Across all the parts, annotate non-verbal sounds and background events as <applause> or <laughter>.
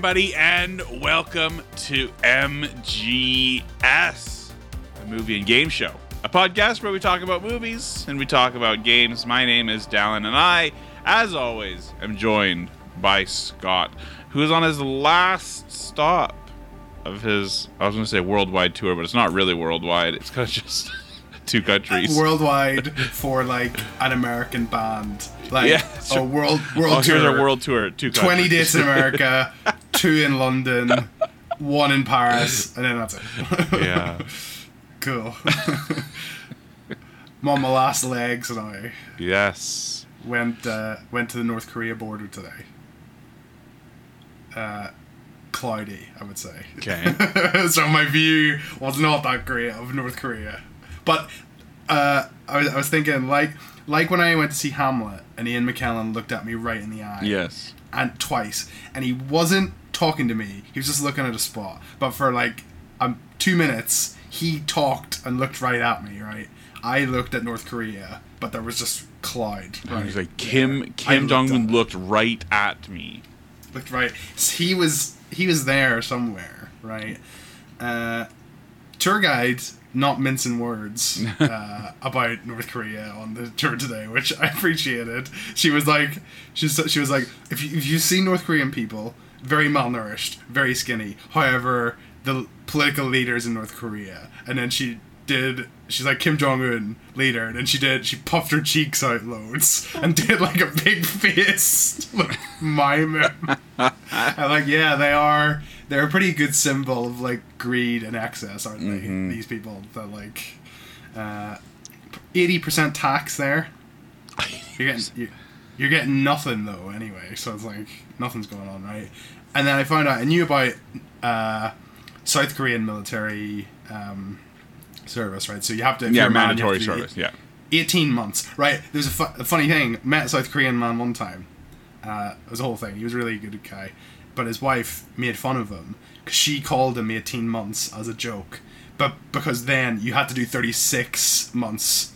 everybody, and welcome to MGS, a movie and game show, a podcast where we talk about movies and we talk about games. My name is Dallin, and I, as always, am joined by Scott, who is on his last stop of his, I was going to say worldwide tour, but it's not really worldwide. It's kind of just <laughs> two countries. worldwide for like an American band. Like Yeah, a sure. world world oh, tour. here's our world tour. Two countries. Twenty dates in America, <laughs> two in London, one in Paris, <laughs> and then that's it. yeah. <laughs> cool. I'm on my last legs, and I Yes. went uh, went to the North Korea border today. Uh, cloudy, I would say. Okay. so my view was not that great of North Korea. But uh, I, was, I was thinking, like, like when I went to see Hamlet and Ian McKellen looked at me right in the eye. yes. And twice. And he wasn't talking to me, he was just looking at a spot. But for like um, two minutes, he talked and looked right at me, right? I looked at North Korea, but there was just cloud. Right? He's like Kim I Kim Jong Un looked right at me. looked right. He was he was there somewhere, right? Uh, tour guide not mincing words <laughs> uh, about North Korea on the tour today, which I appreciated. She was like, she was, she was like, if you, if you see North Korean people, very malnourished, very skinny. However, the political leaders in North Korea, and then she did. She's like Kim Jong Un leader, and then she did. She puffed her cheeks out loads <laughs> and did like a big face, <laughs> like mime. And like, yeah, they are. They're a pretty good symbol of like greed and excess, aren't they? These people that like, uh, eighty percent tax there. <laughs> You're getting you, you're getting nothing though anyway. So it's like nothing's going on, right? And then I found out I knew about uh, South Korean military um, service, right? So you have to Yeah, a man, mandatory service. Yeah. 18 months, right? There's a, fu- a funny thing. Met a South Korean man one time. Uh, it was a whole thing. He was a really good guy. But his wife made fun of him because she called him 18 months as a joke. But because then you had to do 36 months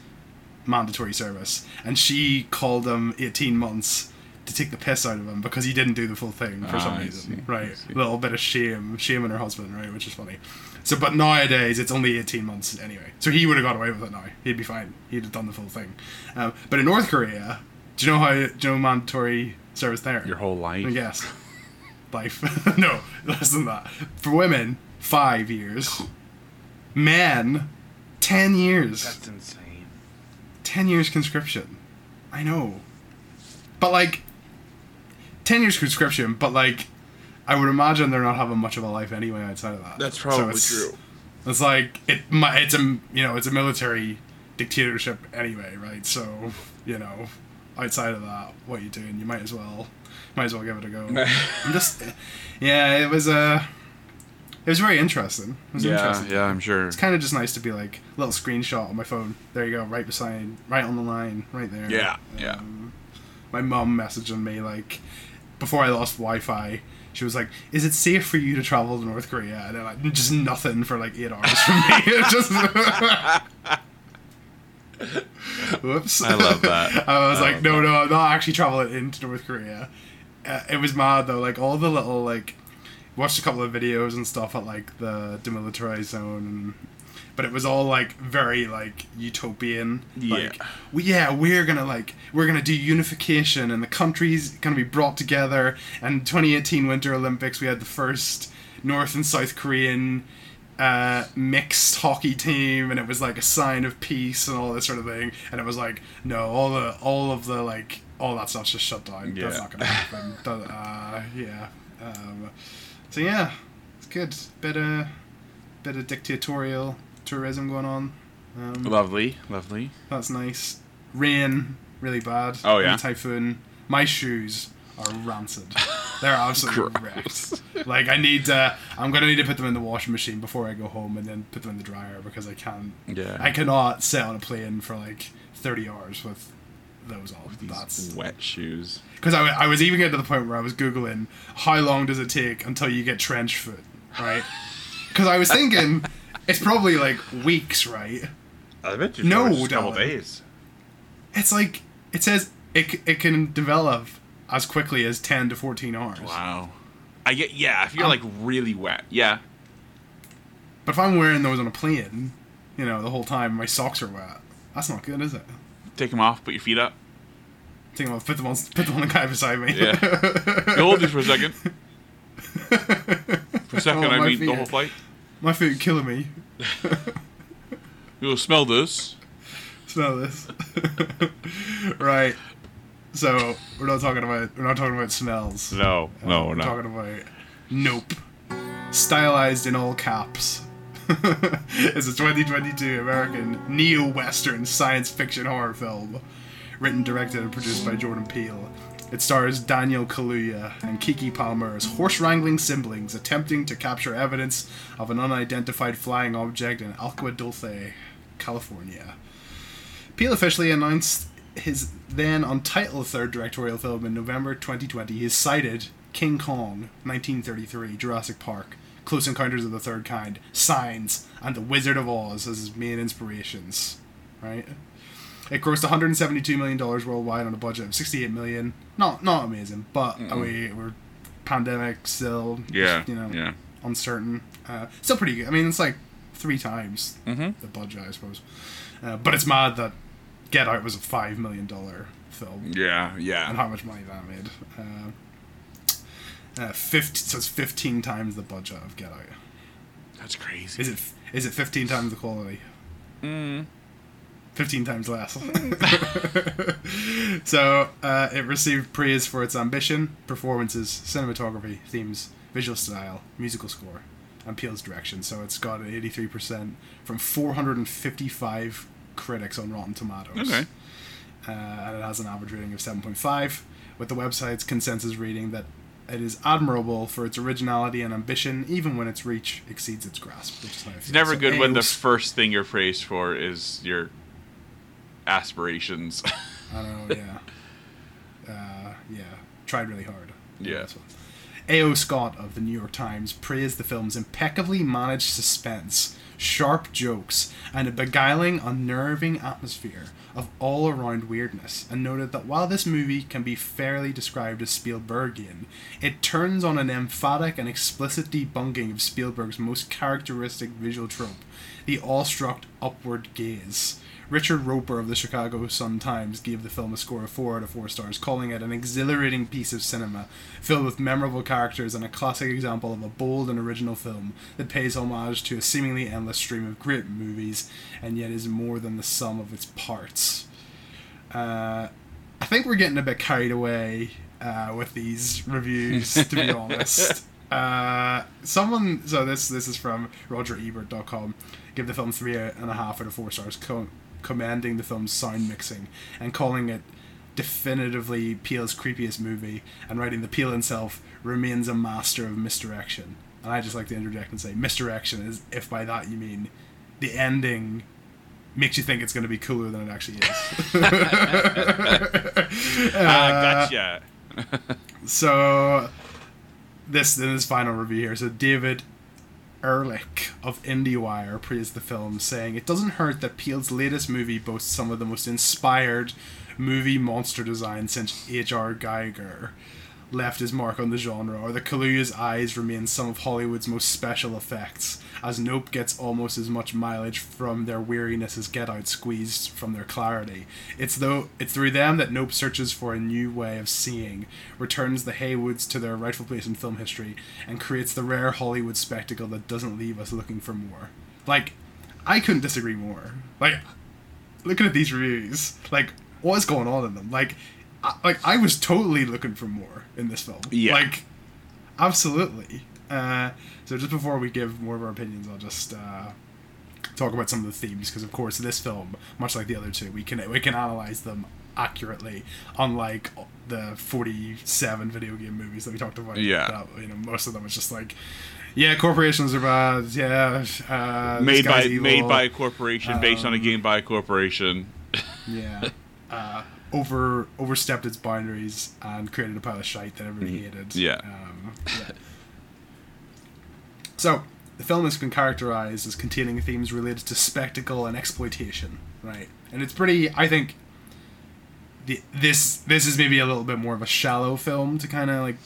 mandatory service. And she called him 18 months to take the piss out of him because he didn't do the full thing for Ah, some reason. see, Right. A little bit of shame. Shame on her husband, right? Which is funny. So, but nowadays it's only 18 months anyway. So he would have got away with it now. He'd be fine. He'd have done the full thing. Um, but in North Korea, do you know how, do you know mandatory service there? Your whole life. Yes. Life. <laughs> no, less than that. For women, five years. Men, 10 years. That's insane. 10 years conscription. I know. But like 10 years conscription, but like I would imagine they're not having much of a life anyway outside of that. That's So probably it's- true. It's like it mi- it's a you know, it's a military dictatorship anyway, right? So, you know, outside of that, what you doing? You might as well might as well give it a go. <laughs> I'm just yeah, it was uh it was very interesting. It was Yeah, interesting yeah, I'm sure. it's kind of just nice to be like a little screenshot on my phone. There you go, right beside, right on the line, right there. Yeah, yeah. Um, my mom messaging me like before I lost Wi-Fi. She was like, "Is it safe for you to travel to North Korea?" And like, just nothing for like eight hours from me. <laughs> Just. <laughs> Whoops. I love that. I was I like, no, that. no, I'm not actually traveling into North Korea. Uh, it was mad though. Like all the little like, watched a couple of videos and stuff at like the demilitarized zone, and, but it was all like very like utopian. Like, Yeah. we, yeah, we're gonna like we're gonna do unification, and the country's gonna be brought together. And 2018 Winter Olympics, we had the first North and South Korean uh, mixed hockey team, and it was like a sign of peace and all this sort of thing. And it was like, no, all the all of the like all that stuff's just shut down. That's Yeah. not gonna happen. <laughs> That- uh, yeah. Um, so yeah, it's good. Bit of bit of dictatorial tourism going on. Um, Lovely, lovely. that's nice. Rain, really bad. Oh, yeah? Typhoon. My shoes are rancid. They're <laughs> absolutely wrecked. Like I need to. I'm gonna need to put them in the washing machine before I go home, and then put them in the dryer because I can't. Yeah. I cannot sit on a plane for like 30 hours with those on. That's Wet shoes. because I, I was even getting to the point where I was googling how long does it take until you get trench foot, right? <laughs> Because I was thinking it's probably like weeks, right? I bet you. No, just a couple darling. days. It's like it says it, it can develop as quickly as 10 to 14 hours. Wow. I get yeah. If you're Um, like really wet, yeah. But if I'm wearing those on a plane, you know, the whole time my socks are wet, that's not good, is it? Take them off. Put your feet up. Take them off, put them on, put them on the guy beside me. Yeah. Hold these for a second. <laughs> For a second, Oh, I mean the feet. whole flight. my feet are killing me. <laughs> You'll smell this. Smell this. <laughs> right. So we're not talking about we're not talking about smells. No, Uh, no, we're no. talking about Nope. Stylized in all caps. <laughs> it's a 2022 American neo-western science fiction horror film, written, directed, and produced by Jordan Peele. It stars Daniel Kaluuya and Keke Palmer as horse-wrangling siblings attempting to capture evidence of an unidentified flying object in Agua Dulce, California. Peele officially announced his then untitled third directorial film in November 2020. He cited King Kong, 1933, Jurassic Park, Close Encounters of the Third Kind, Signs, and The Wizard of Oz as his main inspirations. Right? It grossed 172 million dollars worldwide on a budget of 68 million. Not not amazing, but I mean, we're pandemic still. Yeah, you know, yeah. uncertain. Uh, still pretty good. I mean, it's like three times Mhm. the budget, I suppose. Uh, but it's mad that Get Out was a five million dollar film, Yeah, Yeah. and how much money that made. Uh, uh, 50, so it's fifteen times the budget of Get Out. That's crazy. Is it? Is it fifteen times the quality? Mm. 15 times less. <laughs> so, uh, it received praise for its ambition, performances, cinematography, themes, visual style, musical score, and Peele's direction. So, it's got an 83% from 455 critics on Rotten Tomatoes. Okay. Uh, and it has an average rating of 7.5, with the website's consensus rating that it is admirable for its originality and ambition, even when its reach exceeds its grasp. Which is how I It's never So good when the first thing you're praised for is your aspirations. <laughs> I don't know, yeah. <laughs> Uh, yeah. Tried really hard. Yeah. A.O. Scott of the New York Times praised the film's impeccably managed suspense, sharp jokes, and a beguiling, unnerving atmosphere of all around weirdness, and noted that while this movie can be fairly described as Spielbergian, it turns on an emphatic and explicit debunking of Spielberg's most characteristic visual trope, the awestruck upward gaze. Richard Roeper of the Chicago Sun-Times gave the film a score of 4 out of 4 stars, calling it an exhilarating piece of cinema, filled with memorable characters and a classic example of a bold and original film that pays homage to a seemingly endless stream of great movies, and yet is more than the sum of its parts. Uh, I think we're getting a bit carried away uh, with these reviews, to be <laughs> honest. Uh, someone, so this this is from RogerEbert.com. Give the film three and a half out of four stars, co- commending the film's sound mixing and calling it definitively Peele's creepiest movie, and writing the Peele himself remains a master of misdirection. And I just like to interject and say misdirection is if by that you mean the ending makes you think it's going to be cooler than it actually is. <laughs> <laughs> Ah, gotcha. <laughs> So this in his final review here. So David Ehrlich of IndieWire praised the film, saying it doesn't hurt that Peele's latest movie boasts some of the most inspired movie monster design since H.R. Giger left his mark on the genre, or that Kaluuya's eyes remain some of Hollywood's most special effects, as Nope gets almost as much mileage from their weariness as Get Out squeezed from their clarity. It's though it's through them that Nope searches for a new way of seeing, returns the Haywoods to their rightful place in film history, and creates the rare Hollywood spectacle that doesn't leave us looking for more. Like, I couldn't disagree more. Like, looking at these reviews, like, what's going on in them? Like, I, like I was totally looking for more in this film. Yeah. Like, absolutely. Uh, so just before we give more of our opinions, I'll just uh, talk about some of the themes because, of course, this film, much like the other two, we can we can analyze them accurately, unlike the forty-seven video game movies that we talked about. Yeah. that, you know, most of them is just like. Yeah, corporations are bad. Yeah, uh, made by evil. made by a corporation, based on a Um, game by a corporation. Yeah. <laughs> Uh, over overstepped its boundaries and created a pile of shite that everybody hated. Mm-hmm. Yeah. Um, yeah. So the film has been characterized as containing themes related to spectacle and exploitation, right? And it's pretty. I think. The, this this is maybe a little bit more of a shallow film to kind of like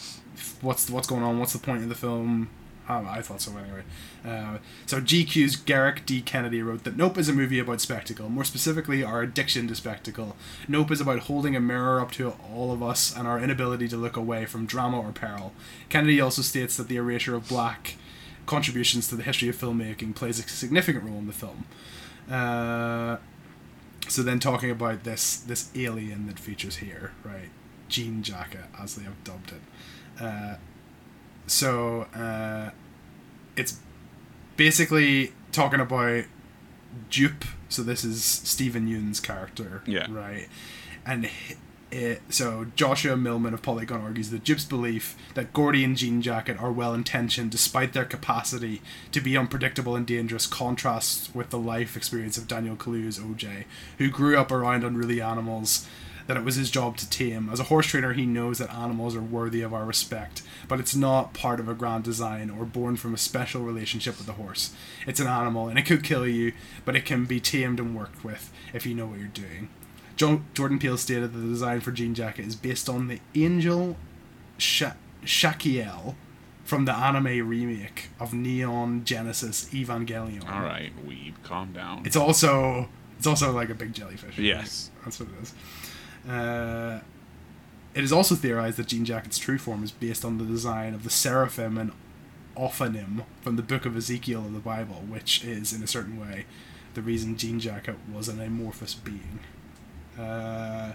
what's what's going on? What's the point of the film? I thought so anyway. Uh, so GQ's Gerrick D. Kennedy wrote that Nope is a movie about spectacle, more specifically our addiction to spectacle. Nope is about holding a mirror up to all of us and our inability to look away from drama or peril. Kennedy also states that the erasure of black contributions to the history of filmmaking plays a significant role in the film. Uh, so then talking about this this alien that features here, right? Jean Jacket, as they have dubbed it. Uh, so uh, it's basically talking about Jupe. So this is Steven Yeun's character, Yeah. right? And it, so Joshua Millman of Polygon argues that Jupe's belief that Gordy and Jean Jacket are well intentioned despite their capacity to be unpredictable and dangerous contrasts with the life experience of Daniel Kaluuya's OJ, who grew up around unruly animals that it was his job to tame. As a horse trainer, he knows that animals are worthy of our respect, but it's not part of a grand design or born from a special relationship with the horse. It's an animal, and it could kill you, but it can be tamed and worked with if you know what you're doing. Jo- Jordan Peele stated that the design for Jean Jacket is based on the angel Sha- Shakiel from the anime remake of Neon Genesis Evangelion. All right, weeb, calm down. It's also it's also like a big jellyfish. Yes. that's what it is. Uh, it is also theorized that Jean Jacket's true form is based on the design of the seraphim and Ophanim from the Book of Ezekiel of the Bible, which is, in a certain way, the reason Jean Jacket was an amorphous being. Uh,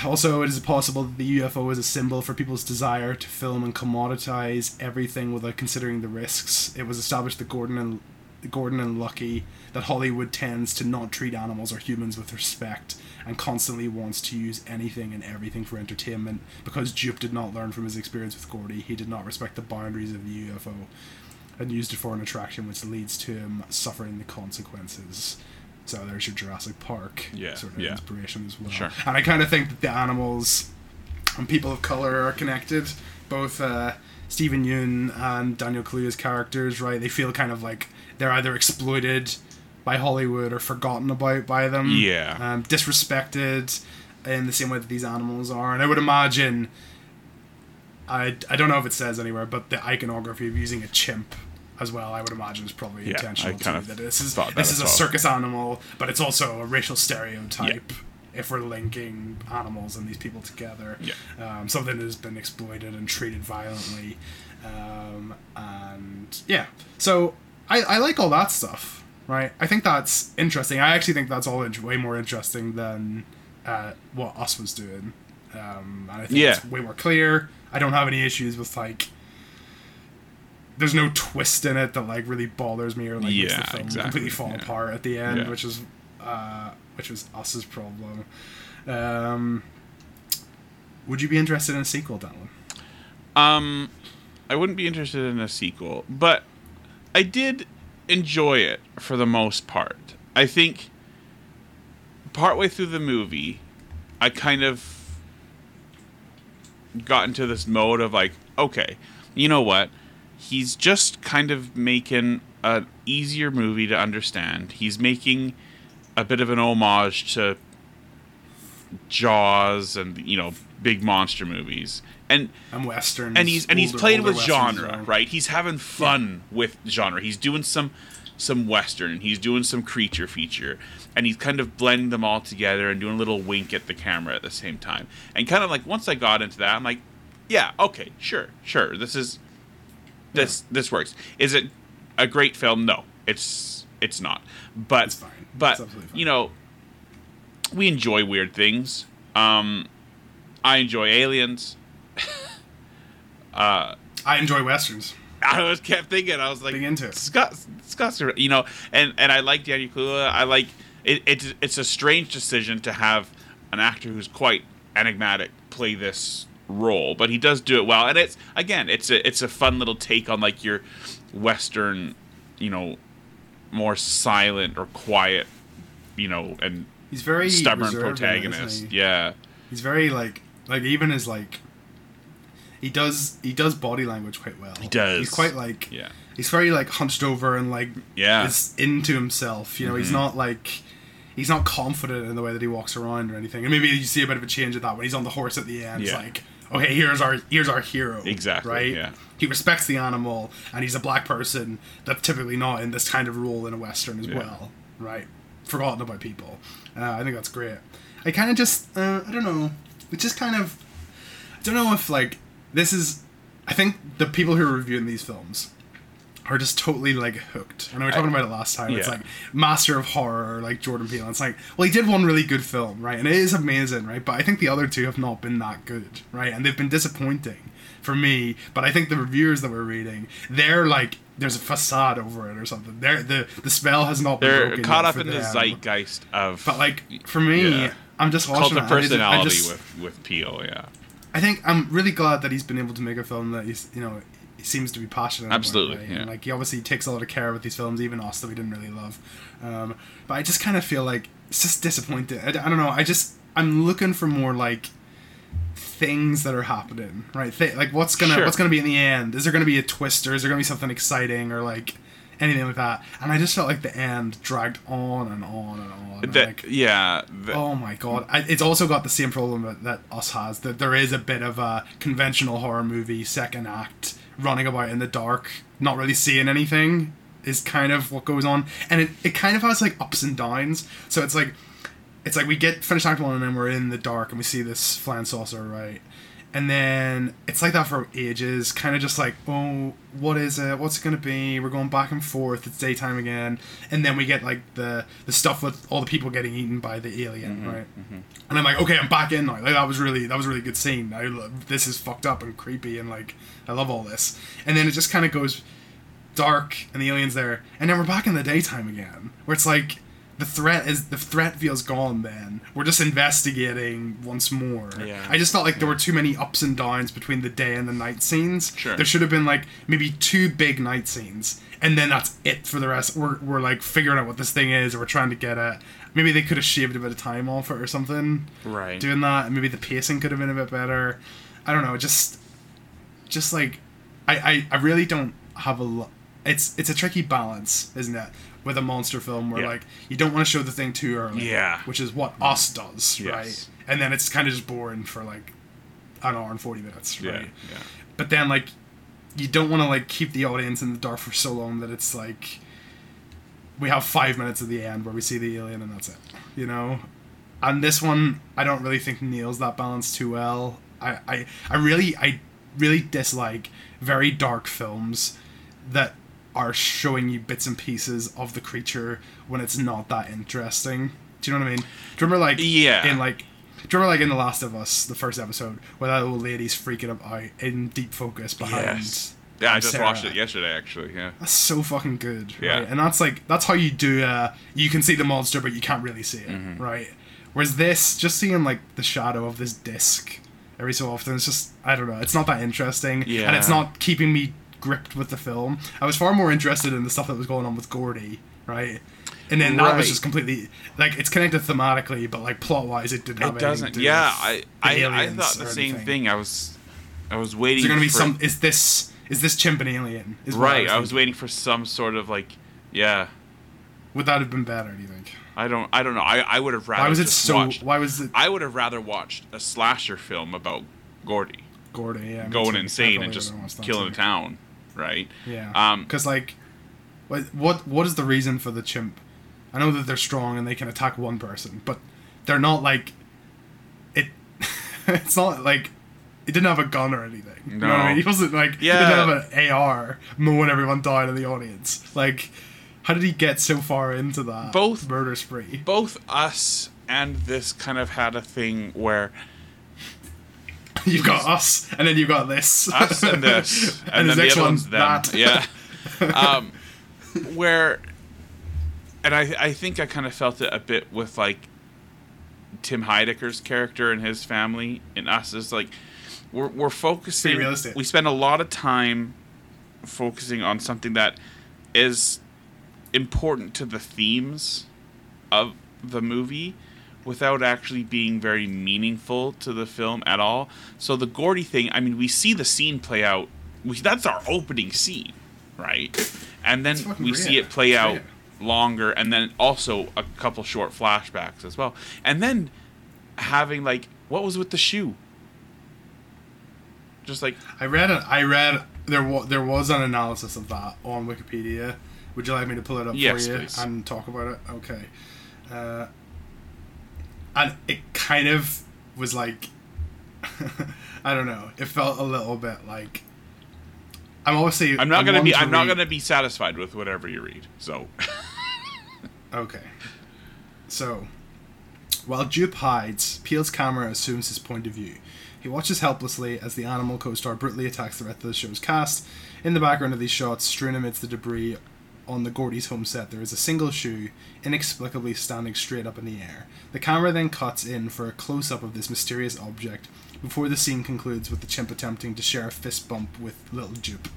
<sighs> also, it is possible that the UFO is a symbol for people's desire to film and commoditize everything without considering the risks. It was established that Gordon and Gordon and Lucky that Hollywood tends to not treat animals or humans with respect and constantly wants to use anything and everything for entertainment. Because Jupe did not learn from his experience with Gordy, he did not respect the boundaries of the UFO and used it for an attraction, which leads to him suffering the consequences. So there's your Jurassic Park Yeah, sort of yeah. inspiration as well. Sure. And I kind of think that the animals and people of color are connected. Both uh, Steven Yeun and Daniel Kaluuya's characters, right? They feel kind of like they're either exploited by Hollywood or forgotten about by them. Yeah. Um, disrespected in the same way that these animals are. And I would imagine, I, I don't know if it says anywhere, but the iconography of using a chimp as well, I would imagine is probably Yeah, intentional I kind too. of That this is that this is a well. circus animal, but it's also a racial stereotype. If we're linking animals and these people together, Yeah. um, something that has been exploited and treated violently, um, and yeah, so I, I like all that stuff, right? I think that's interesting. I actually think that's all in- way more interesting than uh, what Us was doing, um, and I think Yeah. it's way more clear. I don't have any issues with like there's no twist in it that like really bothers me or like makes the film exactly, completely fall yeah. apart at the end, Yeah. which is uh, which was us's problem. Um, would you be interested in a sequel, Dallin? Um, I wouldn't be interested in a sequel, but I did enjoy it for the most part. I think partway through the movie, I kind of got into this mode of like, okay, you know what? He's just kind of making an easier movie to understand. He's making a bit of an homage to Jaws and you know big monster movies, and And westerns, and he's and he's playing with westerns as genre, right? He's having fun with genre. He's doing some some western, he's doing some creature feature, and he's kind of blending them all together and doing a little wink at the camera at the same time. And kind of like once I got into that, I'm like, yeah, okay, sure, sure, this is this this works. Is it a great film? No, it's it's not. But It's but you know, we enjoy weird things. Um, I enjoy aliens. <laughs> uh, I enjoy westerns. I was kept thinking. I was like, Big into it. Scott, Scott's, you know, and and I like Danny Kaluuya. I like it. It's it's a strange decision to have an actor who's quite enigmatic play this role, but he does do it well. And it's again, it's a it's a fun little take on like your western, you know, more silent or quiet, you know, and He's very stubborn protagonist. he? Yeah, He's very like like even his like he does he does body language quite well. He does. He's quite like yeah, he's very like hunched over and like Yeah. is into himself. You know, he's Mhm. not like he's not confident in the way that he walks around or anything. And maybe you see a bit of a change of that when he's on the horse at the end. It's Yeah. like, okay, here's our here's our hero. Exactly, Right. yeah. He respects the animal, and he's a black person that's typically not in this kind of role in a western as Yeah. well. Right. Forgotten about people. Uh, I think that's great. I kind of just uh, I don't know. It just kind of I don't know if like this is. I think the people who are reviewing these films are just totally like hooked. And we were talking about it last time. It's like master of horror, like Jordan Peele. It's like, well, he did one really good film, right? And it is amazing, right? But I think the other two have not been that good, right? And they've been disappointing for me. But I think the reviewers that we're reading, they're like, there's a facade over it or something. They're the the spell has not been They're caught up in the zeitgeist of But like for me, Yeah. I'm just cult watching of I just- I personality just- with with Peele. Yeah, I think I'm really glad that he's been able to make a film that he's, you know, he seems to be passionate about. Absolutely, right? yeah. And like he obviously takes a lot of care with these films, even us that we didn't really love. Um, but I just kind of feel like it's just disappointed. I, I don't know. I just I'm looking for more like things that are happening, right? Th- like what's gonna Sure. what's gonna be in the end? Is there gonna be a twist or is there gonna be something exciting or like anything like that? And I just felt like the end dragged on and on and on. and, that like, yeah. the- Oh my god! I, it's also got the same problem that, that Us has. That there is a bit of a conventional horror movie second act, running about in the dark, not really seeing anything, is kind of what goes on, and it, it kind of has like ups and downs. So it's like, it's like we get finished act one and then we're in the dark and we see this flying saucer, right? And then it's like that for ages, kind of just like, oh, what is it? What's it gonna be? We're going back and forth. It's daytime again, and then we get like the the stuff with all the people getting eaten by the alien, mm-hmm, right? Mm-hmm. And I'm like, okay, I'm back in now. Like that was really that was a really good scene. I love, this is fucked up and creepy and like I love all this. And then it just kind of goes dark and the aliens there, and then we're back in the daytime again, where it's like the threat is the threat feels gone. Then we're just investigating once more. Yeah. I just felt like there were too many ups and downs between the day and the night scenes. Sure. There should have been like maybe two big night scenes, and then that's it for the rest. We're we're like figuring out what this thing is, or we're trying to get it. Maybe they could have shaved a bit of time off it or something right. doing that and maybe the pacing could have been a bit better i don't know just just like i i, I really don't have a lot it's it's a tricky balance isn't it with a monster film where Yeah. like you don't want to show the thing too early Yeah. which is what us does Yes. right and then it's kind of just boring for like an hour and 40 minutes Yeah. right Yeah. but then like you don't want to like keep the audience in the dark for so long that it's like we have five minutes at the end where we see the alien and that's it you know and this one i don't really think nails that balance too well i i, I really i really dislike very dark films that are showing you bits and pieces of the creature when it's not that interesting do you know what i mean do you remember like Yeah. in like do you remember like in The Last of Us, the first episode, where that old lady's freaking out in deep focus behind Yes. Yeah, I just Sarah. watched it yesterday. Actually, yeah. That's so fucking good, Yeah. right? And that's like that's how you do. Uh, you can see the monster, but you can't really see it, Mm-hmm. right? Whereas this, just seeing like the shadow of this disc every so often, it's just I don't know. It's not that interesting, Yeah. and it's not keeping me gripped with the film. I was far more interested in the stuff that was going on with Gordy, right? And then that was just completely like it's connected thematically, but like plot wise, it didn't have It doesn't. do Yeah, I I, I thought the same anything. thing. I was I was waiting. Is there gonna be for, some? Is this is this chimp an alien? Is right. I was thinking. waiting for some sort of like, yeah. Would that have been better? Do you think? I don't. I don't know. I, I would have rather. Why was it so? Watched, Why was it I would have rather watched a slasher film about Gordy Gordy? Yeah, going insane and just killing a town, right? Yeah. Um, Because like, what what what is the reason for the chimp? I know that they're strong and they can attack one person, but they're not like it. <laughs> it's not like it didn't have a gun or anything. You know what I No. mean? He wasn't like Yeah. he didn't have an AR mowing everyone down in the audience. Like, how did he get so far into that Both- murder spree? both us and this kind of had a thing where <laughs> you got us, and then you've got this. us and <laughs> this, and, And then the next other one's that. Yeah. <laughs> Um, where, and I I think I kind of felt it a bit with like Tim Heidecker's character and his family, and us is like we're we're focusing. realistic. We spend a lot of time focusing on something that is important to the themes of the movie without actually being very meaningful to the film at all. So the Gordy thing, I mean, we see the scene play out. We, that's our opening scene, right? And then we see it play out longer, and then also a couple short flashbacks as well. And then having like, what was with the shoe? Just like I read it. I read there. Was there was an analysis of that on Wikipedia. Would you like me to pull it up Yes, for you please. and talk about it? Okay. Uh, and it kind of was like, <laughs> I don't know. It felt a little bit like. I'm obviously. I'm not gonna be to I'm not gonna be satisfied with whatever you read. So <laughs> Okay. So, while Jupe hides, Peele's camera assumes his point of view. He watches helplessly as the animal co-star brutally attacks the rest of the show's cast. In the background of these shots, strewn amidst the debris on the Gordy's home set, there is a single shoe inexplicably standing straight up in the air. The camera then cuts in for a close-up of this mysterious object before the scene concludes with the chimp attempting to share a fist bump with little Jupe.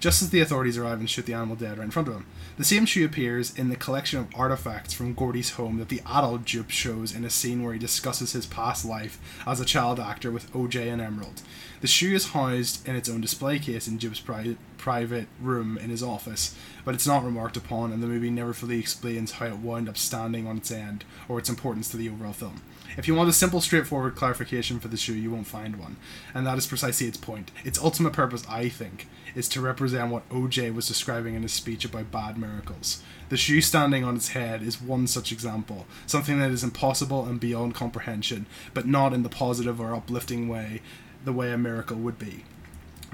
Just as the authorities arrive and shoot the animal dead right in front of him. The same shoe appears in the collection of artifacts from Gordy's home that the adult Jupe shows in a scene where he discusses his past life as a child actor with OJ and Emerald. The shoe is housed in its own display case in Jib's pri- private room in his office, but it's not remarked upon, and the movie never fully explains how it wound up standing on its end or its importance to the overall film. If you want a simple, straightforward clarification for the shoe, you won't find one. And that is precisely its point. Its ultimate purpose, I think, is to represent what OJ was describing in his speech about bad miracles. The shoe standing on its head is one such example, something that is impossible and beyond comprehension, but not in the positive or uplifting way, the way a miracle would be.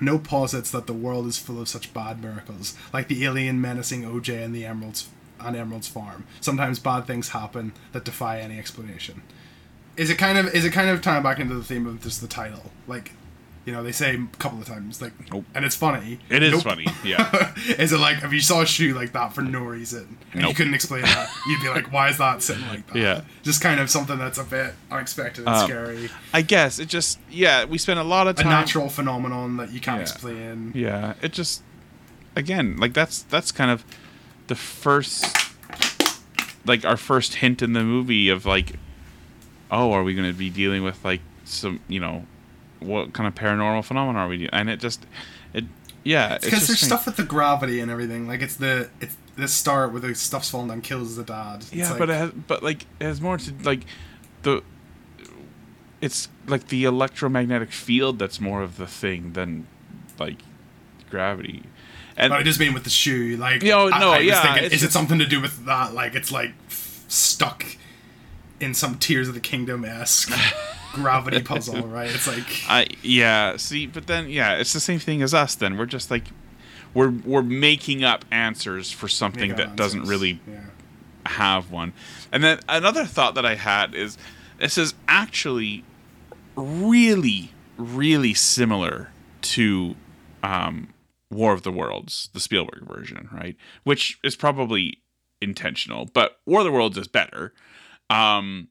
Nope posits that the world is full of such bad miracles, like the alien menacing OJ and the Emeralds on Emerald's farm. Sometimes bad things happen that defy any explanation. Is it kind of is it kind of tying back into the theme of just the title? Like, you know, they say a couple of times, like, Nope. and it's funny. it is Nope. funny. Yeah. <laughs> is it like if you saw a shoe like that for no reason and you couldn't explain that, you'd be like, why is that sitting like that? Yeah. Just kind of something that's a bit unexpected and Um, scary. I guess it just yeah, we spent a lot of time A natural phenomenon that you can't Yeah. explain. Yeah, it just again, like that's that's kind of the first like our first hint in the movie of like oh, are we going to be dealing with like some, you know, what kind of paranormal phenomenon are we dealing? And it just it yeah, it's Because there's strange. stuff with the gravity and everything. Like it's the it's the start where the stuff's falling down kills the dad. It's Yeah, like, but it has, but like it has more to like the it's like the electromagnetic field that's more of the thing than like gravity. And But I just mean with the shoe, like Yeah, oh, I- no, I, was yeah, thinking, is it something to do with that? Like it's like f- stuck in some Tears of the Kingdom esque <laughs> gravity <laughs> puzzle, right? It's like <laughs> I yeah, see, but then yeah, it's the same thing as us. Then we're just like we're we're making up answers for something that doesn't really Yeah. have one. And then another thought that I had is this is actually really, really similar to um, War of the Worlds, the Spielberg version, right? Which is probably intentional, but War of the Worlds is better. Um,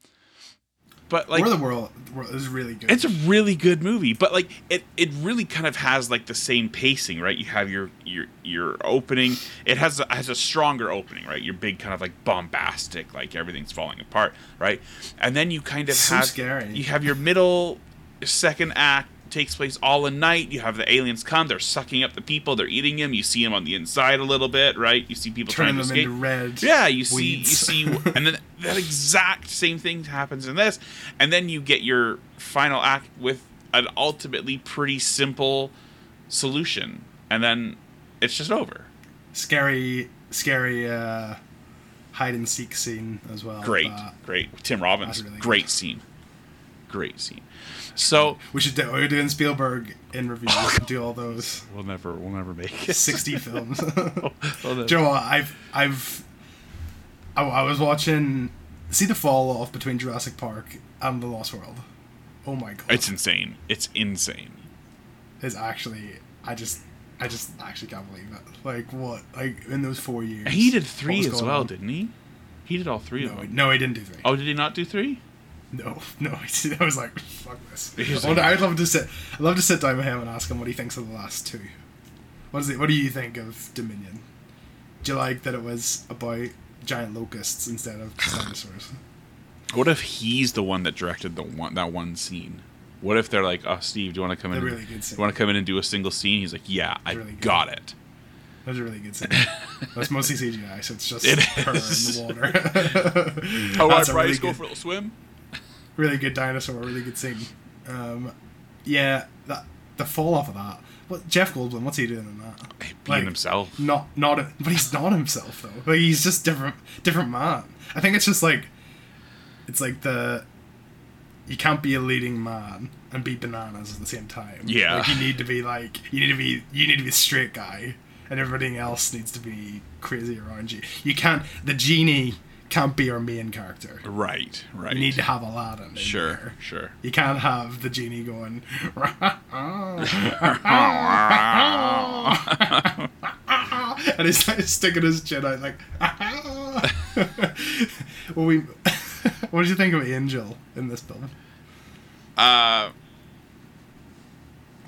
but like War of the World, World is really good. it's a really good movie, but like it, it really kind of has like the same pacing, right? You have your your your opening. It has a, has a stronger opening, right? Your big kind of like bombastic, like everything's falling apart, right? And then you kind of So have scary. you have your middle second act takes place all in night. You have the aliens come, they're sucking up the people, they're eating them. You see them on the inside a little bit, right? You see people turning trying to escape. red. Yeah, you see, you see, <laughs> and then that exact same thing happens in this, and then you get your final act with an ultimately pretty simple solution, and then it's just over. scary, scary uh, hide and seek scene as well. Great, Uh, great. Tim Robbins, really great good. scene, great scene. So we should do, we're doing Spielberg in review. Oh, do all those <laughs> we'll never, we'll never make it. sixty <laughs> films. We'll never- Joe, I've I've I, I was watching see the fall off between Jurassic Park and The Lost World. Oh my god, It's insane. It's insane. is actually I just I just actually can't believe it. Like what? Like in those four years. And he did what three as well, on? didn't he? He did all three of No, them. no, he didn't do three. Oh, did he not do three? No, <laughs> no. I was like, fuck this. I like- I'd love to sit. I'd love to sit down with him and ask him what he thinks of the last two. What is it? What do you think of Dominion? Do you like that it was about giant locusts instead of dinosaurs? What if he's the one that directed the one that one scene? What if they're like, "Oh, Steve, do you want to come in? Really good do you want to come in and do a single scene?" He's like, "Yeah, I really good. got it." That was a really good <laughs> scene. That's mostly CGI, so it's just It her is. in the water. <laughs> How about That's a Bryce really go for a little swim? Really good dinosaur, really good scene. Um, yeah, that the fall off of that. What Jeff Goldblum? What's he doing in that? Being Like, himself. Not not, but he's not himself though. Like he's just different, different man. I think it's just like, it's like the, you can't be a leading man and be bananas at the same time. Yeah. Like you need to be like you need to be you need to be a straight guy, and everything else needs to be crazy around you. You can't. The genie can't be our main character. Right, right. You need to have Aladdin. in Sure, there. sure. You can't have the genie going. <laughs> and he's like sticking his chin out like. <laughs> well, we. <laughs> what did you think of Angel in this film? Uh, I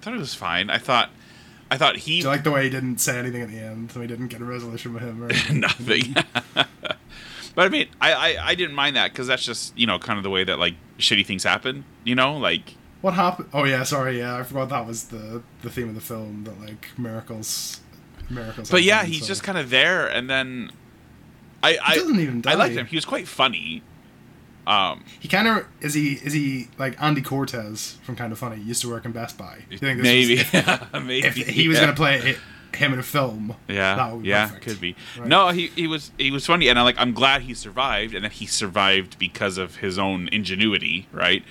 thought it was fine. I thought, I thought he Do you like the way he didn't say anything at the end? So we didn't get a resolution with him. Or nothing. But I mean, I, I, I didn't mind that because that's just you know kind of the way that like shitty things happen. You know, like what happened? Oh yeah, sorry. Yeah, I forgot that was the the theme of the film. That like miracles, miracles. But yeah, he's so- just kind of there, and then I I, doesn't even I liked him. He was quite funny. Um, He kind of is he is he like Andy Cortez from Kind of Funny? Used to work in Best Buy. You think this maybe, was- if, <laughs> maybe if he was gonna play it, him in a film, Yeah, that would be yeah, perfect. could be. Right. No, he he was he was funny, and I like I'm glad he survived, and that he survived because of his own ingenuity, right?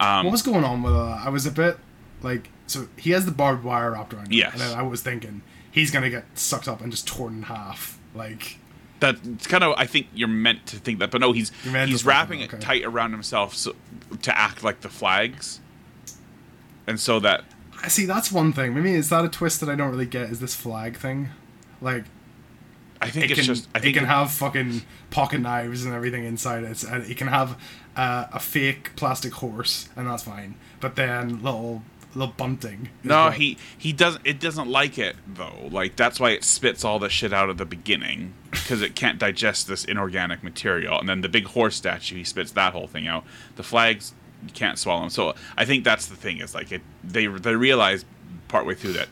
Um, What was going on with that? I was a bit like so he has the barbed wire wrapped around him, Yes. and I was thinking he's gonna get sucked up and just torn in half. Like that's kind of I think you're meant to think that, but no, he's You're meant to he's wrapping it okay. tight around himself so, to act like the flags, and so that see that's one thing. Maybe is that a twist that I don't really get? Is this flag thing? Like I think it it's can just I it think can have fucking pocket knives and everything inside it, and it can have uh, a fake plastic horse, and that's fine. But then little little bunting. No, what- he he doesn't. It doesn't like it though. Like that's why it spits all the shit out at the beginning because it can't digest this inorganic material. And then the big horse statue, he spits that whole thing out. The flags you can't swallow them. So I think that's the thing is like it. They they realize partway through that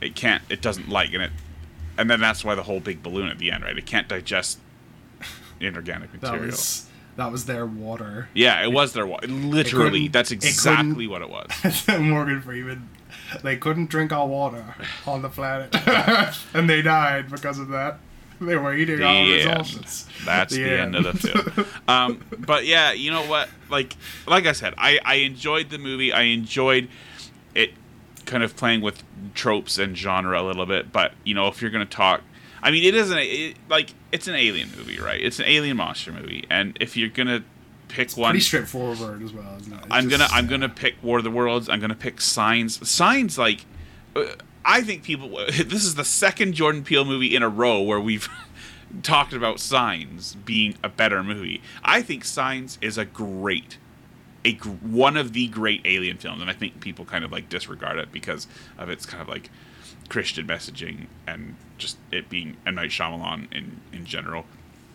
it can't. It doesn't like and it. And then that's why the whole big balloon at the end, right? It can't digest <laughs> inorganic that material. was that was their water. yeah, it was their water. literally. That's it exactly what it <laughs> was. Morgan Freeman. They couldn't drink our water on the planet, <laughs> and they died because of that. <laughs> They were eating The end. resources. That's the, end of the film. Um, but yeah, you know what? Like, like I said, I, I enjoyed the movie. I enjoyed it, kind of playing with tropes and genre a little bit. But you know, if you're gonna talk, I mean, it isn't it, like it's an alien movie, right? It's an alien monster movie, and if you're gonna pick one, Pretty straightforward as well, isn't it? I'm gonna I'm uh, gonna pick War of the Worlds. I'm gonna pick Signs. Signs like uh, I think people. <laughs> This is the second Jordan Peele movie in a row where we've <laughs> talked about Signs being a better movie. I think Signs is a great, a one of the great alien films, and I think people kind of like disregard it because of its kind of like Christian messaging and just it being M Night Shyamalan in in general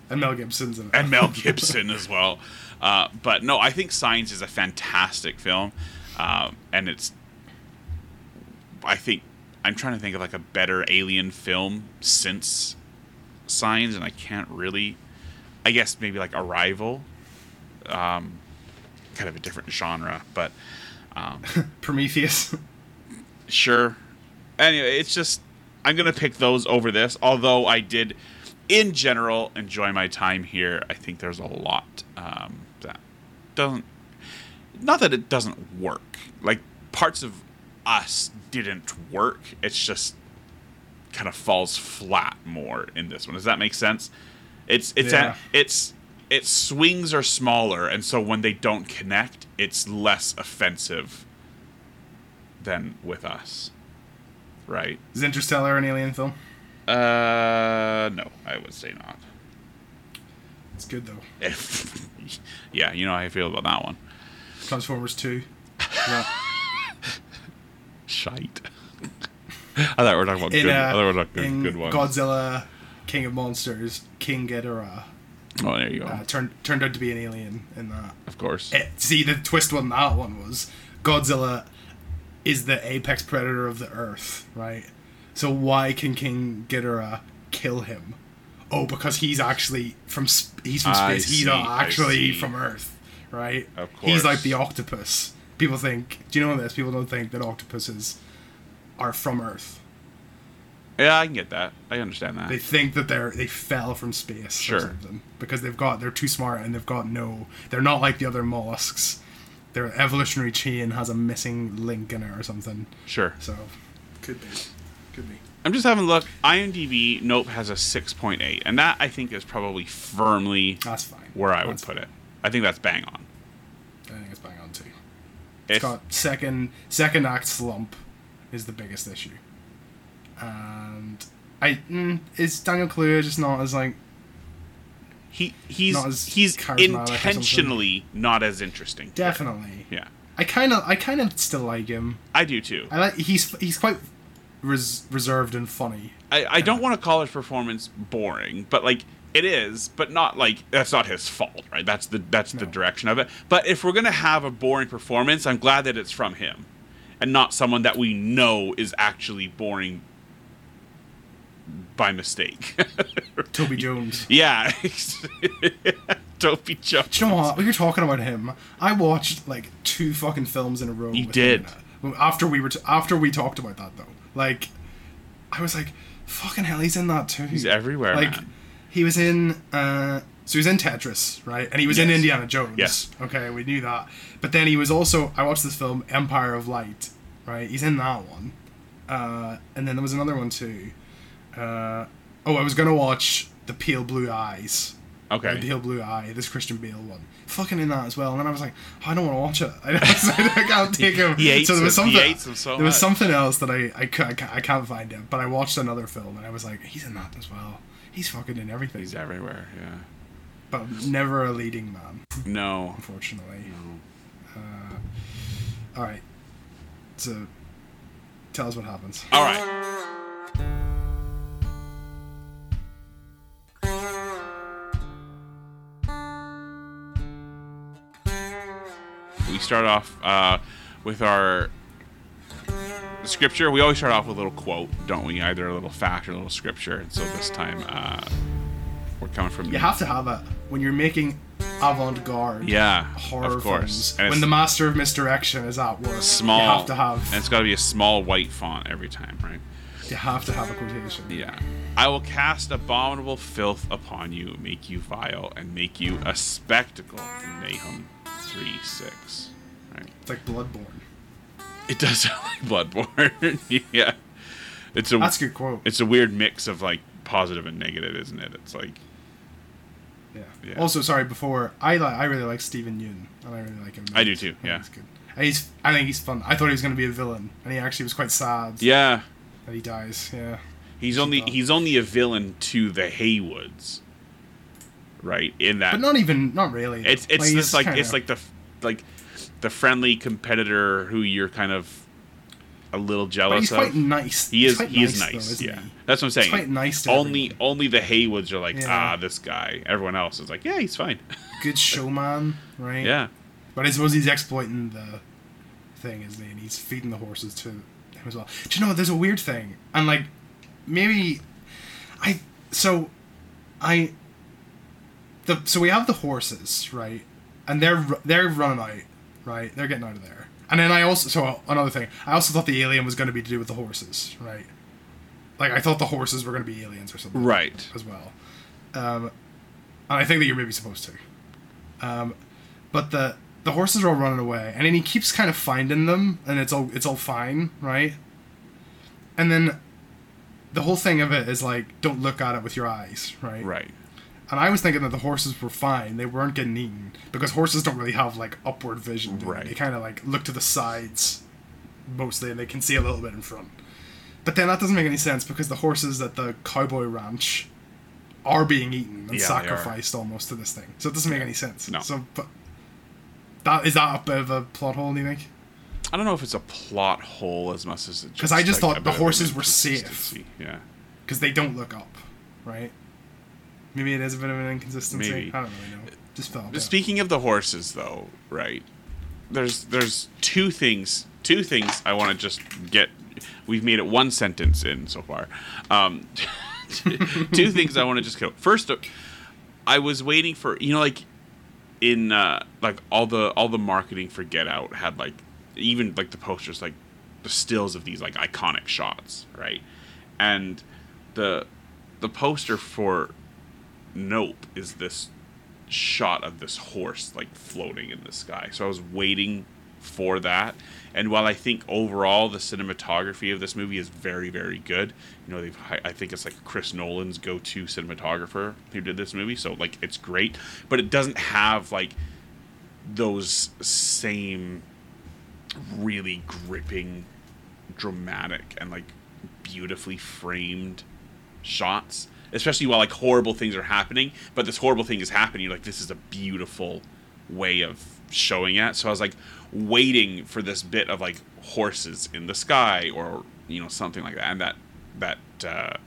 And Mel Gibson's in it. and Mel <laughs> Gibson as well. Uh, but no, I think Signs is a fantastic film, um, and it's. I think I'm trying to think of like a better alien film since Signs, and I can't really. I guess maybe like Arrival, um, kind of a different genre, but um, <laughs> Prometheus. sure. Anyway, it's just I'm gonna pick those over this. Although I did, in general, enjoy my time here. I think there's a lot um, that doesn't. Not that it doesn't work. Like parts of us didn't work. It's just kind of falls flat more in this one. Does that make sense? It's it's Yeah. a, it's its swings are smaller, and so when they don't connect, it's less offensive than with us, right? Is Interstellar an alien film? Uh, no, I would say not. It's good though. If, <laughs> yeah, you know how I feel about that one. Transformers 2. <laughs> Shite. <laughs> I thought we were talking about In, good. uh, I thought we were talking in good ones. Godzilla, King of Monsters, King Ghidorah oh, there you go. uh, turned turned out to be an alien in that. of course. Eh, see, the twist on that one was Godzilla is the apex predator of the Earth, right? So why can King Ghidorah kill him? Oh, because he's actually from sp- he's from I space. he's see, not actually from Earth, right? Of course. He's like the octopus. People think. Do you know this? People don't think that octopuses are from Earth. Yeah, I can get that. I understand that. They think that they're they fell from space Sure. or something because they've got they're too smart and they've got no they're not like the other mollusks. Their evolutionary chain has a missing link in it or something. sure. So could be, could be. I'm just having a look. IMDb, Nope has a 6.8, and that I think is probably firmly That's fine. where I would That's put it. I think that's bang on. I think it's bang on too. It's got second second act slump is the biggest issue, and I mm, is Daniel Kaluuya just not as like he he's not as he's intentionally not as interesting. definitely. Yeah, I kind of I kind of still like him. I do too. I like he's he's quite res- reserved and funny. I, I don't want to call his performance boring, but like it is, but not like that's not his fault, right? That's the that's the direction of it. But if we're gonna have a boring performance, I'm glad that it's from him, and not someone that we know is actually boring by mistake. <laughs> Toby Jones. yeah, <laughs> Toby Jones. Do you know what? When you're talking about him, I watched like two fucking films in a row. You did. him in it. Well, After we were t- after we talked about that though, like I was like, fucking hell, he's in that too. He's everywhere, Like man. He was in. uh so he was in Tetris, right? And he was in Indiana Jones. Yes. Okay, we knew that. But then he was also. I watched this film, Empire of Light, right? He's in that one. Uh, and then there was another one too. Uh, oh, I was gonna watch The Pale Blue Eyes. Okay. The Pale Blue Eye, this Christian Bale one. Fucking in that as well. And then I was like, oh, I don't want to watch it. <laughs> I, I can't <laughs> take him. He so there was him. He something. so there was something else that I I, I, I can't find it. But I watched another film and I was like, he's in that as well. He's fucking in everything. He's everywhere. Yeah. but never a leading man, No. unfortunately. Uh, all right. So tell us what happens. All right. We start off uh, with our scripture. We always start off with a little quote, don't we? Either a little fact or a little scripture. And so this time uh, we're coming from. You have to have it when you're making avant-garde yeah, horror of course. films. And When the master of misdirection is at work, small. you have to have And it's got to be a small white font every time, right? you have to have a quotation. Yeah. I will cast abominable filth upon you, make you vile, and make you a spectacle. Nahum 3 6. Right. It's like Bloodborne. It does sound like Bloodborne. <laughs> yeah. It's a That's a good quote. it's a weird mix of like positive and negative, isn't it? It's like Yeah. Yeah. Also, sorry. Before I li- I really like Steven Yeun, and I really like him. I do too, yeah. he's good. And he's I think he's fun. I thought he was going to be a villain, and he actually was quite sad yeah. that he dies. Yeah. He's only thought. he's only a villain to the Haywoods. Right? In that But not even not really. It's it's he's just like kinda- it's like the like the friendly competitor who you're kind of a little But jealous he's of. quite nice. he is he is though, nice. isn't yeah, he? that's what I'm saying. quite nice to only everyone. only the Haywoods are like Yeah. ah this guy. Everyone else is like yeah he's fine. <laughs> Good showman, right? yeah, But I suppose he's exploiting the thing, isn't he? And he's feeding the horses to him as well. Do you know there's a weird thing, and like maybe I so I the so we have the horses right, and they're they're running out, right? They're getting out of there. And then I also so another thing, I also thought the alien was going to be to do with the horses, right? Like I thought the horses were going to be aliens or something right. as well. Um, and I think that you're maybe supposed to. Um, but the the horses are all running away, and then he keeps kind of finding them, and it's all it's all fine, right? And then the whole thing of it is like, don't look at it with your eyes, right? Right. And I was thinking that the horses were fine; they weren't getting eaten because horses don't really have like upward vision. do they? Right. They kind of like look to the sides mostly, and they can see a little bit in front. But then that doesn't make any sense because the horses at the cowboy ranch are being eaten and Yeah, sacrificed almost to this thing. So it doesn't make any sense. No. So, but that is that a bit of a plot hole? Do you think? I don't know if it's a plot hole as much as it. Because I just like, thought the horses were safe. Yeah. Because they don't look up, right? Maybe it is a bit of an inconsistency. Maybe. I don't really know. Just felt. But Speaking of the horses, though, right? There's there's two things two things I want to just get. We've made it one sentence in so far. Um, <laughs> two things I want to just go. First, I was waiting for you know like in uh, like all the all the marketing for Get Out had like even like the posters like the stills of these like iconic shots, right? And the the poster for Nope is this shot of this horse like floating in the sky. So I was waiting for that. And while I think overall the cinematography of this movie is very, very good, you know, they've I think it's like Chris Nolan's go-to cinematographer who did this movie, so like it's great, but it doesn't have like those same really gripping, dramatic, and like beautifully framed shots. Especially while like horrible things are happening, but this horrible thing is happening. You're like, this is a beautiful way of showing it. So I was like waiting for this bit of like horses in the sky or you know something like that, and that that uh,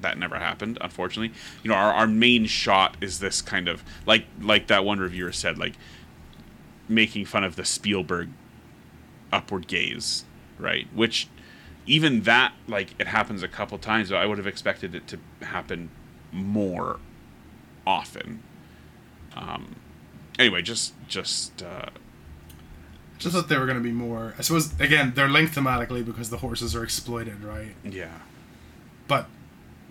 that never happened. Unfortunately, you know our, our main shot is this kind of like like that one reviewer said like making fun of the Spielberg upward gaze, right? Which even that like it happens a couple times, but I would have expected it to happen more often. Um, anyway, just just uh, Just thought they were going to be more. I suppose again they're linked thematically because the horses are exploited, right? yeah, But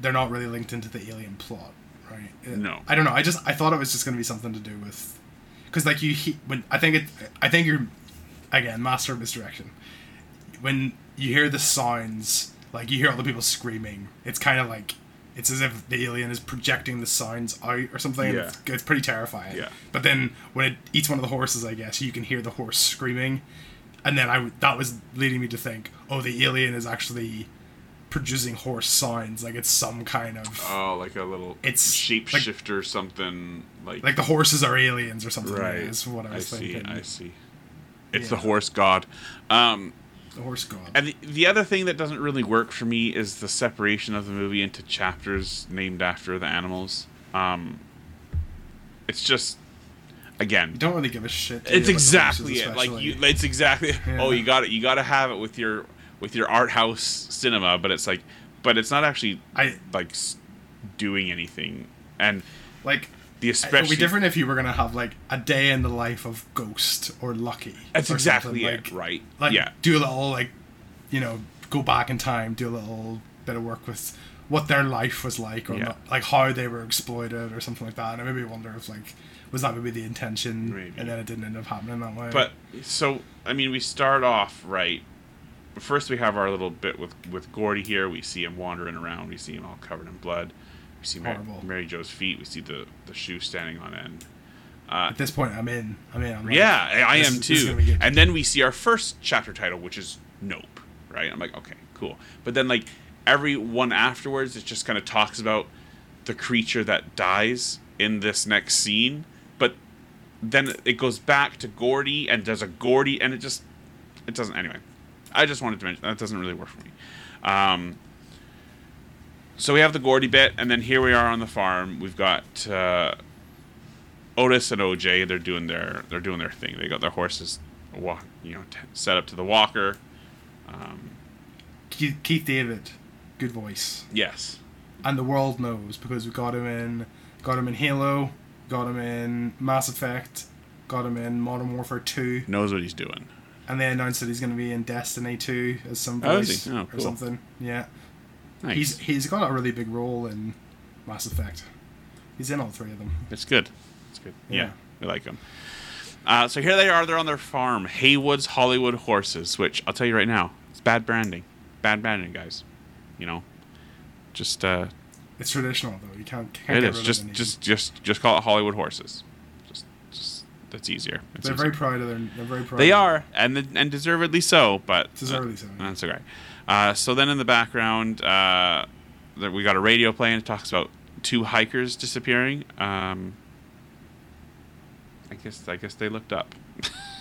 they're not really linked into the alien plot, right? It- No. I don't know. I just I thought it was just going to be something to do with because like you he, when I think it I think you're again master of misdirection when you hear the sounds like you hear all the people screaming. It's kind of like it's as if the alien is projecting the sounds out or something. Yeah. It's, it's pretty terrifying. Yeah. But then when it eats one of the horses, I guess you can hear the horse screaming, and then I that was leading me to think, oh, the alien is actually producing horse sounds, like it's some kind of oh, like a little It's, shapeshifter something like like the horses are aliens or something. right. Is what I was see. thinking. I see. It's Yeah. the horse god. Um, The horse god. And the, the other thing that doesn't really work for me is the separation of the movie into chapters named after the animals. Um, it's just, again, you don't really give a shit. it's exactly it. Like you, it's exactly. Yeah. <laughs> Oh, you got it. You got to have it with your with your art house cinema, but it's like, but it's not actually I like doing anything. And like. The It would be different if you were gonna have like a day in the life of Ghost or Lucky. That's or exactly it, like- right? Like yeah, do a little like, you know, go back in time, do a little bit of work with what their life was like, or Yeah. not, like how they were exploited, or something like that. And I maybe wonder if like was that maybe the intention, Maybe. and then it didn't end up happening that way. But so I mean, we start off right. First, we have our little bit with with Gordy here. We see him wandering around. We see him all covered in blood. We see Mary, Horrible. Mary Jo's feet. We see the the shoe standing on end. Uh, at this point, I'm in. I'm in. I'm like, yeah, I- I this am is- this is too. gonna be good. And then we see our first chapter title, which is Nope. Right? I'm like, okay, cool. But then like every one afterwards, it just kind of talks about the creature that dies in this next scene. But then it goes back to Gordy and does a Gordy, and it just it doesn't. Anyway, I just wanted to mention that doesn't really work for me. Um, so we have the Gordy bit, and then here we are on the farm. We've got uh, Otis and OJ. They're doing their they're doing their thing. They got their horses, walk, you know, t- set up to the walker. Um, Keith, Keith David, good voice, yes, and the world knows because we got him in, got him in Halo, got him in Mass Effect, got him in Modern Warfare Two. knows what he's doing. And they announced that he's going to be in Destiny 2 as some Oh, voice he? Oh, or something. Yeah. Nice. He's he's got a really big role in Mass Effect. He's in all three of them. It's good. It's good. Yeah, Yeah. we like him. Uh, so here they are. They're on their farm, Haywood's Hollywood Horses. Which I'll tell you right now, it's bad branding. Bad branding, guys. You know, just uh, It's traditional though. You can't, can't it is. Just just just just call it Hollywood Horses. Just just that's easier. It's They're easier. very proud of their. They're very proud. They are, and and deservedly so. But uh, Deservedly so, yeah. That's okay. Uh, so then in the background, uh, we got a radio playing. It talks about two hikers disappearing. Um, I guess I guess they looked up.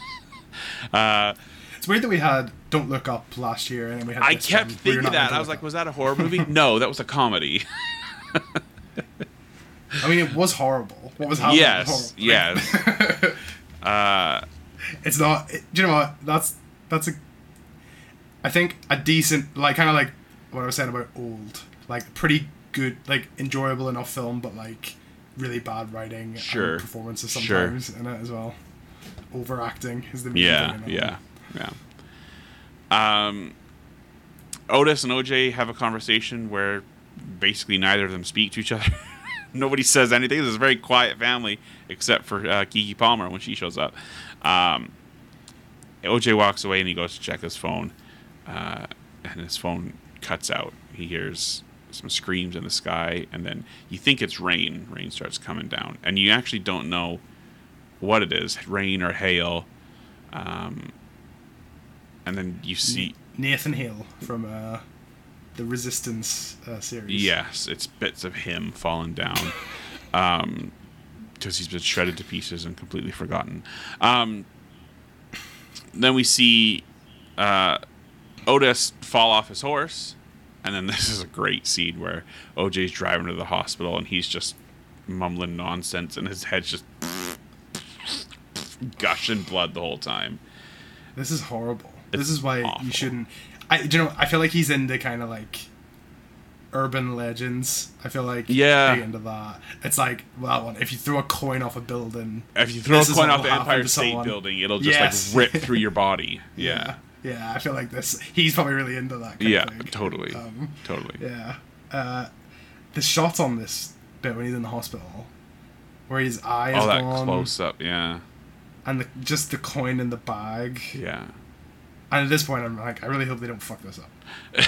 <laughs> uh, It's weird that we had Don't Look Up last year, and then we had. I kept one thinking that. I was like, up. was that a horror movie? <laughs> no, that was a comedy. <laughs> I mean, it was horrible. What was happening? Yes, yes. uh, it's not. It, do you know what? That's that's a. I think a decent, like kind of like what I was saying about old, like pretty good, like enjoyable enough film, but like really bad writing Sure. and performances Sure. in it as well. Overacting is the main yeah, thing in it. yeah, yeah. Um, Otis and OJ have a conversation where basically neither of them speak to each <laughs> other. Nobody says anything. This is a very quiet family, except for uh, Keke Palmer when she shows up. Um, OJ walks away and he goes to check his phone, uh, and his phone cuts out. He hears some screams in the sky, and then you think it's rain. Rain starts coming down, and you actually don't know what it is rain or hail. Um, and then you see. Nathan Hale from uh, the Resistance uh, series. Yes, it's bits of him falling down. Um, because he's been shredded to pieces and completely forgotten. Um, then we see uh, Otis fall off his horse, and then <laughs> this is a great scene where OJ's driving to the hospital and he's just mumbling nonsense, and his head's just <laughs> gushing blood the whole time. This is horrible. It's this is why awful. you shouldn't. I do you know. I feel like he's into kind of like urban legends. I feel like Yeah. into that. It's like well, that one. If you throw a coin off a building, If you throw a coin off the Empire State. Building, it'll just Yes. like rip through your body. <laughs> Yeah. yeah, I feel like this. He's probably really into that. Kind Yeah, of thing. totally. Um, totally. Yeah. Uh, the shot on this bit when he's in the hospital, where his eye is All that gone, close up, yeah. and the, just the coin in the bag. Yeah. And at this point, I'm like, I really hope they don't fuck this up <laughs>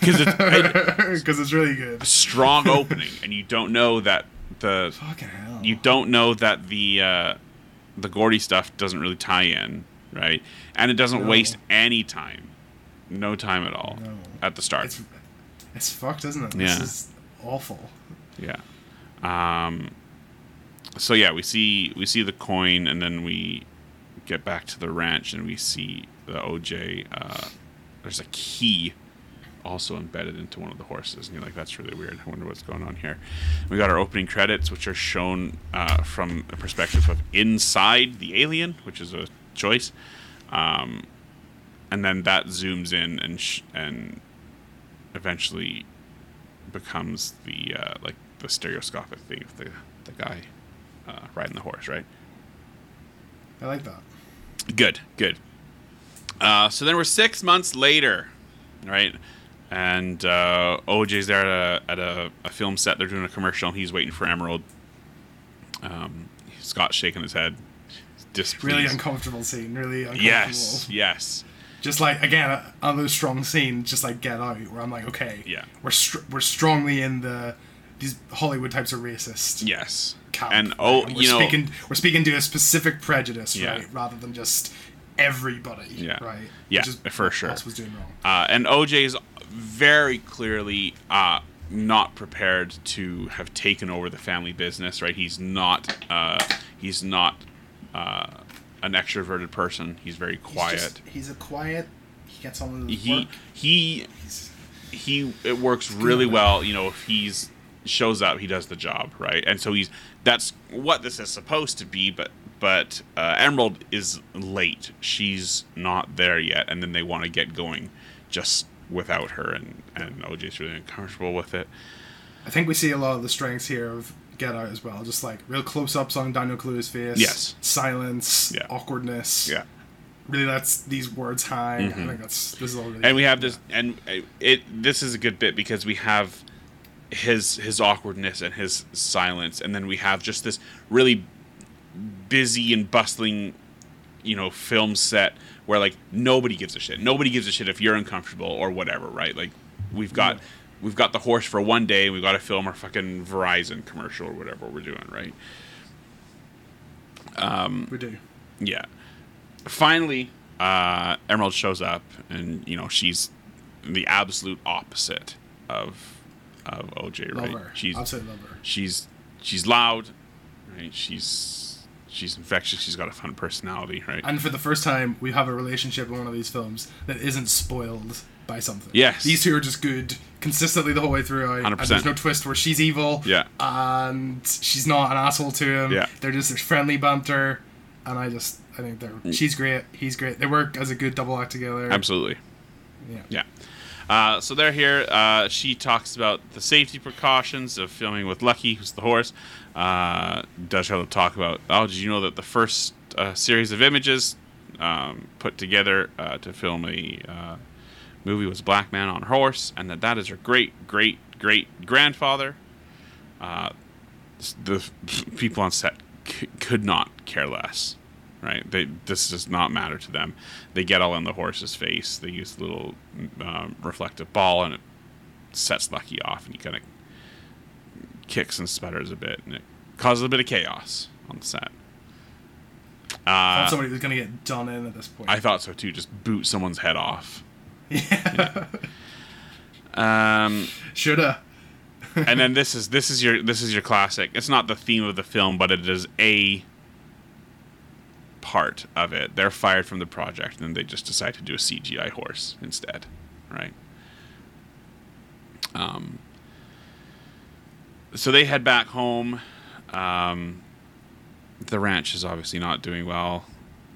Because it's it, <laughs> it's really good. strong <laughs> opening, and you don't know that the Fucking hell. you don't know that the uh, the Gordy stuff doesn't really tie in, right? And it doesn't No. waste any time, no time at all No. at the start. It's it's fucked, isn't it? Yeah. This is awful. Yeah. Um. So yeah, we see we see the coin, and then we get back to the ranch, and we see the OJ. Uh, there's a key also embedded into one of the horses, and you're like, "That's really weird. I wonder what's going on here." We got our opening credits, which are shown uh, from a perspective of inside the alien, which is a choice. Um, and then that zooms in and sh- and eventually becomes the uh, like the stereoscopic thing of the the guy uh, riding the horse, right? I like that. Good, good. Uh, so then we're six months later, right? And uh, OJ's there at, a, at a, a film set. They're doing a commercial. And he's waiting for Emerald. Um, Scott's shaking his head. Displeased. Really uncomfortable scene. Really uncomfortable. Yes, yes. Just like again, another strong scene. Just like Get Out, where I'm like, okay, Yeah. we're str- we're strongly in the these Hollywood types of racist. Yes. camp, and right? oh, And we're you know, speaking we're speaking to a specific prejudice, Yeah. right, rather than just everybody, Yeah. right? Yeah, for sure. Was doing wrong. Uh, and OJ is very clearly uh, not prepared to have taken over the family business. Right? He's not. Uh, he's not uh, an extroverted person. He's very He's quiet. just- He's, a quiet. He gets on with his he work. he He's, he. It works really well. You know, if he's shows up, he does the job, right? And so he's that's what this is supposed to be. But but uh, Emerald is late. She's not there yet, and then they want to get going just without her, and and OJ's really uncomfortable with it. I think we see a lot of the strengths here of Get Out as well. Just like real close ups on Daniel Kaluuya's face. Yes. Silence. Yeah. Awkwardness. Yeah. Really, that's these words hang. Mhm. I think that's this is all really. and we have this and it this is a good bit because we have his his awkwardness and his silence and then we have just this really busy and bustling you know film set where like nobody gives a shit nobody gives a shit if you're uncomfortable or whatever right like we've got Yeah. We've got the horse for one day we've got to film our fucking verizon commercial or whatever we're doing right Um, we do. yeah. Finally, uh, Emerald shows up, and you know she's the absolute opposite of of OJ. right? Love her. She's love her. she's she's loud, right? She's she's infectious. She's got a fun personality, right? And for the first time, we have a relationship in one of these films that isn't spoiled by something. Yes. These two are just good consistently the whole way through. And 100%. there's no twist where she's evil. Yeah. And she's not an asshole to him. Yeah. They're just there's friendly banter. And I just, I think they're, she's great. He's great. They work as a good double act together. Absolutely. Yeah. Yeah. Uh, so they're here. Uh, she talks about the safety precautions of filming with Lucky, who's the horse. Uh, does to talk about. Oh, did you know that the first uh, series of images um, put together uh, to film a uh, movie was Black Man on Horse, and that that is her great great great grandfather. Uh, the <laughs> people on set c- could not care less, right? They this does not matter to them. They get all in the horse's face. They use the little um, reflective ball, and it sets Lucky off, and he kind of kicks and sputters a bit, and it causes a bit of chaos on the set. Thought Uh, somebody was gonna get done in at this point. I thought so too. Just boot someone's head off. Yeah. <laughs> Um, Shoulda. and then this is this is your this is your classic. It's not the theme of the film, but it is a part of it. They're fired from the project, and then they just decide to do a CGI horse instead, right? Um, so they head back home. Um, the ranch is obviously not doing well,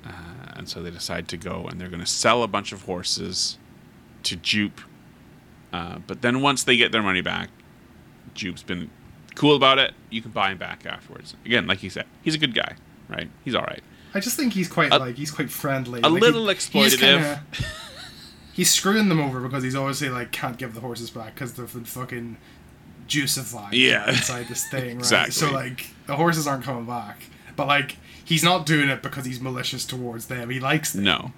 uh, and so they decide to go and they're going to sell a bunch of horses to Jupe. Uh, but then once they get their money back, Jupe's been cool about it. You can buy him back afterwards. Again, like you said, he's a good guy, right? He's all right. I just think he's quite A- like he's quite friendly. a Like, little he- he's exploitative. kinda- <laughs> he's screwing them over because he's obviously like can't give the horses back because they've been fucking juicified Yeah. <laughs> inside this thing, right? Exactly. So like the horses aren't coming back, but like he's not doing it because he's malicious towards them. He likes them No.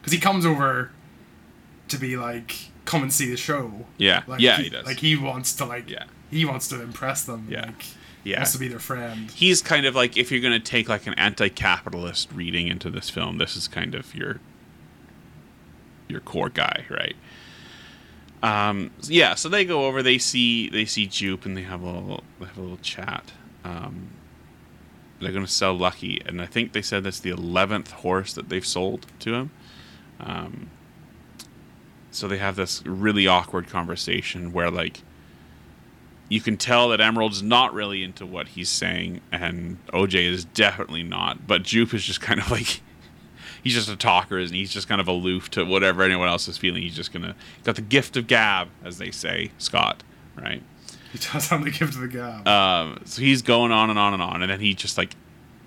because he comes over to be like come and see the show. Yeah. Like, yeah, he, he does. Like he wants to like Yeah. he wants to impress them. Yeah. Like, Yeah. Wants to be their friend. he's kind of like if you're going to take like an anti-capitalist reading into this film this is kind of your your core guy right um yeah so they go over they see they see jupe and they have a little they have a little chat um they're going to sell lucky and i think they said that's the 11th horse that they've sold to him um so they have this really awkward conversation where like you can tell that Emerald's not really into what he's saying, and OJ is definitely not. But Jupe is just kind of like <laughs> he's just a talker, and he's just kind of aloof to whatever anyone else is feeling. He's just gonna got the gift of gab, as they say, Scott, right? He does have the gift of the gab. Um, so he's going on and on and on, and then he just like,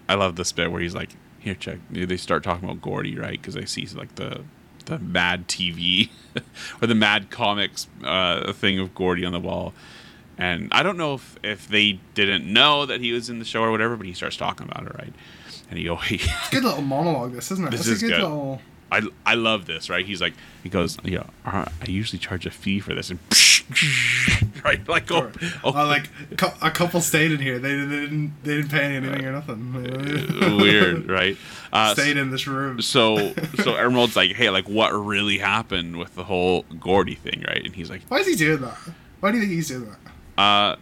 I love this bit where he's like, "Here, check." They start talking about Gordy, right? Because they see like the the Mad TV <laughs> or the Mad Comics uh, thing of Gordy on the wall, and I don't know if if they didn't know that he was in the show or whatever, but he starts talking about it, right? And he, <laughs> oh, he good little monologue, this isn't it? This That's is a good, good. little. I, I love this, right? He's like, he goes, yeah, "Uh, I usually charge a fee for this, and <laughs> <laughs> right, like, oh, oh Uh, like a couple stayed in here. They, they didn't. They didn't pay anything or nothing. <laughs> weird, right? Uh, stayed in this room. so <laughs> so Emerald's like, hey, like what really happened with the whole Gordy thing, right? And he's like, Why is he doing that? Why do you think he's doing that? uh,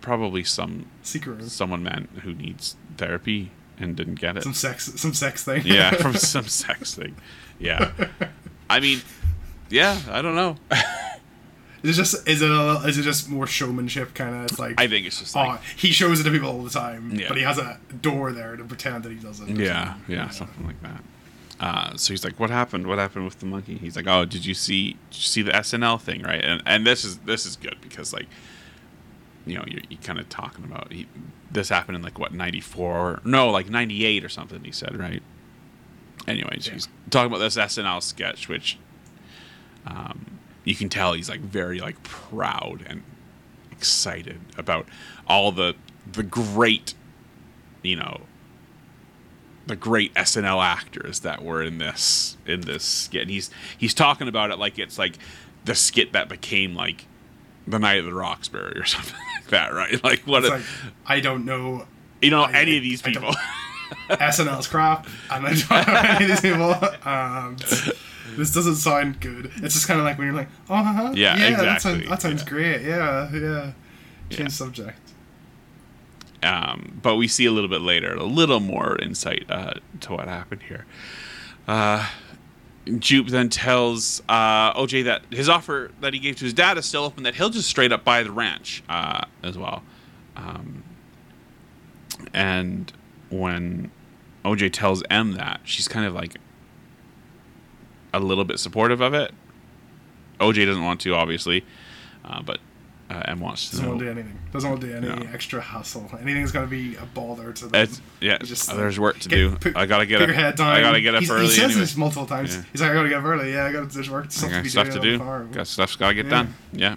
probably some Secret room. someone man who needs therapy and didn't get it. Some sex. Some sex thing. yeah, from some sex thing. Yeah, I mean, yeah, I don't know. Is it just? Is it? A, is it just more showmanship kind of? It's like. I think it's just Oh, he shows it to people all the time, Yeah. but he has a door there to pretend that he doesn't. yeah, something. yeah, something like that. Uh, so he's like, "What happened? What happened with the monkey?" He's like, "Oh, did you see? Did you see the SNL thing, right?" And and this is this is good because like, you know, you're, you're kind of talking about he, this happened in like what ninety four? No, like ninety eight or something. He said, right? Anyways, Yeah. he's talking about this SNL sketch, which um, you can tell he's like very like proud and excited about all the the great, you know, the great SNL actors that were in this in this skit. And he's he's talking about it like it's like the skit that became like the Night of the Roxbury or <laughs> something like that, right? Like what It's a, like I don't know you know I- any of these people. <laughs> SNL's crap, I don't know any of these people. And this doesn't sound good. It's just kind of like when you're like, oh, uh-huh, Yeah, That exactly, sounds, that sounds yeah. great. Yeah, yeah. Change Yeah. subject. um, but we see a little bit later a little more insight uh, to what happened here. Uh, Jupe then tells uh, OJ that his offer that he gave to his dad is still open, that he'll just straight up buy the ranch uh, as well. Um, and when OJ tells M that, she's kind of like a little bit supportive of it. OJ doesn't want to, obviously, uh, but Uh, M wants to Doesn't want to do anything. Doesn't want to do any No. extra hustle. Anything's gonna be a bother to them. It's, yeah, just there's work to get- do. put- I gotta get up. head down. I gotta get up He's- early. He says anyway. this multiple times. Yeah. He's like, I gotta get up early. Yeah, I got there's work stuff to got be stuff to do. Got stuff's gotta get Yeah. done. Yeah.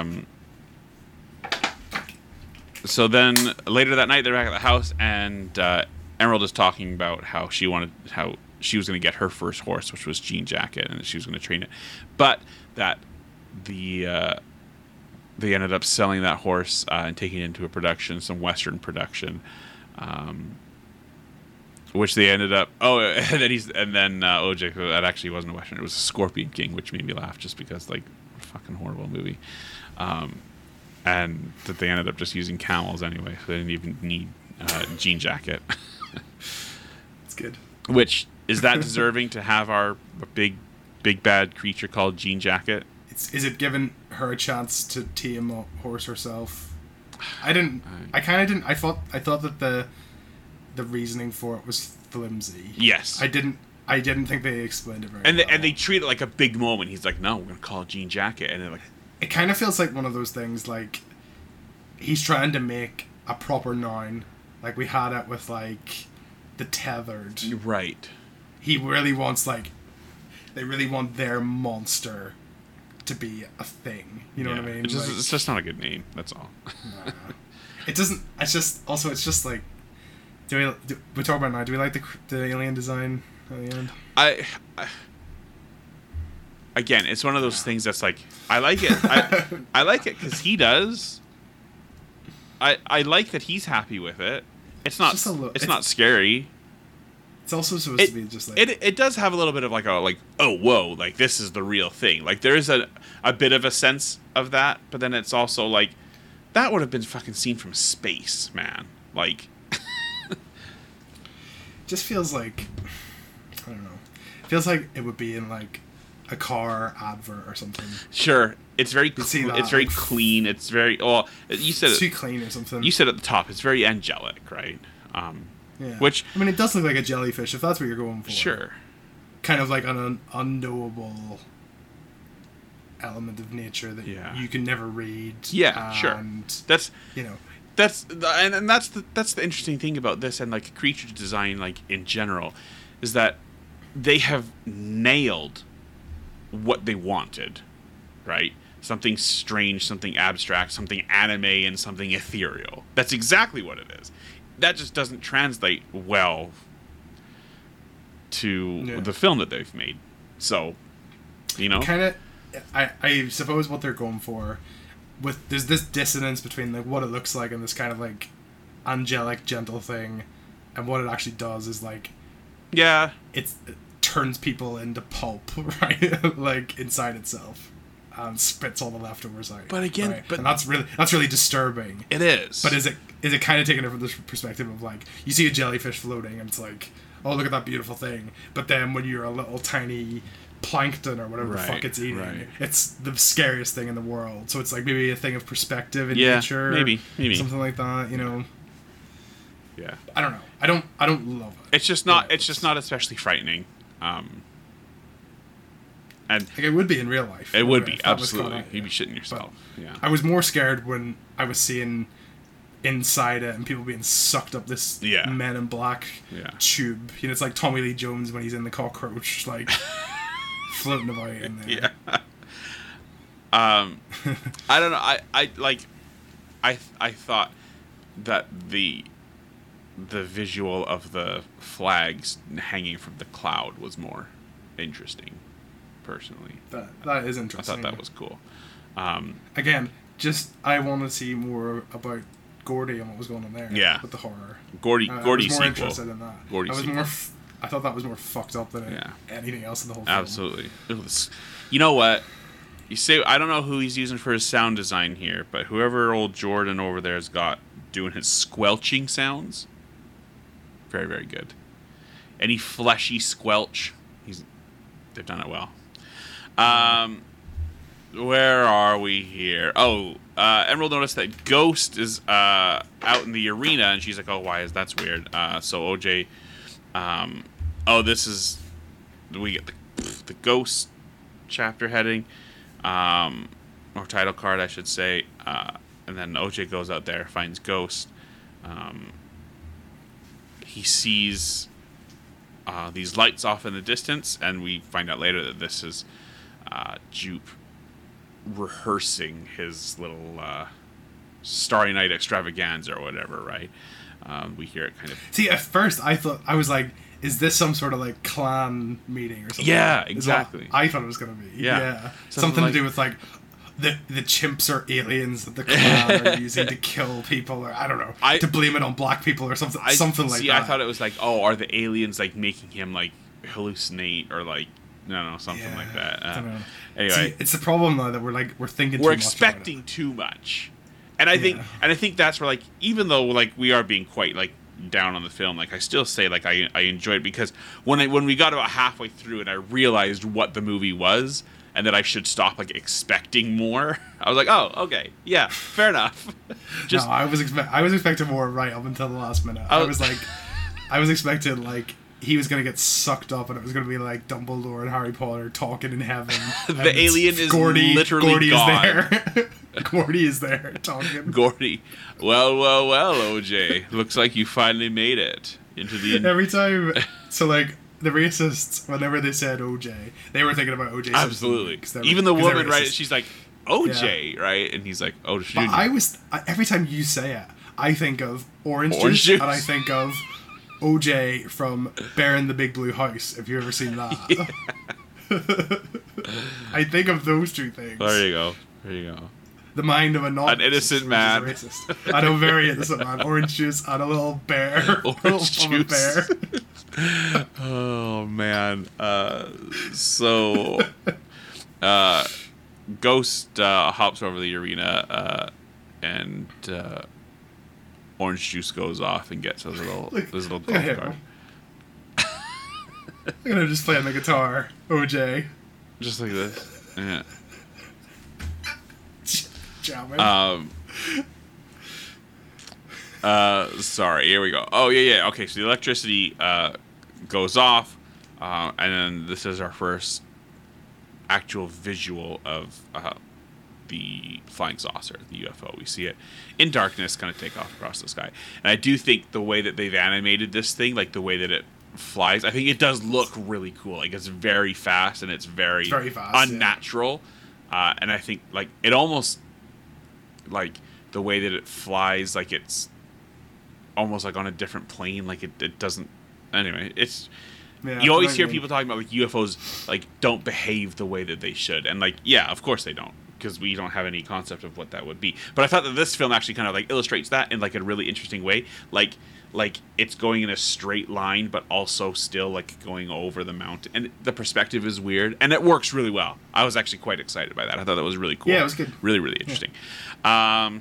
Um. So then later that night, they're back at the house, and uh, Emerald is talking about how she wanted how she was going to get her first horse, which was Jean Jacket, and she was going to train it, but that the uh, they ended up selling that horse uh, and taking it into a production, some Western production. Um, which they ended up. Oh, <laughs> and then he's and then uh, OJ. That actually wasn't a western. It was a Scorpion King, which made me laugh just because like, fucking horrible movie. Um, and that they ended up just using camels anyway, so they didn't even need uh, jean jacket. <laughs> It's good. Which is that deserving to have our big, big bad creature called Jean Jacket? It's, is it giving her a chance to tame a horse herself? I didn't. I kind of didn't. I thought. I thought that the the reasoning for it was flimsy. Yes. I didn't. I didn't think they explained it very and they, well. and they treat it like a big moment. He's like, "No, we're gonna call Jean Jacket," and they're like, it kind of feels like one of those things like he's trying to make a proper noun like we had it with like the tethered "Right." he really wants like they really want their monster to be a thing you know what i mean It's just, Like, it's just not a good name. That's all. nah. it doesn't it's just also it's just like do we do, we talk about now do we like the the alien design at the end I, I again, it's one of those things that's like I like it. I, <laughs> I like it because he does. I I like that he's happy with it. It's not. a little- it's, it's- not scary. it's also supposed It, to be just like it it does have a little bit of like a like oh whoa like this is the real thing like there is a a bit of a sense of that but then it's also like that would have been fucking seen from space man like <laughs> just feels like I don't know. Feels like it would be in like a car advert or something. sure it's very see cl- that, it's very clean it's very well you said It's too it, clean or something. you said at the top it's very angelic right um yeah. which I mean, it does look like a jellyfish if that's what you're going for. sure Kind of like an un- unknowable element of nature that Yeah. you can never read. Yeah, sure. and, that's You know, that's the, and, and that's the that's the interesting thing about this and like creature design like in general is that they have nailed what they wanted right something strange something abstract something anime and something ethereal that's exactly what it is that just doesn't translate well to Yeah. the film that they've made so you know kind of. I I suppose what they're going for, with there's this dissonance between like what it looks like and this kind of like angelic gentle thing, and what it actually does is like yeah it's, it turns people into pulp, <laughs> right? like inside itself, and spits all the leftovers out. But again- right? but- and that's really that's really disturbing. it is But is it is it kind of taken it from this perspective of like you see a jellyfish floating and it's like oh look at that beautiful thing, but then when you're a little tiny plankton or whatever the fuck it's eating, right. it's the scariest thing in the world. So it's like maybe a thing of perspective in Yeah, nature, maybe, maybe. something like that. You know, yeah I don't know. I don't I don't love it. It's just not. Yeah, It's just not especially frightening. Um, and Like it would be in real life. it would be absolutely. You'd be shitting yourself. yeah. I was more scared when I was seeing inside it and people being sucked up this Yeah. Men in Black Yeah. tube. You know, it's like Tommy Lee Jones when he's in the cockroach, like <laughs> floating about in there. yeah. um, <laughs> I don't know. I I like. I I thought that the the visual of the flags hanging from the cloud was more interesting. Personally, That that is interesting. I thought that was cool. Um, again just I want to see more about Gordy and what was going on there. Yeah. with the horror. Gordy Uh, Gordy I was more sequel. interested in that. Gordy I was sequel. more. F- I thought that was more fucked up than Yeah. anything else in the whole film. Absolutely. It was- You know what? You say I don't know who he's using for his sound design here, but whoever old Jordan over there has got doing his squelching sounds, very very good. Any fleshy squelch, he's they've done it well. Um, where are we here? Oh, uh, Emerald noticed that Ghost is uh, out in the arena, and she's like, "Oh, why is that's weird?" Uh, so OJ, um, oh, this is we get the the Ghost chapter heading. Um, or title card, I should say. Uh, and then OJ goes out there, finds Ghost. Um, he sees uh, these lights off in the distance, and we find out later that this is uh, Jupe rehearsing his little uh, Starry Night extravaganza or whatever, right? Um, we hear it kind of. See, at first I thought I was like, "Is this some sort of like Klan meeting or something?" Yeah, exactly. I thought it was gonna be. Yeah. Yeah, Something something, like- to do with like the the chimps or aliens that the Klan are <laughs> using to kill people, or I don't know, I- to blame it on black people or something, I, something like see, that. I thought it was like, oh, are the aliens like making him like hallucinate or like, no, no, something Yeah, like that. Uh, anyway, See, it's the problem though that we're like we're thinking. we're too much about it. expecting too much and i think and i think that's where like even though like we are being quite like down on the film like i still say like i i enjoyed it because when i when we got about halfway through and i realized what the movie was and that i should stop like expecting more <laughs> i was like oh okay yeah fair enough <laughs> just no, I was expect I was expecting more right up until the last minute. Oh. I was like, I was expecting like he was gonna get sucked up and it was gonna be like Dumbledore and Harry Potter talking in heaven. <laughs> The alien is literally Gordy God. is there. <laughs> <laughs> Gordy is there talking. gordy well well well oj looks like you finally made it into the Every time, so like the racists, whenever they said OJ, they were thinking about OJ. Absolutely. they're- even the woman right she's like oj right and he's like oh But I was every time you say it, I think of orange, Orange juice, juice. and I think of OJ from Bear in the Big Blue House. If you've ever seen that, <laughs> <laughs> I think of those two things. there you go there you go The mind of a non An innocent man. racist. I know, very innocent man. Orange juice and a little bear. <laughs> Orange a juice. bear. Oh man. Uh, so uh, Ghost uh, hops over the arena uh, and uh, Orange Juice goes off and gets his little Look- his little golf cart. I'm gonna just play on the guitar. OJ. Just like this. Yeah. Jamming. Um uh sorry, here we go. Oh yeah, yeah. Okay, so the electricity uh goes off, uh, and then this is our first actual visual of uh, the flying saucer, the UFO. We see it in darkness kind of take off across the sky. And I do think the way that they've animated this thing, like the way that it flies, I think it does look really cool. Like it's very fast and it's very, It's very fast, yeah. unnatural. Uh, and I think like it almost like the way that it flies, like it's almost like on a different plane. Like it, it doesn't. Anyway, it's Yeah, you always hear mean- people talking about like UFOs like don't behave the way that they should, and like yeah, of course they don't because we don't have any concept of what that would be. But I thought that this film actually kind of like illustrates that in like a really interesting way, like like it's going in a straight line, but also still like going over the mountain, and the perspective is weird, and it works really well. I was actually quite excited by that. I thought that was really cool. Yeah, it was good. Really, really interesting. Um,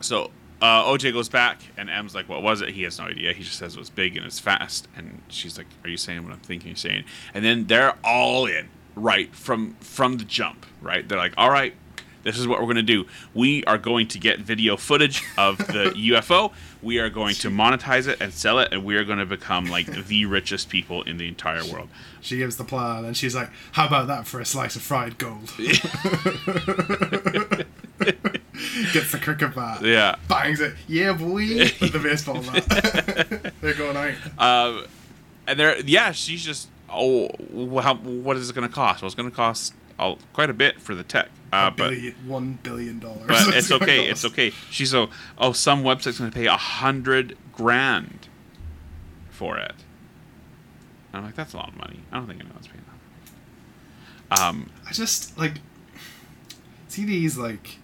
so uh, OJ goes back, and M's like, "What was it?" He has no idea. He just says it was big and it's fast. And she's like, "Are you saying what I'm thinking you're saying?" And then they're all in right from from the jump. Right? They're like, "All right." This is what we're going to do. We are going to get video footage of the <laughs> UFO. We are going to monetize it and sell it, and we are going to become like the richest people in the entire world. She gives the plan, and she's like, "How about that for a slice of fried gold?" <laughs> <laughs> Gets the cricket bat, Yeah. bangs it, yeah, boy, with the baseball bat. They're going out. Um, and there, yeah, she's just, oh, how, what is it going to cost? Well, it's going to cost oh, quite a bit for the tech. Uh, but billion, one billion dollars. but it's <laughs> okay. It's okay. She's so oh, some website's going to pay a hundred grand for it. I'm like, that's a lot of money. I don't think anyone's paying that. Um, I just like CDs. like.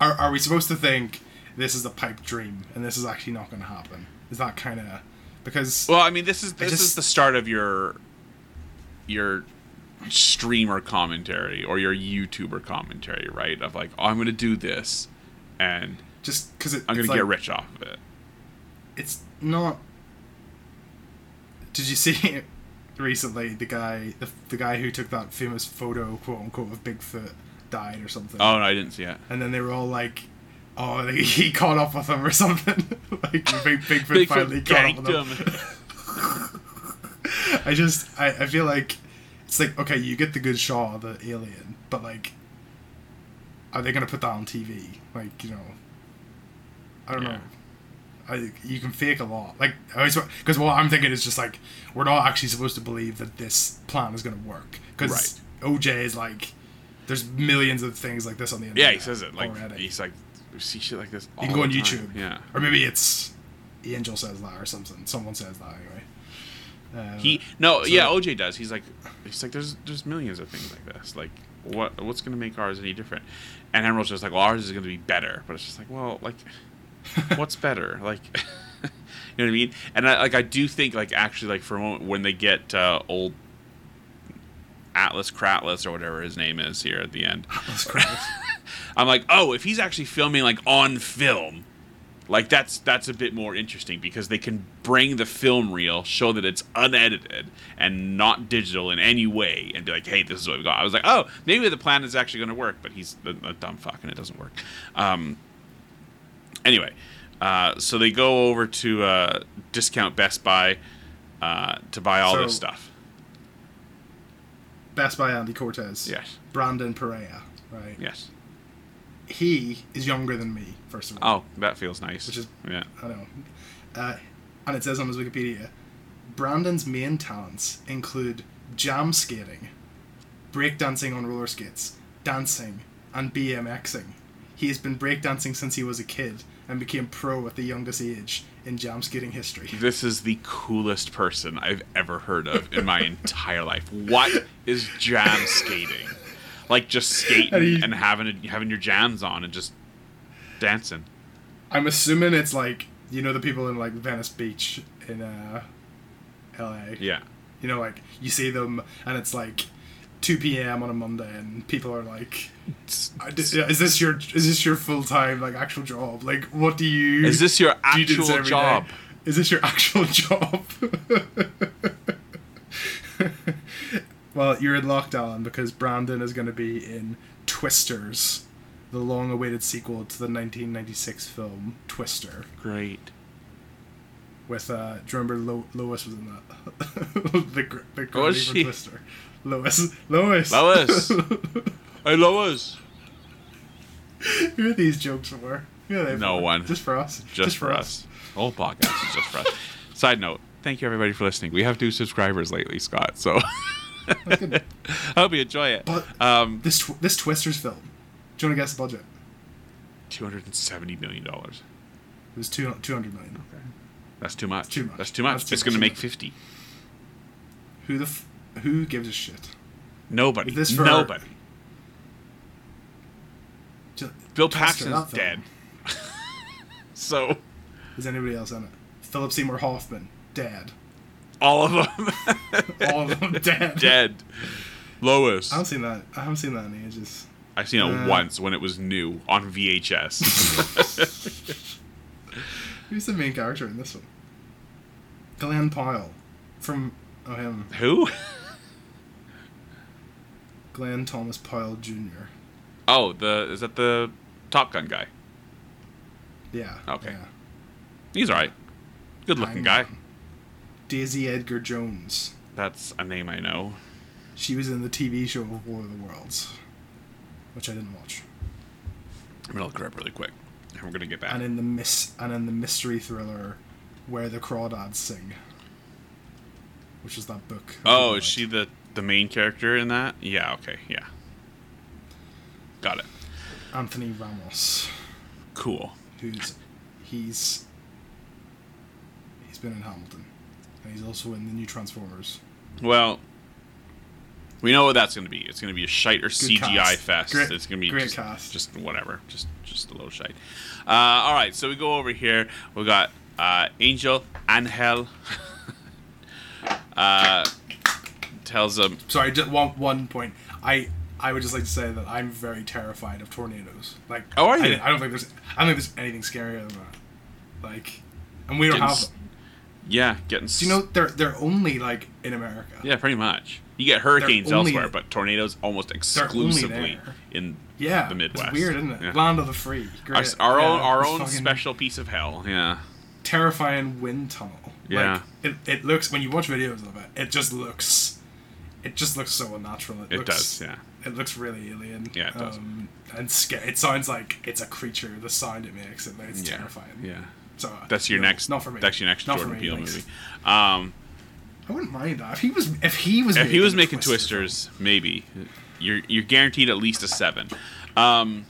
Are are we supposed to think this is a pipe dream and this is actually not going to happen? Is that kind of because well, I mean, this is this is the start of your your streamer commentary or your YouTuber commentary, right? Of like, oh, I'm going to do this, and just because I'm going it's to get like- rich off of it. it's not. Did you see <laughs> recently the guy the, the guy who took that famous photo quote unquote of Bigfoot died or something? Oh no, I didn't see it. And then they were all like, "Oh, like, <laughs> he caught up with him or something." <laughs> like Big, Bigfoot, Bigfoot finally caught up with him. him. I just I, I feel like it's like okay, you get the good of the alien, but like are they going to put that on TV? Like, you know, I don't Yeah. know. I, you can fake a lot. Like, because what I'm thinking is just like, we're not actually supposed to believe that this plan is going to work. Because right. OJ is like, there's millions of things like this on the internet. Yeah, he says it like already. he's like we see shit like this. You can go on the YouTube. Yeah. Or maybe it's the Angel says that or something. Someone says that. Uh, He no, So- yeah, OJ does. He's like, he's like, there's there's millions of things like this. Like, what what's gonna make ours any different? And Emerald's just like, well, ours is gonna be better. But it's just like, well, like, <laughs> what's better? Like, <laughs> you know what I mean? And I like I do think like actually like for a moment when they get uh, old Atlas Kratless or whatever his name is here at the end. <laughs> I'm like, oh, if he's actually filming like on film, like that's that's a bit more interesting because they can bring the film reel, show that it's unedited and not digital in any way, and be like, hey, this is what we got. I was like, oh, maybe the plan is actually going to work, but he's a, a dumb fuck and it doesn't work. Um, anyway, uh, so they go over to uh, discount Best Buy uh, to buy all this stuff. Best Buy Andy Cortez. Yes, Brandon Perea. Right. yes. He is younger than me. First of all. Oh, that feels nice. Which is- yeah. I know. Uh, and it says on his Wikipedia, Brandon's main talents include jam skating, breakdancing on roller skates, dancing, and BMXing. He has been breakdancing since he was a kid and became pro at the youngest age in jam skating history. This is the coolest person I've ever heard of in my <laughs> entire life. What is jam skating? Like just skating And he- and having having your jams on and just dancing. I'm assuming it's like you know the people in like Venice Beach in uh, LA. Yeah. You know, like you see them and it's like 2 p.m. on a Monday, and people are like, "Is this your is this your full time like actual job? Like, what do you? Is this your this actual every day? job? Is this your <laughs> actual job?" <laughs> well, you're in lockdown because Brandon is going to be in Twisters, the long-awaited sequel to the 1996 film Twister Great. with uh do you remember Lo- Lois was in that <laughs> the gr- the girl from she? Twister Lois Lois Lois. <laughs> Hey Lois. Who are these jokes for? They No for? one. Just for us. Just, for us. The whole podcast is just for us. Side note, thank you everybody for listening. We have new subscribers lately, Scott, so. <laughs> <laughs> I hope you enjoy it. But Um this tw- this Twisters film. Do you want to guess the budget? two hundred and seventy million dollars. It was two two hundred million. Okay, That's too much. Too much. That's too much. That's too it's gonna make fifty. Who the f- who gives a shit? Nobody. Is this for- Nobody. Ju- Bill Twister, Paxton's that dead. <laughs> so Is anybody else in it? Philip Seymour Hoffman dead. All of them <laughs> All of them dead. dead. Lois. I haven't seen that. I haven't seen that in ages. I've seen it Uh, once when it was new on VHS. <laughs> Who's the main character in this one? Glen Powell from oh him Who? <laughs> Glen Thomas Powell Jr. Oh, the is that the Top Gun guy? Yeah. Okay. Yeah. He's alright. Good looking guy. Daisy Edgar Jones. That's a name I know. She was in the TV show War of the Worlds, which I didn't watch, I'm gonna look her up really quick. And we're gonna get back. and in the mis- and in the mystery thriller, Where the Crawdads Sing, which is that book. Oh, is she the the main character in that? Yeah. Okay. Yeah. Got it. Anthony Ramos, Cool. who's he's he's been in Hamilton, and he's also in the new Transformers. Well, we know what that's going to be. It's going to be a shite or CGI cast. fest. Great- it's going to be just, cast. just whatever, just just a little shite. Uh, all right, so we go over here. We got uh, Angel Angel <laughs> uh, tells them. Sorry, just one one point. I I would just like to say that I'm very terrified of tornadoes. Like, Oh, are I, you? I don't think there's I don't think there's anything scarier than that. Like, and we don't Getting have them. Yeah, getting. Do you know they're they're only like in America? Yeah, pretty much. You get hurricanes only- elsewhere, but tornadoes almost exclusively in Yeah, the Midwest. It's weird, isn't it? Yeah. Land of the free. Our, Great. our own Yeah, our own special piece of hell. Yeah. terrifying wind tunnel. Yeah. Like, it, it looks when you watch videos of it, it just looks, it just looks so unnatural. It, It looks, does, yeah. It looks really alien. Yeah, it does. Um, and sca- it sounds like it's a creature. The sound it makes, it it's yeah, terrifying. Yeah, So uh, that's your no, next. Not for me. That's your next Not for Jordan me, Peele movie. Um, I wouldn't mind that if he was. If he was. if he was making Twister twisters, maybe you're you're guaranteed at least a seven. Um,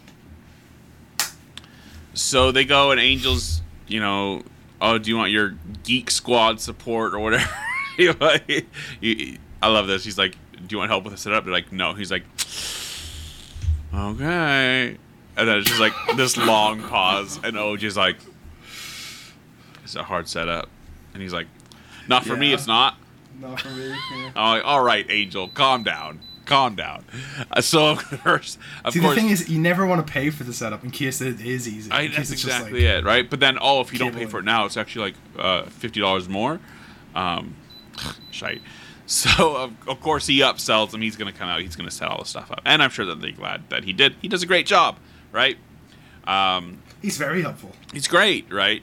so they go and Angels, you know, oh, do you want your Geek Squad support or whatever? <laughs> You know, he- I love this. He's like, do you want help with the setup? They're like, no. He's like, okay. And then it's just like this long pause, and OJ's like, it's a hard setup, and he's like, not for me, it's not. Not for me. Yeah. I'm like, all right, Angel, calm down, calm down. Uh, so of course, of See, course, the thing is, you never want to pay for the setup in case it is easy. I, that's exactly like, it, right? But then, oh, if you don't pay for it now, it's actually like uh, fifty dollars more. Um, <sighs> shite. <laughs> So of, of course he upsells him. He's gonna come out. He's gonna set all the stuff up, and I'm sure that they're glad that he did. He does a great job, right? Um, He's very helpful. he's great, right?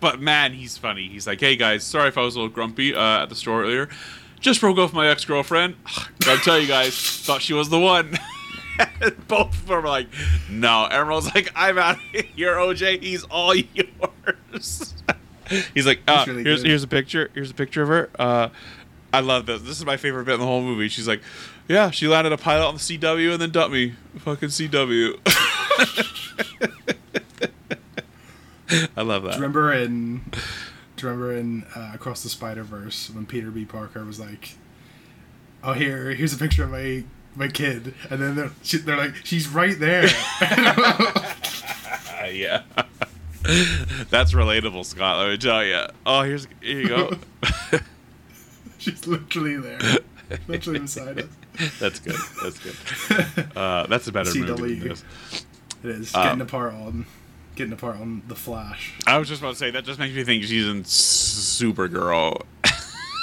But man, he's funny. He's like, "Hey guys, sorry if I was a little grumpy uh, at the store earlier. Just broke off my ex girlfriend. <sighs> Gotta tell you guys, thought she was the one." <laughs> Both of them are like, "No." Emerald's like, "I'm out of here, OJ. He's all <laughs> yours." he's like, uh, really "Here's good. here's a picture. Here's a picture of her." Uh, I love this. This is my favorite bit in the whole movie. She's like, "Yeah, she landed a pilot on the CW and then dumped me. Fucking CW." <laughs> I love that. Do you remember in? Do you remember in uh, Across the Spider Verse when Peter B. Parker was like, "Oh, here, here's a picture of my my kid," and then they're, she, they're like, "She's right there." <laughs> <laughs> Yeah. That's relatable, Scott. Let me tell you. Oh, here's here you go. <laughs> She's literally there, literally beside us. that's good. That's good. Uh, that's a better CW. movie this. It is Um, getting apart on, getting apart on the Flash. I was just about to say that just makes me think she's in Supergirl.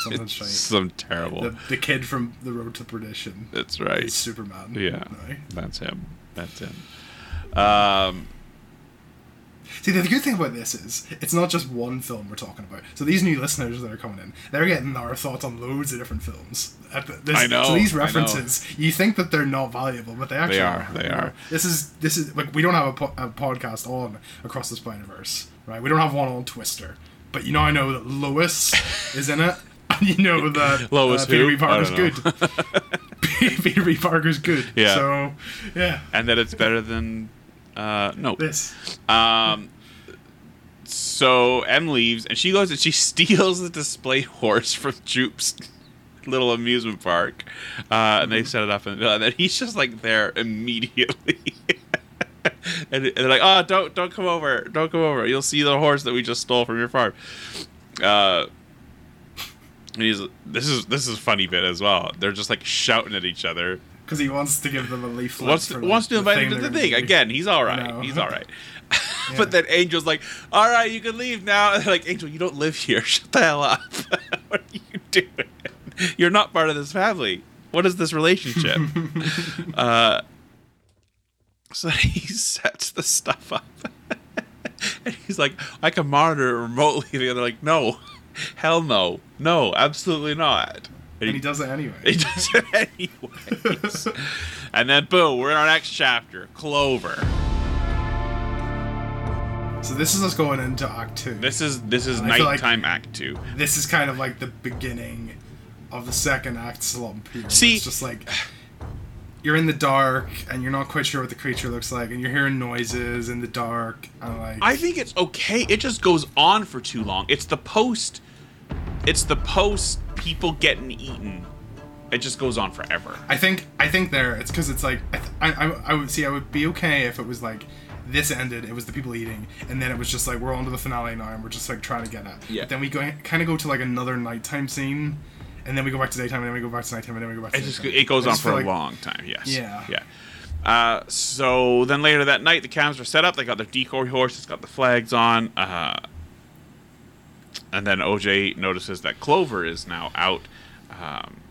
Something <laughs> It's strange. some terrible. The, the kid from The Road to Perdition. That's right. Superman. Yeah, No. that's him. That's him. Um, See, the good thing about this is it's not just one film we're talking about. So these new listeners that are coming in, they're getting our thoughts on loads of different films. This, I know, So these references, you think that they're not valuable, but they actually are, they are. This is this is like we don't have a, po- a podcast on Across the Spider Verse, right? We don't have one on Twister, but you know I know that Lois <laughs> is in it, and you know <laughs> that Lois uh, Peter? B. Parker's good. <laughs> Peter B. Parker's good. Yeah. So yeah, and that it's better than uh, no. this. Um, so M leaves and she goes and she <laughs> steals the display horse from Jupe's <laughs> little amusement park, uh, and they set it up and, and then he's just like there immediately. <laughs> and, and they're like, "Oh, don't don't come over, don't come over. You'll see the horse that we just stole from your farm." Uh, and he's this is this is a funny bit as well. They're just like shouting at each other. Because he wants to give them a leaflet. Wants to, like, wants to the invite him to the thing again. He's all right. Know. He's all right. <laughs> <laughs> Yeah. But then Angel's like, "All right, you can leave now." <laughs> Like, "Angel, you don't live here. Shut the hell up. what are you doing? You're not part of this family. What is this relationship?" uh, so he sets the stuff up, and he's like, "I can monitor it remotely." And they're like, "No, hell no, no, absolutely not." And he does it anyway. <laughs> He does it anyways. <laughs> and then boom, we're in our next chapter, Clover. So this is us going into Act Two. This is this is feel like- nighttime act two. This is kind of like the beginning of the second act slump here. See- it's just like you're in the dark and you're not quite sure what the creature looks like, and you're hearing noises in the dark, and like I think it's okay. It just goes on for too long. It's the post. It's the post people getting eaten. It just goes on forever. I think I think there it's because it's like I, th- I I I would see I would be okay if it was like this ended it was the people eating and then it was just like we're on to the finale now and we're just like trying to get at Yeah. but then we go kind of go to like another nighttime scene and then we go back to daytime and then we go back to nighttime and then we go back to It just daytime. it goes on for a like- long time. Yes. Yeah. Yeah. Uh, so then later that night, the cams were set up. They got their decoy horse. It's got the flags on. Uh, and then OJ notices that Clover is now out. Um,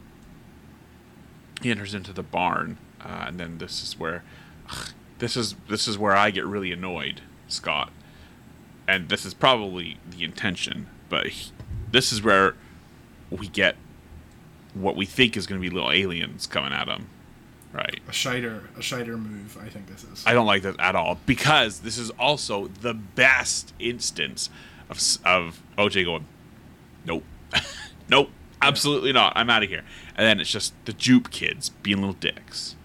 he enters into the barn, uh, and then this is where this is this is where I get really annoyed, Scott. And this is probably the intention, but he, this is where we get what we think is going to be little aliens coming at him. right? A Scheider, a Scheider move. I think this is. I don't like that at all because this is also the best instance of of OJ going, nope, <laughs> nope, absolutely not. I'm out of here. And then it's just the Jupe kids being little dicks.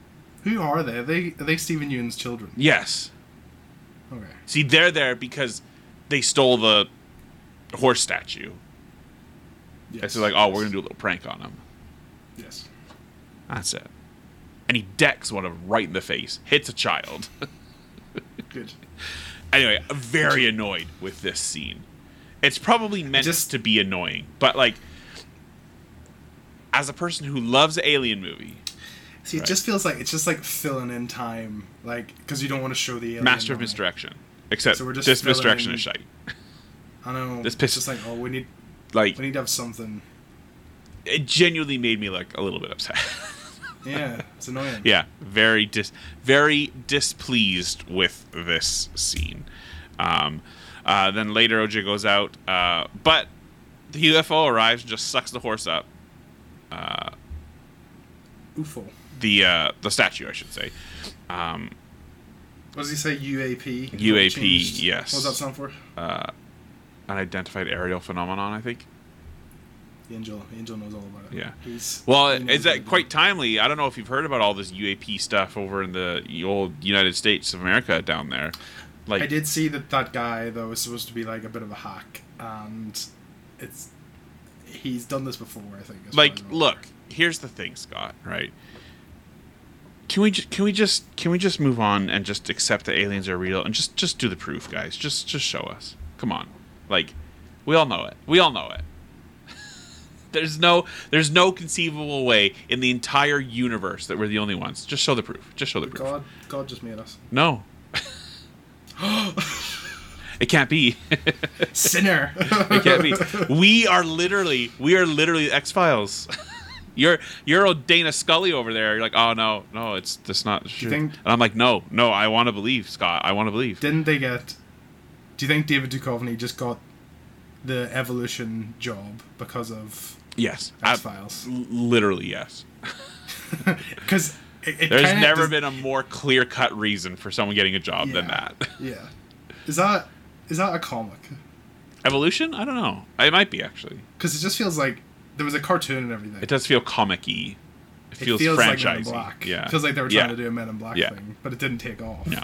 Who are they? Are they are they Steven Yeun's children? Yes. Okay. See, they're there because they stole the horse statue. Yes. And so like, oh, we're gonna do a little prank on him. Yes. That's it. And he decks one of them right in the face, hits a child. <laughs> Good. anyway, very annoyed with this scene. It's probably meant Just- to be annoying, but like, as a person who loves Alien movie, See, it Right. just feels like it's just like filling in time, like because you don't want to show the alien master of misdirection. Except So we're just this misdirection in- is shite. <laughs> I don't know. This It's pisses- just like oh, we need Like, we need to have something. it genuinely made me like a little bit upset. <laughs> Yeah, it's annoying. yeah, very dis, very displeased with this scene. Um, uh, then later, OJ goes out, uh, but the UFO arrives and just sucks the horse up. UFO. The uh, the statue, I should say. Um, What does he say? UAP. UAP, yes. What does that stand for? unidentified aerial phenomenon, I think. Angel. Angel knows all about it. Yeah. He's, Well, is that quite timely? I don't know if you've heard about all this UAP stuff over in the old United States of America down there. Like, I did see that that guy though was supposed to be like a bit of a hack, and it's he's done this before. I think. like, look. Here's the thing, Scott. Right? Can we ju- can we just can we just move on and just accept that aliens are real and just just do the proof, guys? Just just show us. Come on, like, we all know it. We all know it. <laughs> There's no there's no conceivable way in the entire universe that we're the only ones. Just show the proof. Just show the proof. God, God just made us No. <gasps> it can't be. <laughs> sinner. <laughs> it can't be. We are literally we are literally X Files. <laughs> You're you're old Dana Scully over there. You're like, oh no, no, it's that's not true. think- and I'm like, no, no, I want to believe, Scott. I want to believe. Didn't they get? Do you think David Duchovny just got the evolution job because of yes, X Files? literally yes. Because it, it There's never does- been a more clear cut reason for someone getting a job than that. <laughs> Yeah, is that is that a comic? Evolution? I don't know. It might be actually. Because it just feels like there was a cartoon and everything. It does feel comic-y. It feels, it feels like Men in franchisey. Black. Yeah. It feels like they were trying yeah. to do a Men in Black Yeah. thing, but it didn't take off. No.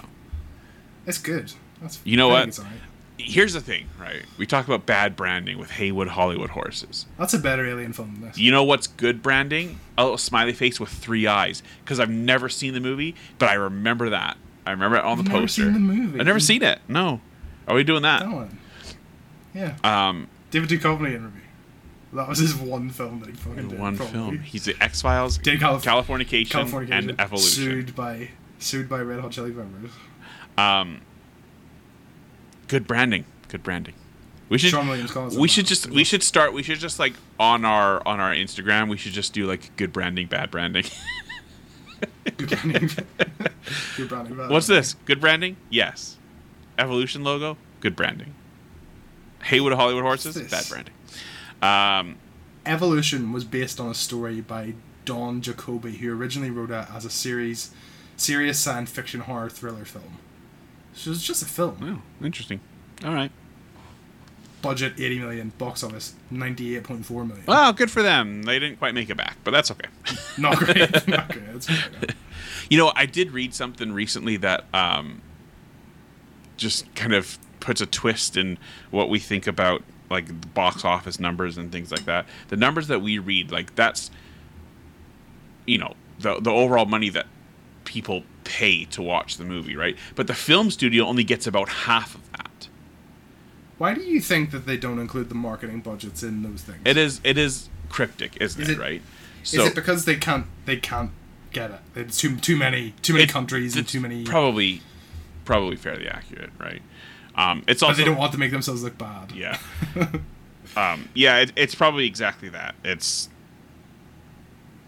It's good. That's You know what? think it's alright. Here's the thing, right? We talk about bad branding with Haywood Hollywood horses. That's a better alien film than this. You know what's good branding? A little smiley face with three eyes. Because I've never seen the movie, but I remember that. I remember it on You've the never poster. seen the movie? I've never seen it. No. Are we doing that? Dallin. Yeah. Um, David Duchovny in review. That was his one film that he fucking did. one probably. film. He's the X Files, Calif- Californication, California and Evolution. Sued by sued by Red Hot Chili Peppers. Um, good branding. Good branding. We should. Seann William Scott. We should just. We should start. We should just like on our on our Instagram. We should just do like good branding, bad branding. <laughs> Good branding. good branding. bad What's this? Good branding? Yes. Evolution logo? Good branding. Haywood Hollywood horses? Bad branding. Um, Evolution was based on a story by Don Jakoby, who originally wrote it as a series, serious science fiction horror thriller film. So it's just a film. oh, interesting. All right. Budget 80 million, box office 98.4 million. Well, good for them. They didn't quite make it back, but that's okay. <laughs> Not great. Not great. That's <laughs> you know, I did read something recently that um, just kind of puts a twist in what we think about like box office numbers and things like that. The numbers that we read, like that's you know the the overall money that people pay to watch the movie, right? But the film studio only gets about half of that. Why do you think that they don't include the marketing budgets in those things? It is it is cryptic, isn't Is it, it- Right. Is it because they can't they can't get it? It's too too many too many It's- countries and too many. probably probably fairly accurate, right? Um, it's but they don't want to make themselves look bad. yeah, <laughs> um, yeah. It, it's probably exactly that. It's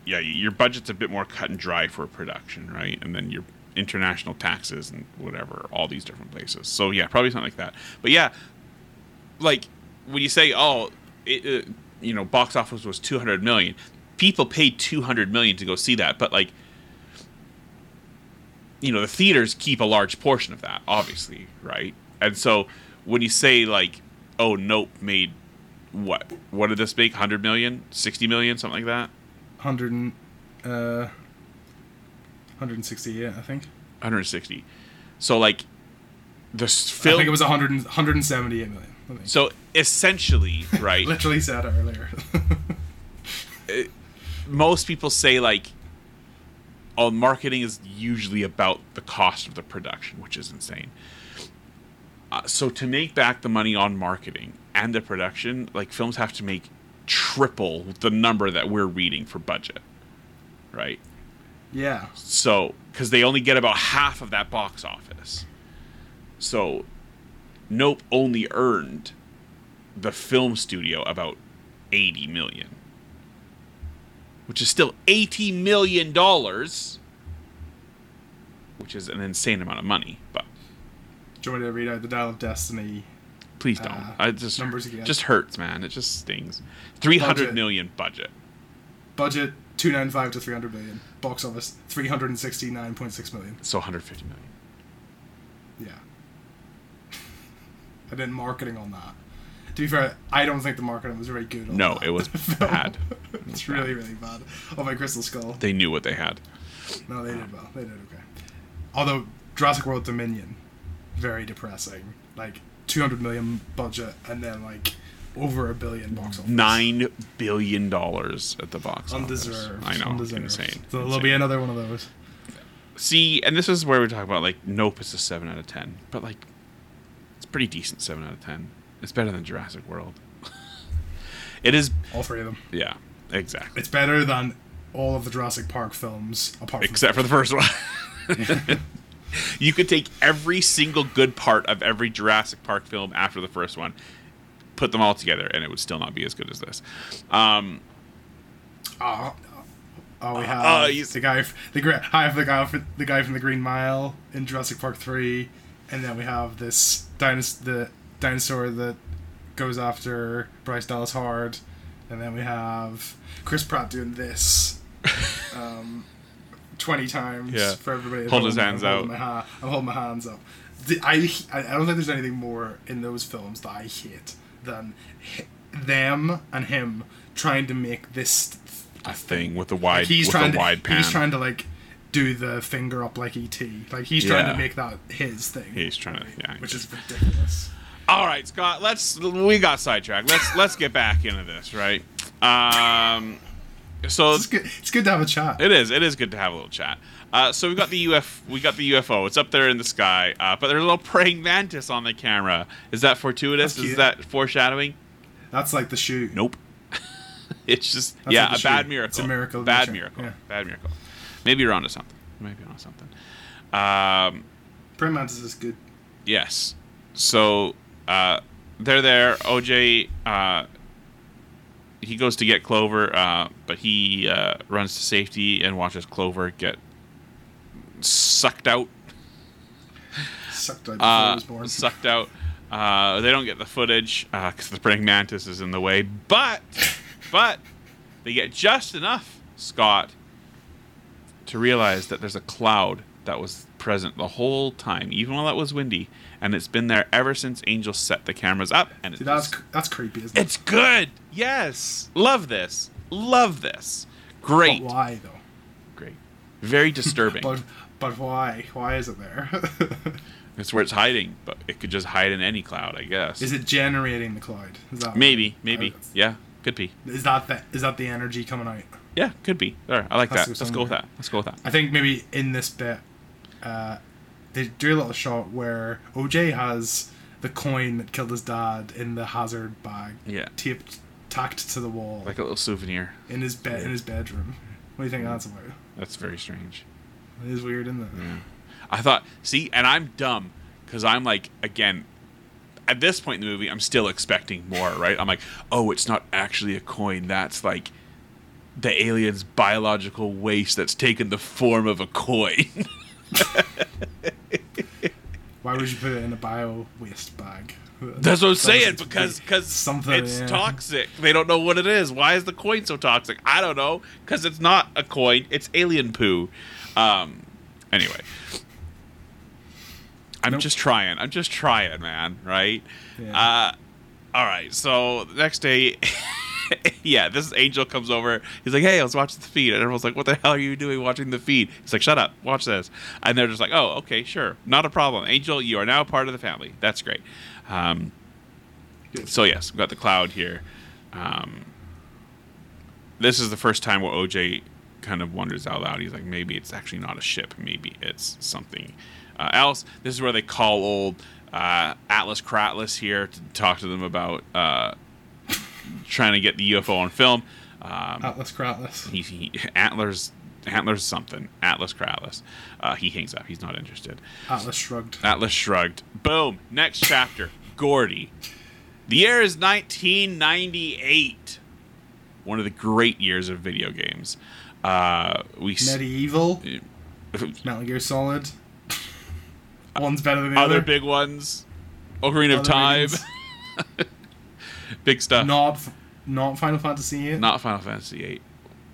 yeah, your budget's a bit more cut and dry for production, right? And then your international taxes and whatever, all these different places. So yeah, probably something like that. But yeah, like when you say, oh, it, uh, you know, box office was two hundred million, people paid two hundred million to go see that, but like you know the theaters keep a large portion of that, obviously, right? And so when you say like, oh, Nope made what? What did this make? 100 million, 60 million, something like that. 100 and, uh, 168, I think. 160. So like the s- I film. think it was 100, 178 million. So essentially, <laughs> right? Literally said <laughs> it earlier. most people say like oh marketing is usually about the cost of the production which is insane uh, so to make back the money on marketing and the production like films have to make triple the number that we're reading for budget right yeah. so because they only get about half of that box office so nope only earned the film studio about 80 million which is still 80 million dollars which is an insane amount of money but Do you want me to read out the Dial of Destiny? Please don't Uh, i just numbers again. just hurts man it just stings Three hundred million Budget. budget Budget 295 to 300 million. Box office 369.6 million. so 150 million Yeah. <laughs> and then marketing on that. To be fair, I don't think the marketing was very good on No, it was <laughs> bad. <laughs> it's really, really bad. Oh, my Crystal Skull. they knew what they had No, they did well. They did okay. Although Jurassic World Dominion, very depressing. Like 200 million budget and then like over a billion box office. nine billion dollars at the box Undeserved. office. I know, Undeserved. insane. So there'll insane. be another one of those. See, and this is where we talk about like Nope is a seven out of ten, but like it's pretty decent seven out of ten. It's better than Jurassic World. <laughs> it is, All three of them. yeah, exactly. It's better than all of the Jurassic Park films, apart from Except for the first one. <laughs> you could take every single good part of every Jurassic Park film after the first one, put them all together, and it would still not be as good as this. Um, Oh, oh we have Uh, the guy, the I have the guy, f- the guy from the Green Mile in Jurassic Park three, and then we have this dinosaur, the dinosaur that goes after Bryce Dallas Howard, and then we have Chris Pratt doing this, <laughs> um, twenty times Yeah. for everybody. Hold his hands I'm holding out. My ha- I'm holding my hands up. The- I, I don't think there's anything more in those films that I hate than them and him trying to make this a thing with the wide, he's with trying to wide pan. he's trying to like do the finger up like ET. Like he's trying Yeah. to make that his thing. He's trying to- yeah, which is ridiculous. All right, Scott. Let's we got sidetracked. Let's let's get back into this, right? Um, so It's good. It's good to have a chat. it is it is good to have a little chat. Uh, so we got the UF we got the UFO. It's up there in the sky, uh, but there's a little praying mantis on the camera. Is that fortuitous? Is that foreshadowing? That's like the shoe. Nope. <laughs> it's just That's yeah, like a bad shoe. miracle. It's a miracle Bad miracle. Yeah. Bad miracle. Maybe you're onto something. Maybe you're onto something. Um, Praying mantis is good. Yes. So uh, they're there. OJ, uh, he goes to get Clover, uh, but he uh, runs to safety and watches Clover get sucked out. Sucked out before Uh, was born. sucked out. Uh, they don't get the footage because the praying mantis is in the way, but but they get just enough, Scott, to realize that there's a cloud that was present the whole time, even while it was windy, and it's been there ever since Angel set the cameras up. And See, that's that's creepy, isn't it? it's good. Yes, love this. Love this. Great, But why though? great. Very disturbing. <laughs> But but why? Why is it there? <laughs> it's where it's hiding, but it could just hide in any cloud, I guess. is it generating the cloud? Is that Maybe, maybe. Yeah, could be. Is that the, is that the energy coming out? Yeah, could be. There, I like Has that. Let's go with that. Let's go with that. I think maybe in this bit, uh, they do a little shot where OJ has the coin that killed his dad in the hazard bag, Yeah, taped, tacked to the wall like a little souvenir. in his bed in his bedroom. What do you think that's about? That's very strange. It is weird, isn't it? Yeah. I thought, see, and I'm dumb because I'm like, again, at this point in the movie, I'm still expecting more, right? I'm like, oh, it's not actually a coin. That's like the alien's biological waste that's taken the form of a coin. <laughs> Why would you put it in a bio waste bag? That's what I'm saying because because something, it's yeah. toxic. They don't know what it is. Why is the coin so toxic? I don't know because it's not a coin. It's alien poo. Um. Anyway, I'm Nope. just trying. I'm just trying, man. Right? Yeah. Uh, all right. So next day, <laughs> <laughs> yeah, this Angel comes over. He's like, "Hey, let's watch the feed." And everyone's like, "What the hell are you doing watching the feed?" He's like, "Shut up, watch this." And they're just like, "Oh, okay, sure, not a problem." Angel, you are now part of the family. That's great. Um, so yes, we've got the cloud here. Um, this is the first time where OJ kind of wonders out loud. He's like, maybe it's actually not a ship. Maybe it's something uh, else. This is where they call old uh, Atlas Kratlis here to talk to them about uh, trying to get the UFO on film. Um, Atlas Kratless. he, he, Antlers, Antlers something. Atlas Kratlis. Uh, he hangs up. He's not interested. Atlas shrugged. Atlas shrugged. Boom. Next chapter. Gordy. The year is 1998. One of the great years of video games. Uh, we s- MediEvil. <laughs> Metal Gear Solid. <laughs> One's better than the other other. big ones. Ocarina of Time. <laughs> big stuff. Not, not Final Fantasy VIII. Not Final Fantasy 8.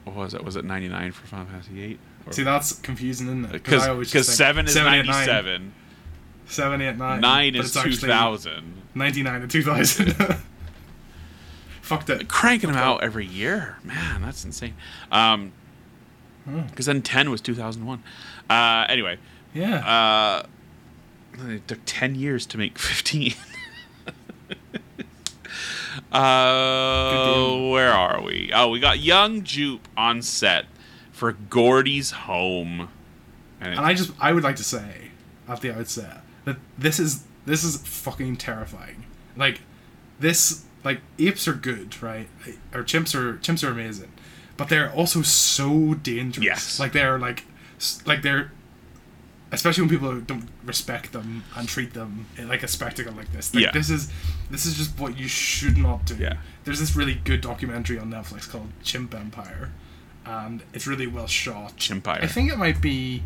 What was it? Was it 99 for Final Fantasy 8? See, that's confusing, isn't it? Because I always just think 7 is 7, 8, 9. 97. 7, 8, 9. 9 is 2000. 99 and 2000. <laughs> Fucked it. cranking them out every year. Man, that's insane. Um, Hmm. because then ten was two thousand one. Uh, anyway, Yeah. uh, it took ten years to make fifteen. <laughs> uh, where are we? Oh, we got young Jupe on set for Gordy's home, and, And I just I would like to say at the outset that this is this is fucking terrifying. Like this like apes are good, right? Or chimps are chimps are amazing. But they're also so dangerous. Yes. Like they're like like they're especially when people don't respect them and treat them in like a spectacle like this. Like Yeah. this is this is just what you should not do. Yeah. There's this really good documentary on Netflix called Chimp Empire. And it's really well shot. Chimpire. I think it might be.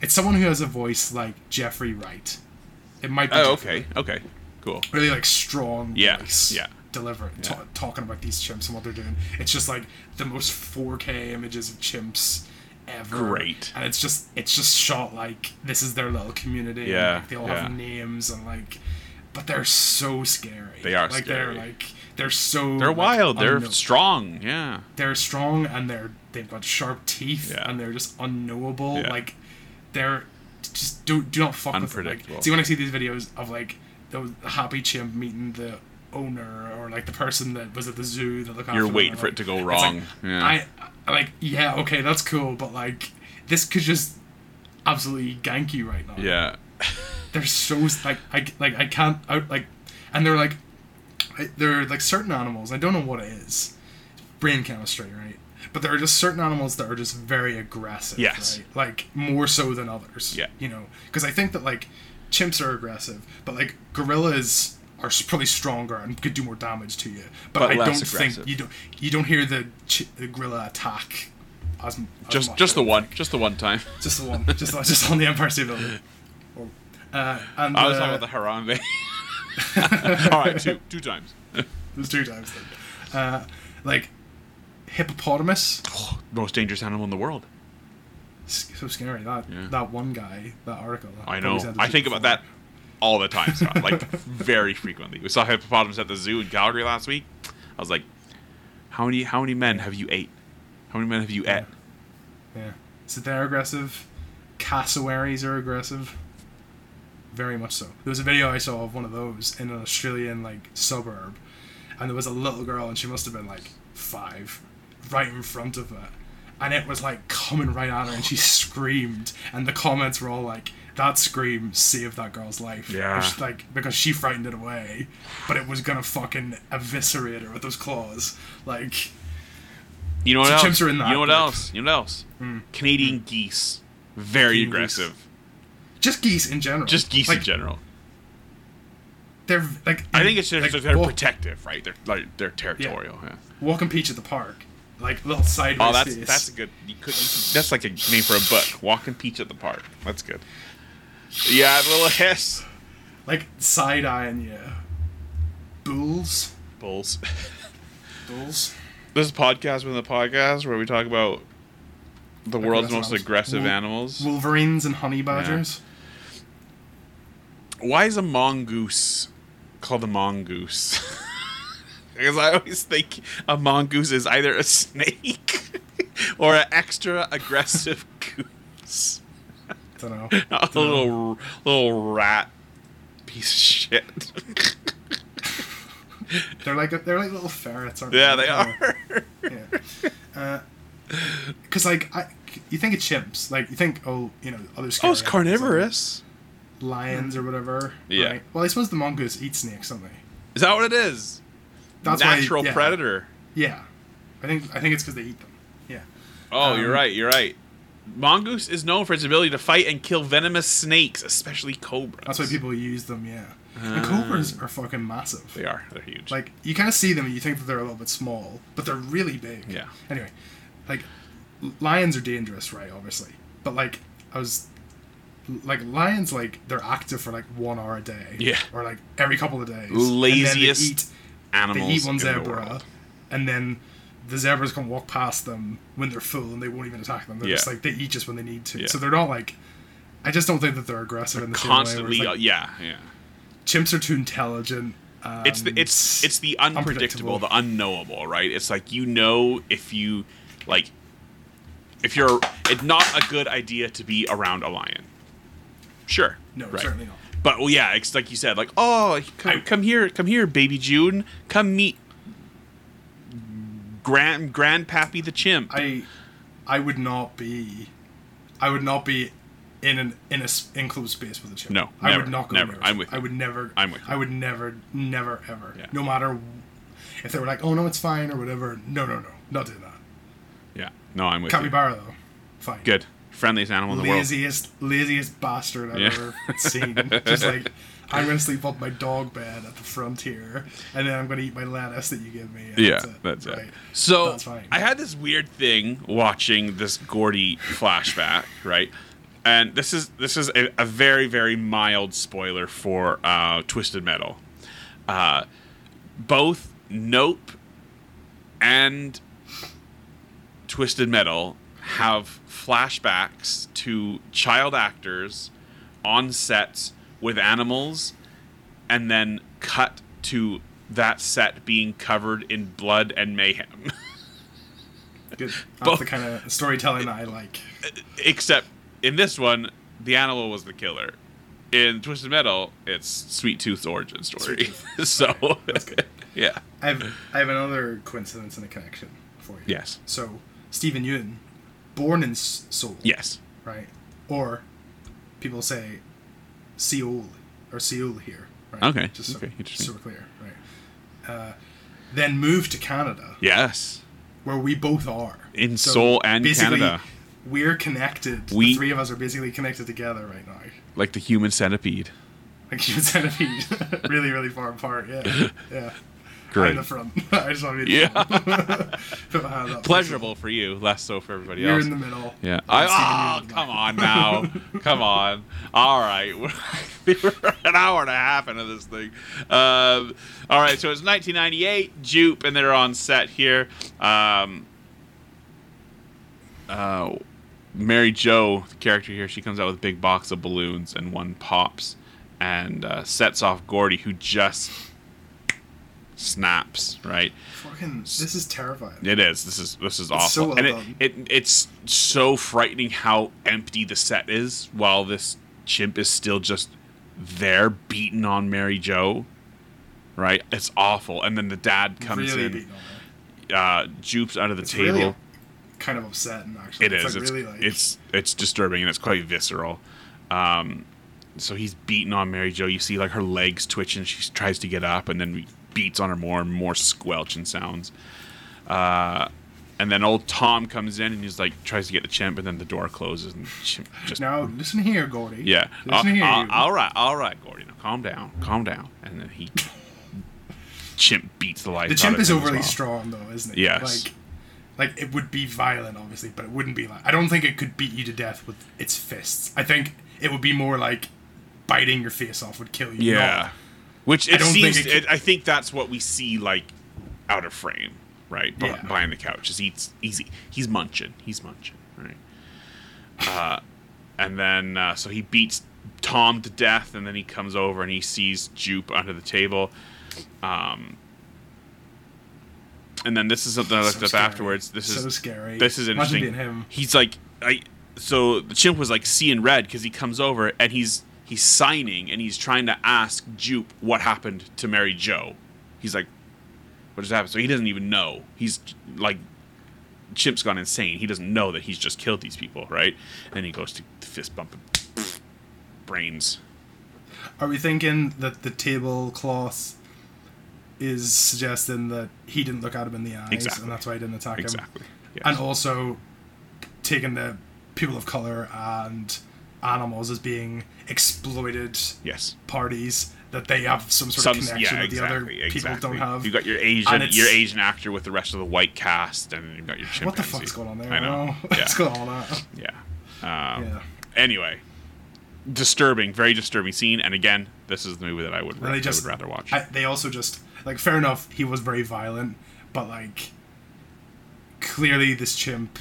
It's someone who has a voice like Jeffrey Wright. It might be. oh, Jeffrey okay, okay, cool. Really like strong Yeah, voice. yeah. Deliver ta- talking about these chimps and what they're doing. It's just like the most 4K images of chimps ever. Great. And it's just it's just shot like this is their little community. Yeah, like, they all yeah. have names and like, but they're so scary. They are like scary. they're like they're so They're like, wild. They're unknown strong. Yeah. they're strong and they're they've got sharp teeth Yeah. and they're just unknowable. Yeah. Like they're just do do not fuck with them. Like, see when I see these videos of like the happy chimp meeting the owner or like the person that was at the zoo that look after You're waiting for like, it to go wrong. Like, yeah. I like yeah okay that's cool but like this could just absolutely gank you right now. yeah. <laughs> They're so like I like I can't out like and they're like are like certain animals I don't know what it is brain chemistry right but there are just certain animals that are just very aggressive Yes. right like more so than others Yeah. you know because I think that like chimps are aggressive but like gorillas are probably stronger and could do more damage to you but, But I don't aggressive. think you don't you don't hear the, ch- the gorilla attack as, as Just, much, just the one. just the one time. <laughs> just the one just just on the Empire State Building <laughs> uh, and I was uh, talking about the Harambe. <laughs> All right, two, two times. There's two times then. Uh, like hippopotamus. Most dangerous animal in the world. So scary. That Yeah. that one guy, that article. that I know. I think you about that all the time, Scott. Like very frequently. We saw hippopotamus at the zoo in Calgary last week. I was like, "How many? How many men have you ate? How many men have you ate?" Yeah. So they're aggressive. Cassowaries are aggressive. Very much so. There was a video I saw of one of those in an Australian like suburb, and there was a little girl, and she must have been like five, right in front of it, and it was like coming right at her, and she <gasps> screamed, and the comments were all like, "That scream saved that girl's life." Yeah. Which, like because she frightened it away, but it was gonna fucking eviscerate her with those claws, like. You know what So else? chimps are in that you know what group. else? You know what else? Hmm. Canadian geese. Very Canadian aggressive. Just geese in general. Just geese in Like, general. They're like. I think it's just like, that they're walk- protective, right? They're like they're territorial. Yeah. Walk and peach at the park, like little sideways Oh, that's face. that's a good. You could, you could- that's like a name for a book. Walking peach at the park. That's good. Yeah, a little hiss. like side eyeing you. Bulls, Bulls. bulls. This is podcast within the podcast where we talk about the world's Aggressive most aggressive Wol- animals. Wolverines and honey badgers. Why is a mongoose called a mongoose? <laughs> because I always think a mongoose is either a snake <laughs> or an extra aggressive <laughs> goose. Don't know. <laughs> a little little rat piece of shit. They're like they're like little ferrets, aren't yeah, they? they are. Yeah. Uh, because like I, you think of chimps, like you think oh you know other. Oh, it's carnivorous. like lions or whatever. Yeah. right? Well, I suppose the mongoose eat snakes, don't they? Is that what it is? That's why- Natural yeah. predator. Yeah. I think I think it's because they eat them. Yeah. Oh, you're Um, right. You're right. Mongoose is known for its ability to fight and kill venomous snakes, especially cobras. That's why people use them. Yeah. And cobras are fucking massive. They are. They're huge. Like you kind of see them and you think that they're a little bit small, but they're really big. Yeah. Anyway, like lions are dangerous, right? Obviously, but like I was, like lions, like they're active for like one hour a day. Yeah. Or like every couple of days. Laziest And then they eat, animals they eat one zebra, and then the zebras can walk past them when they're full and they won't even attack them. They're Yeah. just like they eat just when they need to. Yeah. So they're not like. I just don't think that they're aggressive in the same way. Constantly, like, yeah, yeah. chimps are too intelligent. Um, It's the it's it's the unpredictable, unpredictable. the unknowable, right? It's like you know if you like if you're it's not a good idea to be around a lion. Sure. no, right. certainly not. But well, yeah, it's like you said, like, oh, come, I- come here, come here, baby June, come meet Grand Grandpappy the chimp. I I would not be I would not be in an in a enclosed space with a chimp. No, I never, would not go never. near. I'm it. with I would never. I'm with you. I would never, never, ever. Yeah. No matter if they were like, "Oh no, it's fine" or whatever. No, no, no, not doing that. yeah, no, I'm with you. Capybara though, fine. Good, friendliest animal in the world. Laziest, laziest bastard I've Yeah. ever seen. Just like I'm gonna sleep up my dog bed at the frontier, and then I'm gonna eat my lettuce that you give me. Yeah, that's it. that's it. Right. So That's fine. I had this weird thing watching this Gordy flashback, right? And this is this is a, a very very mild spoiler for uh, Twisted Metal. Uh, both Nope and Twisted Metal have flashbacks to child actors on sets with animals and then cut to that set being covered in blood and mayhem. Good. That's Both- the kind of storytelling that I like. Except in this one, the animal was the killer. In Twisted Metal, it's Sweet Tooth's origin story. <laughs> so, <laughs> <laughs> yeah. I have I have another coincidence and a connection for you. Yes. So Steven Yeun, born in Seoul, Yes. right? Or people say Seoul or Seoul here, right? Okay, Just so, okay, interesting. so clear, right? Uh, then moved to Canada, Yes. where we both are In Seoul and Canada. We're connected. We- the three of us are basically connected together right now. Like the human centipede. Like human <laughs> centipede, <laughs> really, really far apart. Yeah, <laughs> yeah. Great. The front. <laughs> I just want to be. Yeah. <laughs> Pleasurable for you, less so for everybody else. You're in the middle. Yeah. I, oh, come on now. <laughs> come on. All right. We're an hour and a half into this thing. Um, all right. So it's 1998. Jupe, and they're on set here. Um, uh, Mary Jo, the character here, she comes out with a big box of balloons, and one pops and uh, sets off Gordy, who just snaps, right? Fucking, this is terrifying. It is. This is this is awful, so well and it, it it's so frightening how empty the set is while this chimp is still just there beating on Mary Jo. Right, it's awful, and then the dad comes really in, beating on it. uh, jupes under the It's table. really kind of upsetting, actually. It is. It's, like it's, really like it's it's disturbing and it's quite visceral. Um, so he's beating on Mary Jo. You see like her legs twitching. She tries to get up, and then he beats on her more and more squelching sounds. Uh, and then old Tom comes in and he's like tries to get the chimp, and then the door closes and chimp just Now listen here, Gordy. yeah. Listen Uh, here. uh, all right, all right, Gordy. Now calm down, calm down. And then he chimp beats the life. the chimp is overly well. strong, though, isn't it? Yes. Like, like it would be violent, obviously, but it wouldn't be like. I don't think it could beat you to death with its fists. I think it would be more like biting your face off would kill you. Yeah. not- Which it think seems. it It I think that's what we see like out of frame, right? Yeah. Behind the couch, just eats easy. He's munching. He's munching, right? Uh, and then uh, so he beats Tom to death, and then he comes over and he sees Jupe under the table. Um, and then this is something I looked So up scary. afterwards. This is so is scary. this is interesting. He's like, I. So the chimp was like seeing red because he comes over and he's he's signing and he's trying to ask Jupe what happened to Mary Jo. He's like, what just happened? So he doesn't even know. He's like, chimp's gone insane. He doesn't know that he's just killed these people, right? And he goes to fist bump and brains. Are we thinking that the tablecloth is suggesting that he didn't look at him in the eyes, Exactly. and that's why he didn't attack him? Exactly. Yes. And also taking the people of color and animals as being exploited yes. parties that they have some sort Some, of connection yeah, with the other exactly, people exactly. don't have. You got your Asian, your Asian actor with the rest of the white cast, and you've got your chimpanzee. what the fuck's going on there? I know. <laughs> What's Yeah. going on? Yeah. Um, Yeah. Anyway, disturbing, very disturbing scene. And again, this is the movie that I would, ra- they I would rather watch. I, they also just like fair enough. He was very violent, but like clearly this chimp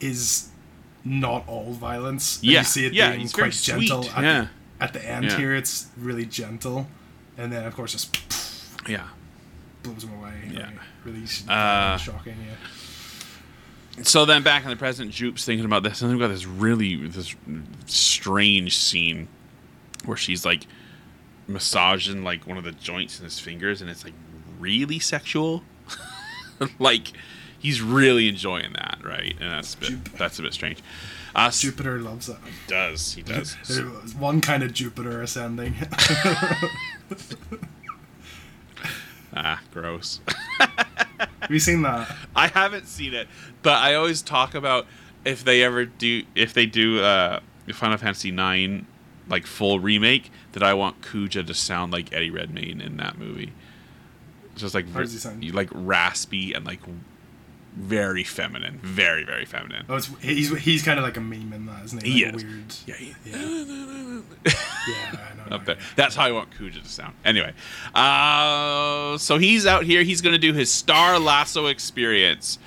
is not all violence. And Yeah, you see it yeah, being quite gentle. At, yeah. the, at the end Yeah. here, it's really gentle, and then of course just yeah. blows him away. Yeah. Like, really Uh, shocking. Yeah. So then, back in the present, Jupe's thinking about this, and we've got this really this strange scene where she's like massaging like one of the joints in his fingers, and it's like really sexual. <laughs> like he's really enjoying that, right? And that's a bit, Jupe. that's a bit strange. Uh, Jupiter loves it. does he does? <laughs> One kind of Jupiter ascending. <laughs> ah, gross. Have you seen that? <laughs> I haven't seen it, but I always talk about if they ever do if they do uh Final Fantasy Nine like full remake that I want Kuja to sound like Eddie Redmayne in that movie. Just like How does he sound? like raspy and like very feminine, very very feminine. Oh, it's, he's he's kind of like a meme in that, isn't he? He Like is. Weird. Yeah, he- Yeah, <laughs> I know. up there. That's how I want Kuja to sound. Anyway, uh, so he's out here. He's going to do his Star Lasso experience,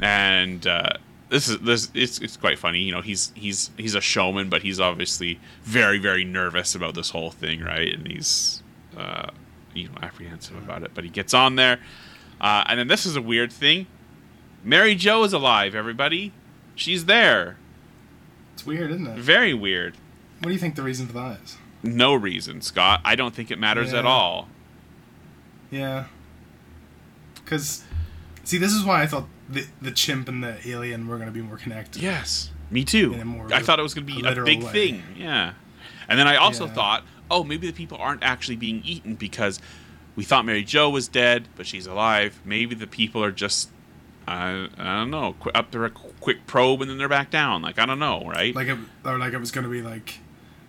and uh, this is this it's, it's quite funny. You know, he's he's he's a showman, but he's obviously very very nervous about this whole thing, right? And he's uh, you know apprehensive about it. But he gets on there, uh, and then this is a weird thing. Mary Jo is alive. Everybody, she's there. It's weird, isn't it? Very weird. What do you think the reason for that is? No reason, Scott. I don't think it matters at all. Yeah. Because, see, this is why I thought the the chimp and the alien were going to be more connected. Yes, me too. A I thought it was going to be a literal big way. thing. Yeah. And then I also Yeah. thought, oh, maybe the people aren't actually being eaten because we thought Mary Jo was dead, but she's alive. Maybe the people are just, I, I don't know, qu- up there, a quick probe and then they're back down. Like, I don't know, right? Like, it, or like it was going to be like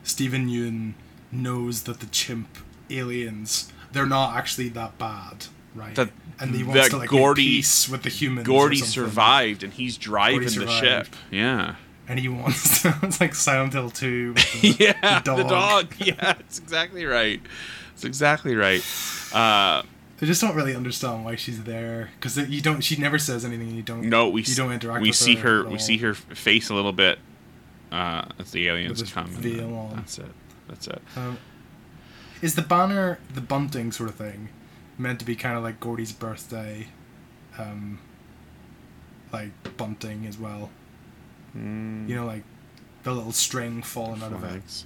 Steven Yeun knows that the chimp aliens they're not actually that bad, right? That- and he wants to like Gordy- make peace with the humans. Gordy survived and he's driving Gordy the survived. ship. Yeah. and he wants <laughs> to. It's like Silent Hill two. with <laughs> the- yeah, the the dog. dog. <laughs> Yeah, that's exactly right. That's exactly right. Uh, I just don't really understand why she's there because you don't. She never says anything. and You don't. No, we you don't interact. we with see her. at We see her face a little bit uh, as the aliens come. veil. That's it. That's it. Um, is the banner the bunting sort of thing meant to be kind of like Gordy's birthday, um, like bunting as well? Mm, You know, like the little string falling out of it.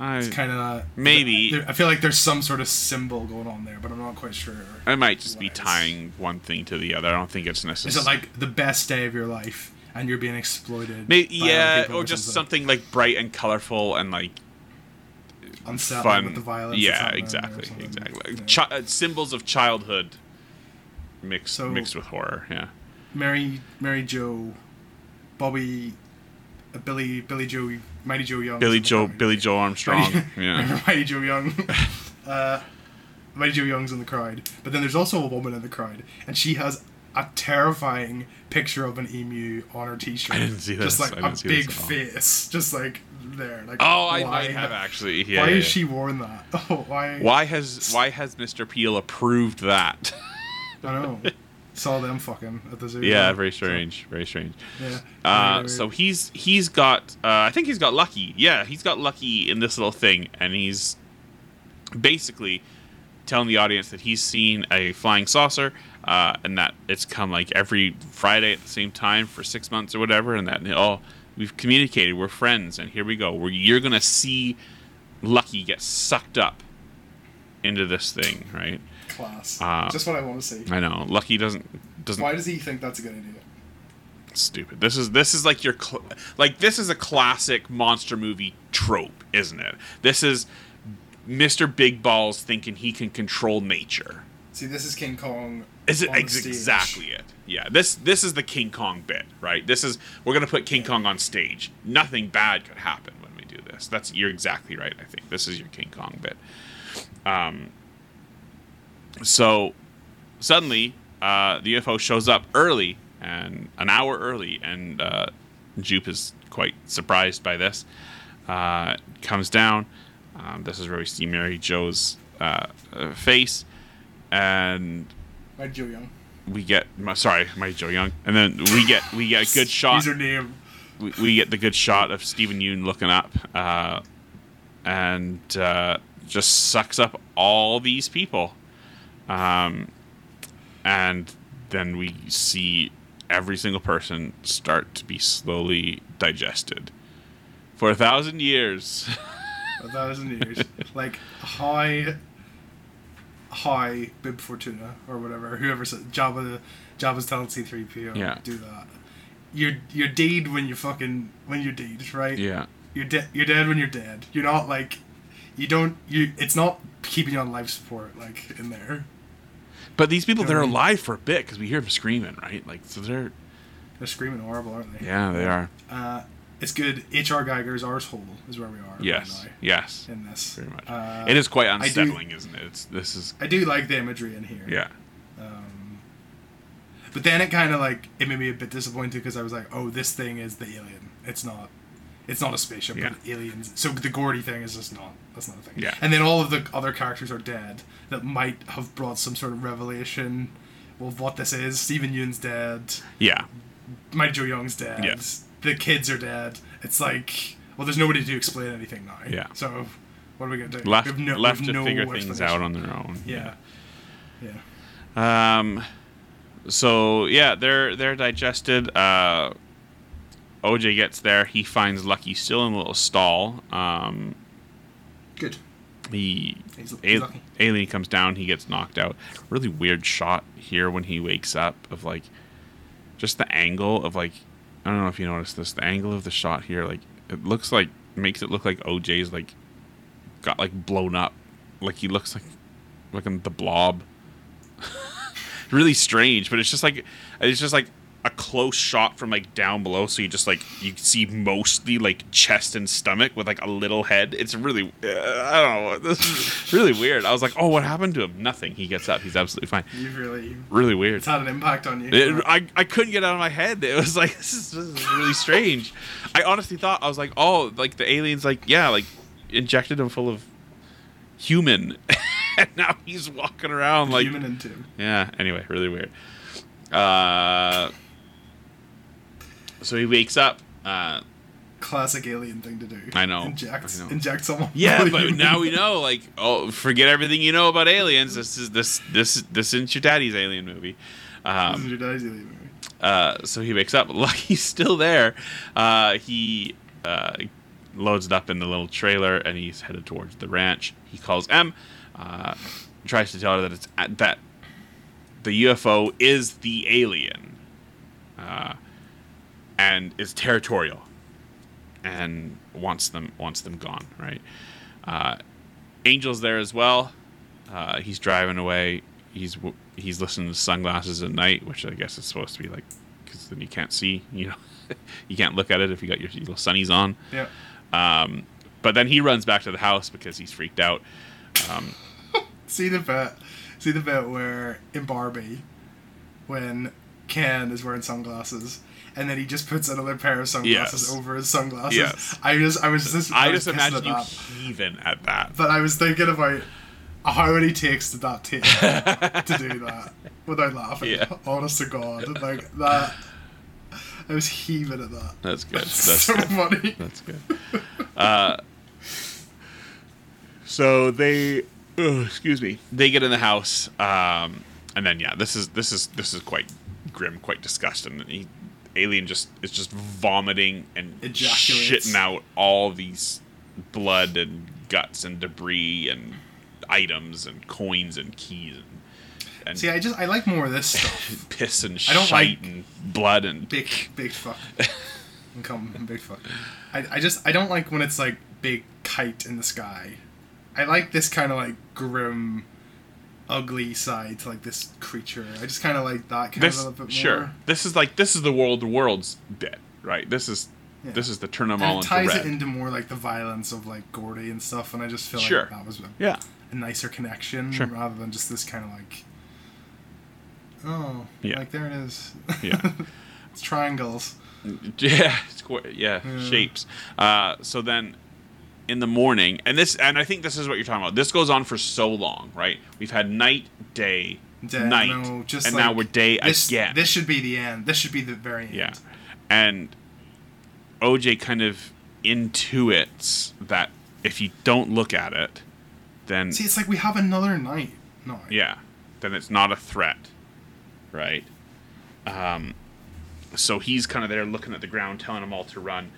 I, It's kind of Maybe. I feel like there's some sort of symbol going on there, but I'm not quite sure. I might just be is. tying one thing to the other. I don't think it's Is necessary. it like the best day of your life and you're being exploited? Maybe, yeah, people or just something like bright and colorful and like unsettling fun. with the violence. yeah, exactly, exactly. Yeah. Chi- uh, symbols of childhood mixed So- mixed with horror. Yeah. Mary Mary Jo, Bobby, uh, Billy Billy Joe Mighty Joe Young. Billy Joe Billy Joe Armstrong. yeah. <laughs> Mighty Joe Young. <laughs> uh, Mighty Joe Young's in the crowd, but then there's also a woman in the crowd, and she has a terrifying picture of an emu on her T-shirt. I didn't see Just like a big face, just like there. Like Oh, I might have actually. Yeah. why yeah, has yeah. she worn that? Oh, <laughs> why? Why has Why has Mr. Peele approved that? I don't know. Saw them fucking at the zoo. Yeah, very strange. Very strange. yeah. Uh, so he's he's got uh, I think he's got lucky. Yeah, he's got lucky in this little thing, and he's basically telling the audience that he's seen a flying saucer, uh, and that it's come like every Friday at the same time for six months or whatever, and that oh we've communicated, we're friends, and here we go. Where you're gonna see Lucky get sucked up into this thing, right? Class. uh, Just what I want to see. I know Lucky doesn't doesn't Why does he think that's a good idea? stupid. This is this is like your cl- like this is a classic monster movie trope, isn't it? This is Mr. Big Balls thinking he can control nature. See, this is King Kong. Is it ex- exactly it? Yeah. This this is the King Kong bit, right? This is we're gonna put King Kong on stage. Nothing bad could happen when we do this. That's you're exactly right. I think this is your King Kong bit. Um. So suddenly, uh, the UFO shows up early and an hour early, and uh, Jupe is quite surprised by this. Uh, comes down. Um, this is where we see Mary Jo's uh, face, and my Joe Young. we get my, sorry, my Joe Young, and then we get we get a good shot. Use her name. We, we get the good shot of Steven Yeun looking up, uh, and uh, just sucks up all these people, um, and then we see every single person start to be slowly digested for a thousand years. A thousand years. <laughs> like high, high Bib Fortuna or whatever. Whoever said Jabba, Jabba's telling C three PO Yeah. do that. You're you're dead when you fucking when you're dead, right? yeah, You're dead. You're dead when you're dead. You're not like, you don't you. It's not keeping you on life support like in there. But these people You know they're I mean? alive for a bit because we hear them screaming, right? Like so they're They're screaming horrible, aren't they? yeah they are. Uh, it's good. H.R. Giger's arsehole is where we are. Yes, yes, In this. very much. Uh, it is quite I do- unsettling, isn't it? It's this is I do like the imagery in here. yeah. Um, but then it kind of like it made me a bit disappointed because I was like, oh, this thing is the alien. It's not. It's not a spaceship. Yeah. But aliens. So the Gordy thing is just not. That's not a thing. Yeah. And then all of the other characters are dead that might have brought some sort of revelation of what this is. Steven Yeun's dead. Yeah, Mike Joe Young's dead. Yeah. The kids are dead. It's like, well, there's nobody to explain anything now. Yeah. So, what are we gonna do? left We have no- we left have to no figure things out on their own. Yeah. Yeah. Um. So yeah, they're they're digested. Uh, OJ gets there. He finds Lucky still in a little stall. Um, Good. he He's, he's a- alien comes down. He gets knocked out. Really weird shot here when he wakes up of like just the angle of like I don't know if you noticed this. The angle of the shot here, like it looks like makes it look like OJ's like got like blown up. Like he looks like like in the blob. <laughs> really strange, but it's just like it's just like a close shot from like down below, so you just like you see mostly like chest and stomach with like a little head. It's really uh, I don't know. <laughs> This is really weird. I was like, oh, what happened to him? Nothing. He gets up. He's absolutely fine. You've really Really weird. it's had an impact on you. It, I, I couldn't get it out of my head. It was like <laughs> this is, this is really strange. I honestly thought I was like, oh, like the aliens, like yeah, like injected him full of human, <laughs> and now he's walking around like human and two. yeah. Anyway, really weird. Uh, so he wakes up. Uh, Classic alien thing to do. I know, Inject, I know. inject someone. yeah, but now we <laughs> know. Like, oh, forget everything you know about aliens. This is this this this isn't your daddy's alien movie. This Um, is your daddy's alien movie. Uh, so he wakes up. <laughs> Lucky's still there. Uh, he uh, loads it up in the little trailer and he's headed towards the ranch. He calls M, uh, tries to tell her that it's at, that the UFO is the alien, uh, and is territorial, and wants them wants them gone. Right. Uh, Angel's there as well. Uh, he's driving away. He's he's listening to sunglasses at night, which I guess is supposed to be like, because then you can't see. You know, <laughs> you can't look at it if you got your little sunnies on. Yeah. Um, but then he runs back to the house because he's freaked out. Um, <laughs> See the bit. See the bit where in Barbie, when Ken is wearing sunglasses, and then he just puts another pair of sunglasses Yes. over his sunglasses. Yes. I just, I was just, I was just pissing imagine at you that. heaving at that. But I was thinking about how many takes did that take <laughs> to do that without laughing? Yeah. Honest to God, like that. I was heaving at that. That's good. That's <laughs> That's so good. funny. That's good. Uh, <laughs> so they, ugh, excuse me, they get in the house, um, and then yeah, this is this is this is quite grim, quite disgusting. He, alien just is just vomiting and Ejaculates. shitting out all these blood and guts and debris and items and coins and keys and, and See, I just I like more of this stuff. <laughs> piss and I don't shite like- and blood and Big, big fuck. and <laughs> come, big fuck. I, I just I don't like when it's like big kite in the sky. I like this kind of like grim, ugly side to like this creature. I just kind of like that kind this of a little bit sure this is like this is the world the world's bit right this is Yeah. this is the turn them all And it into ties red it into more like the violence of like Gordy and stuff, and I just feel Sure. like that was a, yeah a nicer connection Sure. rather than just this kind of like, oh, Yeah. like there it is. Yeah. <laughs> it's triangles. <laughs> yeah it's quite, yeah, Yeah. shapes uh, so then in the morning and this and i think this is what you're talking about this goes on for so long right we've had night day night no, just and like, now we're day this, again This should be the end. This should be the very end. yeah and oj kind of intuits that if you don't look at it then See, it's like we have another night. No. Yeah, then it's not a threat, right? Um, so he's kind of there looking at the ground, telling them all to run.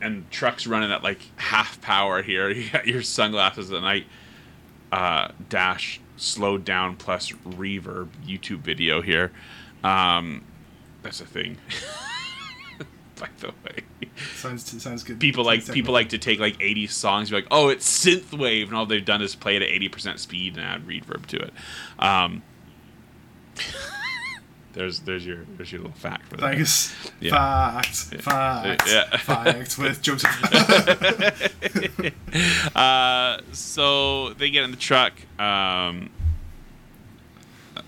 And truck's running at like half power here. <laughs> You got your sunglasses at night. Uh, dash slowed down plus reverb YouTube video here. Um, that's a thing. <laughs> By the way Sounds sounds good. people like Sounds people like to take like 80 songs be like oh it's synthwave and all they've done is play it at 80% speed and add reverb to it um, <laughs> there's there's your there's your little fact for that Thanks. Yeah. Fact. Fact. Yeah. <laughs> <laughs> Fact with Joseph. <laughs> uh, so they get in the truck um,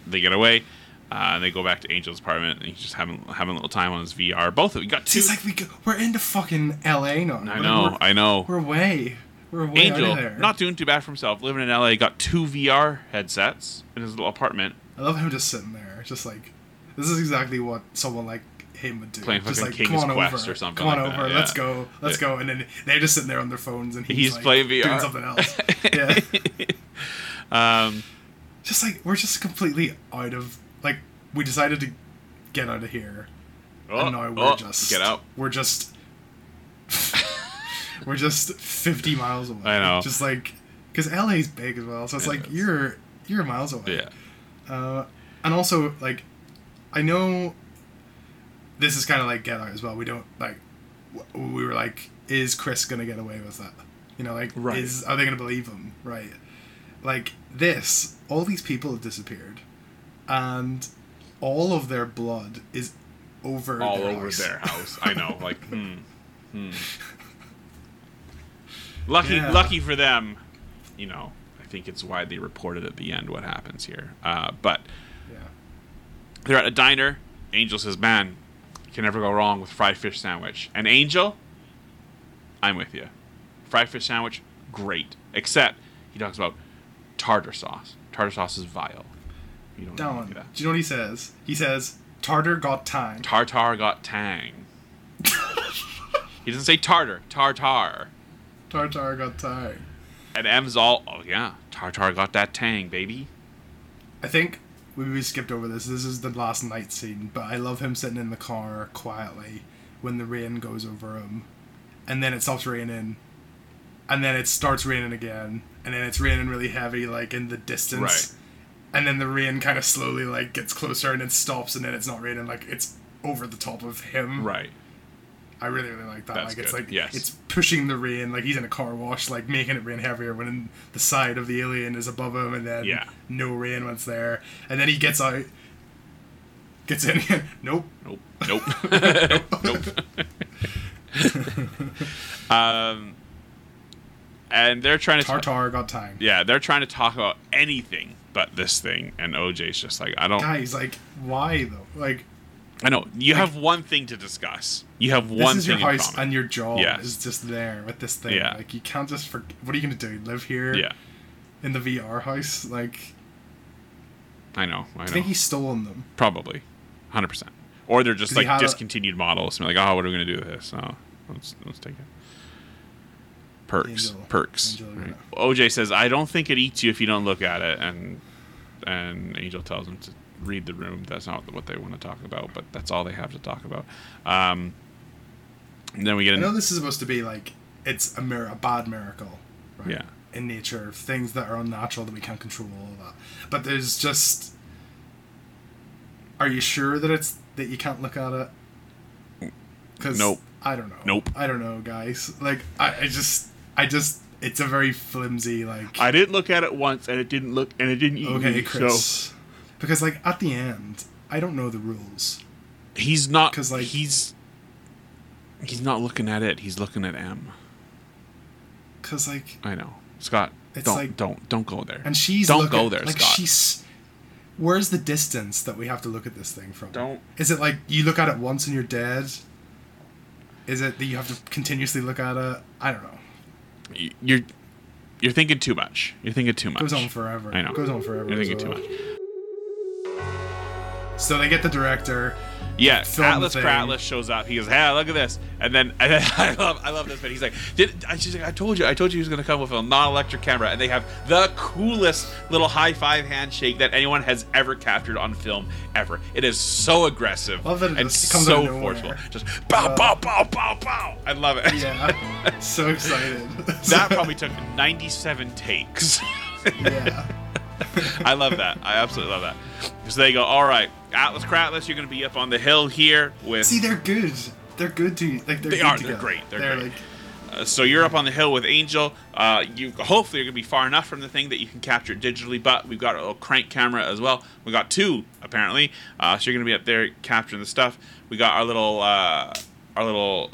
they get away uh, and they go back to Angel's apartment and he's just having having a little time on his VR both of you got two it's like we go, we're into fucking L.A. now. I know I know we're away. We're way out Angel not doing too bad for himself living in LA got two VR headsets in his little apartment I love him just sitting there, just like this is exactly what someone like him would do. Playing just like, King's come on Quest over, or something Come on like over, yeah. let's go, let's Yeah. go, and then they're just sitting there on their phones, and he's, He's like, playing doing VR. something else. <laughs> yeah, um, just like we're just completely out of like we decided to get out of here, oh, and now we're oh, just get out We're just <laughs> we're just fifty miles away. I know. just like because LA's big as well, so it's It like is. you're you're miles away. yeah Uh, and also, like, I know this is kind of like Get Out as well. We don't like. We were like, is Chris gonna get away with that? You know, like, Right. is are they gonna believe him? Right. Like this, all these people have disappeared, and all of their blood is over all their over house. their house I know <laughs> like hmm, hmm. <laughs> lucky Yeah. lucky for them you know I think it's widely reported at the end what happens here uh, but Yeah. They're at a diner. Angel says, "Man, you can never go wrong with fried fish sandwich." And Angel, I'm with you. Fried fish sandwich, great. Except he talks about tartar sauce. Tartar sauce is vile. You don't Down. Do that. you know what he says? He says, "Tartar got tang. Tartar got tang. <laughs> he doesn't say tartar. Tartar. Tartar got tang. And M's all, oh yeah, tartar got that tang, baby. I think we we skipped over this. This is the last night scene, but I love him sitting in the car quietly when the rain goes over him, and then it stops raining, and then it starts raining again, and then it's raining really heavy, like in the distance, Right. and then the rain kind of slowly like gets closer and it stops, and then it's not raining, like it's over the top of him. Right. I really really like that. That's like it's like Yes. it's pushing the rain, like he's in a car wash, like making it rain heavier when the side of the alien is above him, and then Yeah. no rain when it's there, and then he gets out, gets in. <laughs> nope. Nope. <laughs> Nope. nope. um, and they're trying to Tartar got time. yeah, they're trying to talk about anything but this thing, and OJ's just like, I don't. Guys, like, why though? Like, I know you have one thing to discuss. You have one this is your thing in house and your job Yes. is just there with this thing. Yeah. Like, you can't just for. What are you gonna do? Live here? yeah, in the VR house. Like, I know. I I know. think he's stolen them. Probably, hundred percent. Or they're just like had a- discontinued models. And like, oh, what are we gonna do with this? Oh, let's let's take it. Perks, Angel. perks. Angel, right. yeah. OJ says, "I don't think it eats you if you don't look at it," and and Angel tells him to read the room. That's not what they want to talk about, but that's all they have to talk about. Um, and then we get I in, know this is supposed to be like it's a mir- a bad miracle, right? yeah, In nature, things that are unnatural that we can't control, all of that. But there's just. Are you sure that it's that you can't look at it? Because Nope. I don't know. Nope. I don't know, guys. Like I, I just, I just, it's a very flimsy like. I didn't look at it once, and it didn't look, and it didn't eat okay, me. Chris. So Because like at the end, I don't know the rules. he's not because like- he's he's not looking at it. He's looking at M. Because like, I know, Scott. It's don't like- don't don't go there. and she's Don't looking, go there, like Scott. she's. Where's the distance that we have to look at this thing from? Don't. Is it like you look at it once and you're dead? Is it that you have to continuously look at it? I don't know. You're you're thinking too much. You're thinking too much. It Goes on forever. I know. It Goes on forever. You're as thinking too much. So they get the director. Yeah, Atlas. Kratless shows up. He goes, "Hey, look at this!" And then, <laughs> and then I love, I love this. But he's like, "Did I?" She's like, "I told you, I told you he was gonna come with a non-electric camera." And they have the coolest little high five handshake that anyone has ever captured on film ever. It is so aggressive Love that it and so forceful. Just bow, Uh, bow, bow, bow, bow. I love it. Yeah. <laughs> so excited. that probably took 97 takes. yeah. <laughs> <laughs> I love that. I absolutely love that. So they go, all right, Atlas Kratless, you're going to be up on the hill here with. See, they're good. They're good to like. They're They are. They're great. They're great. like. Uh, so you're up on the hill with Angel. Uh, you hopefully you're gonna be far enough from the thing that you can capture it digitally. But we've got a little crank camera as well. We got two apparently. Uh, so you're gonna be up there capturing the stuff. We got our little uh, our little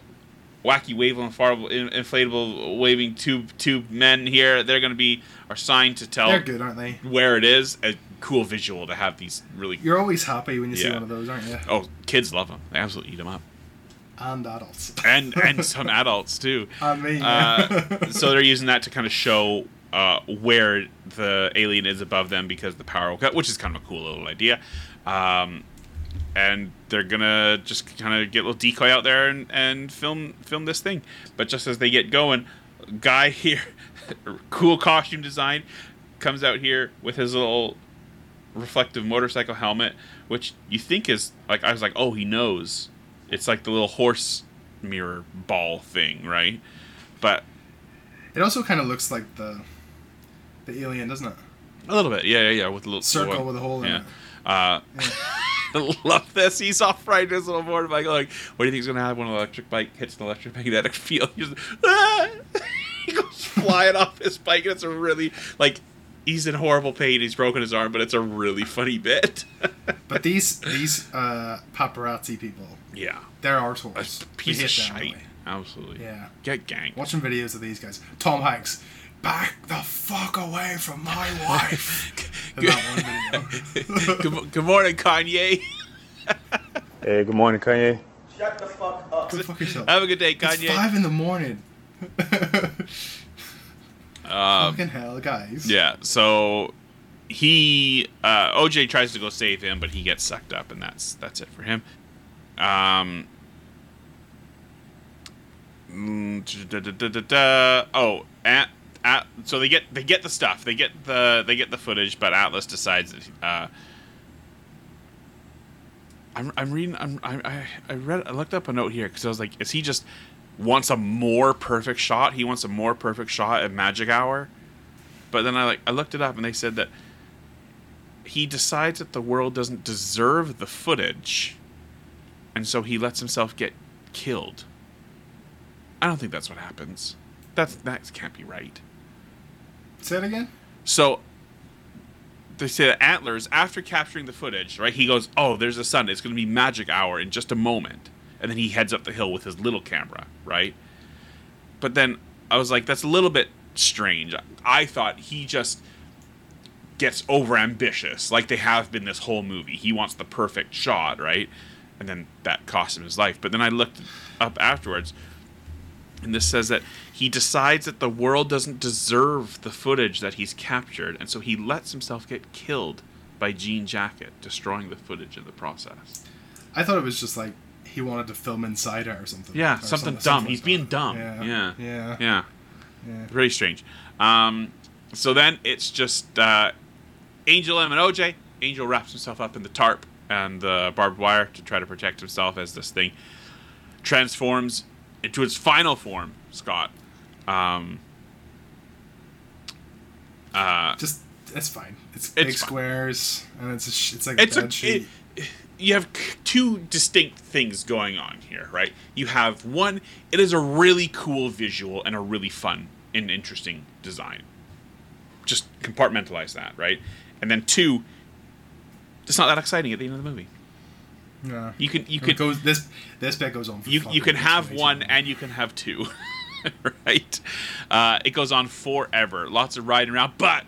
wacky wave inflatable, inflatable waving tube tube men here. They're gonna be are signed to tell They're good, aren't they? where it is. A cool visual to have these really. You're always happy when you see one of those, aren't you? Oh, kids love them. They absolutely eat them up, And adults. and and <laughs> some adults too. I mean, Uh, so they're using that to kind of show uh, where the alien is above them because the power will cut, which is kind of a cool little idea. Um, and they're gonna just kind of get a little decoy out there and, and film film this thing. But just as they get going, guy here, <laughs> cool costume design, comes out here with his little reflective motorcycle helmet, which you think is like I was like, oh, he knows. It's like the little horse mirror ball thing, right? But it also kind of looks like the the alien, doesn't it? a little bit, yeah, yeah, yeah, with a little Circle with a hole in yeah. it. Uh, <laughs> <laughs> love this. He's off riding his little motorbike. Like, what do you think's gonna happen when an electric bike hits an electromagnetic <laughs> field? He's just, ah! <laughs> he goes flying off his bike, and it's a really like he's in horrible pain. He's broken his arm, but it's a really funny bit. But these these uh, paparazzi people, yeah, they're a arseholes. piece of shite. don't Absolutely. Yeah. Get ganked. Watching videos of these guys. Tom Hanks, back the fuck away from my <laughs> wife. In that one video. good, good morning, Kanye. <laughs> Hey, good morning, Kanye. Shut Go fuck yourself. Have a good day, Kanye. It's five in the morning. Um, Fucking hell, guys. Yeah, so he uh, OJ tries to go save him, but he gets sucked up, and that's that's it for him. Um. mm, da- da- da- da- da. Oh, at, at, so they get they get the stuff, they get the they get the footage, but Atlas decides that. Uh, I'm, I'm reading. I'm, I, I read. I looked up a note here because I was like, is he just wants a more perfect shot? He wants a more perfect shot at Magic Hour. But then I like I looked it up and they said that he decides that the world doesn't deserve the footage, and so he lets himself get killed. I don't think that's what happens. That's that can't be right. Say it again. So they say that Antlers, after capturing the footage, right, he goes, "Oh, there's a sun. It's going to be magic hour in just a moment," and then he heads up the hill with his little camera, right? But then I was like, "That's a little bit strange." I thought he just gets over ambitious, like they have been this whole movie. He wants the perfect shot, right? And then that cost him his life. But then I looked up afterwards. And this says that he decides that the world doesn't deserve the footage that he's captured, and so he lets himself get killed by Jean Jacket, destroying the footage in the process. I thought it was just like he wanted to film inside her or something. Yeah, Or something dumb. something He's being dumb. Yeah. Yeah. Yeah. Yeah. Yeah. Very strange. Um, so then it's just uh, Angel M and OJ. Angel wraps himself up in the tarp and the barbed wire to try to protect himself as this thing transforms into its final form. Scott. Um, uh, Just it's fine. It's, It's big fine. squares and it's a sh- it's like a it's a it, you have two distinct things going on here, right? You have one, it is a really cool visual and a really fun and interesting design. Just compartmentalize that, right? And then two, it's not that exciting at the end of the movie. Yeah. You can you could goes this this bit goes on. You you can have one and you can have two, <laughs> right? Uh, it goes on forever. Lots of riding around, but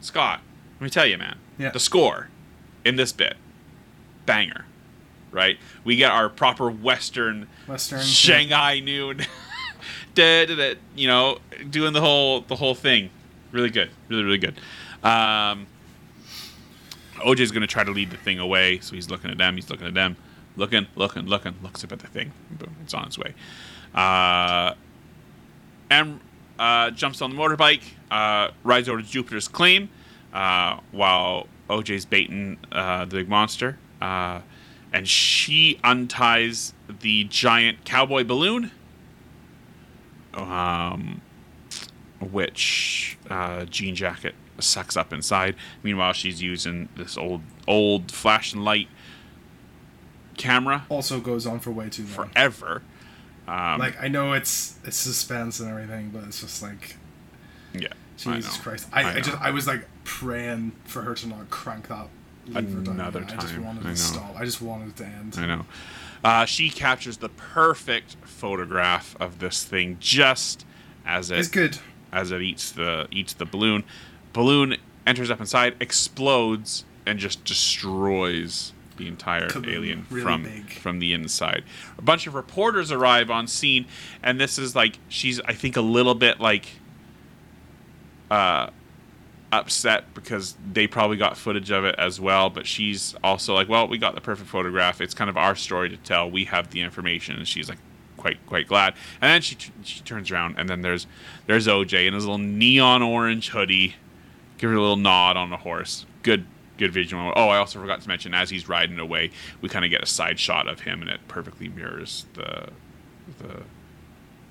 Scott, let me tell you, man, Yeah. the score in this bit, banger, right? We get our proper Western Western Shanghai noon, <laughs> da, da, da, you know, doing the whole the whole thing. Really good, really really good. Um, OJ's gonna try to lead the thing away, so he's looking at them. He's looking at them, looking, looking, looking. Looks up at the thing. Boom, it's on its way. Uh, and uh, jumps on the motorbike, uh, rides over to Jupiter's claim, uh, while OJ's baiting uh, the big monster, uh, and she unties the giant cowboy balloon, um, which uh, Jean Jacket sucks up inside. Meanwhile, she's using this old old flash and light camera also goes on for way too long. forever. Um, like I know it's it's suspense and everything, but it's just like yeah, Jesus I. Christ. I, I, know. just I was like praying for her to not crank that lever down. Another I just wanted I to stop. I just wanted it to end. I know. Uh, she captures the perfect photograph of this thing just as It's it good. as it eats the eats the balloon. Balloon enters up inside, explodes, and just destroys the entire Kaboom. alien Really from big. from the inside. A bunch of reporters arrive on scene, and this is like she's I think a little bit like uh upset because they probably got footage of it as well but she's also like well we got the perfect photograph it's kind of our story to tell we have the information and she's like quite quite glad and then she she turns around and then there's there's OJ in his little neon orange hoodie give her a little nod on the horse good good visual oh I also forgot to mention as he's riding away we kind of get a side shot of him and it perfectly mirrors the the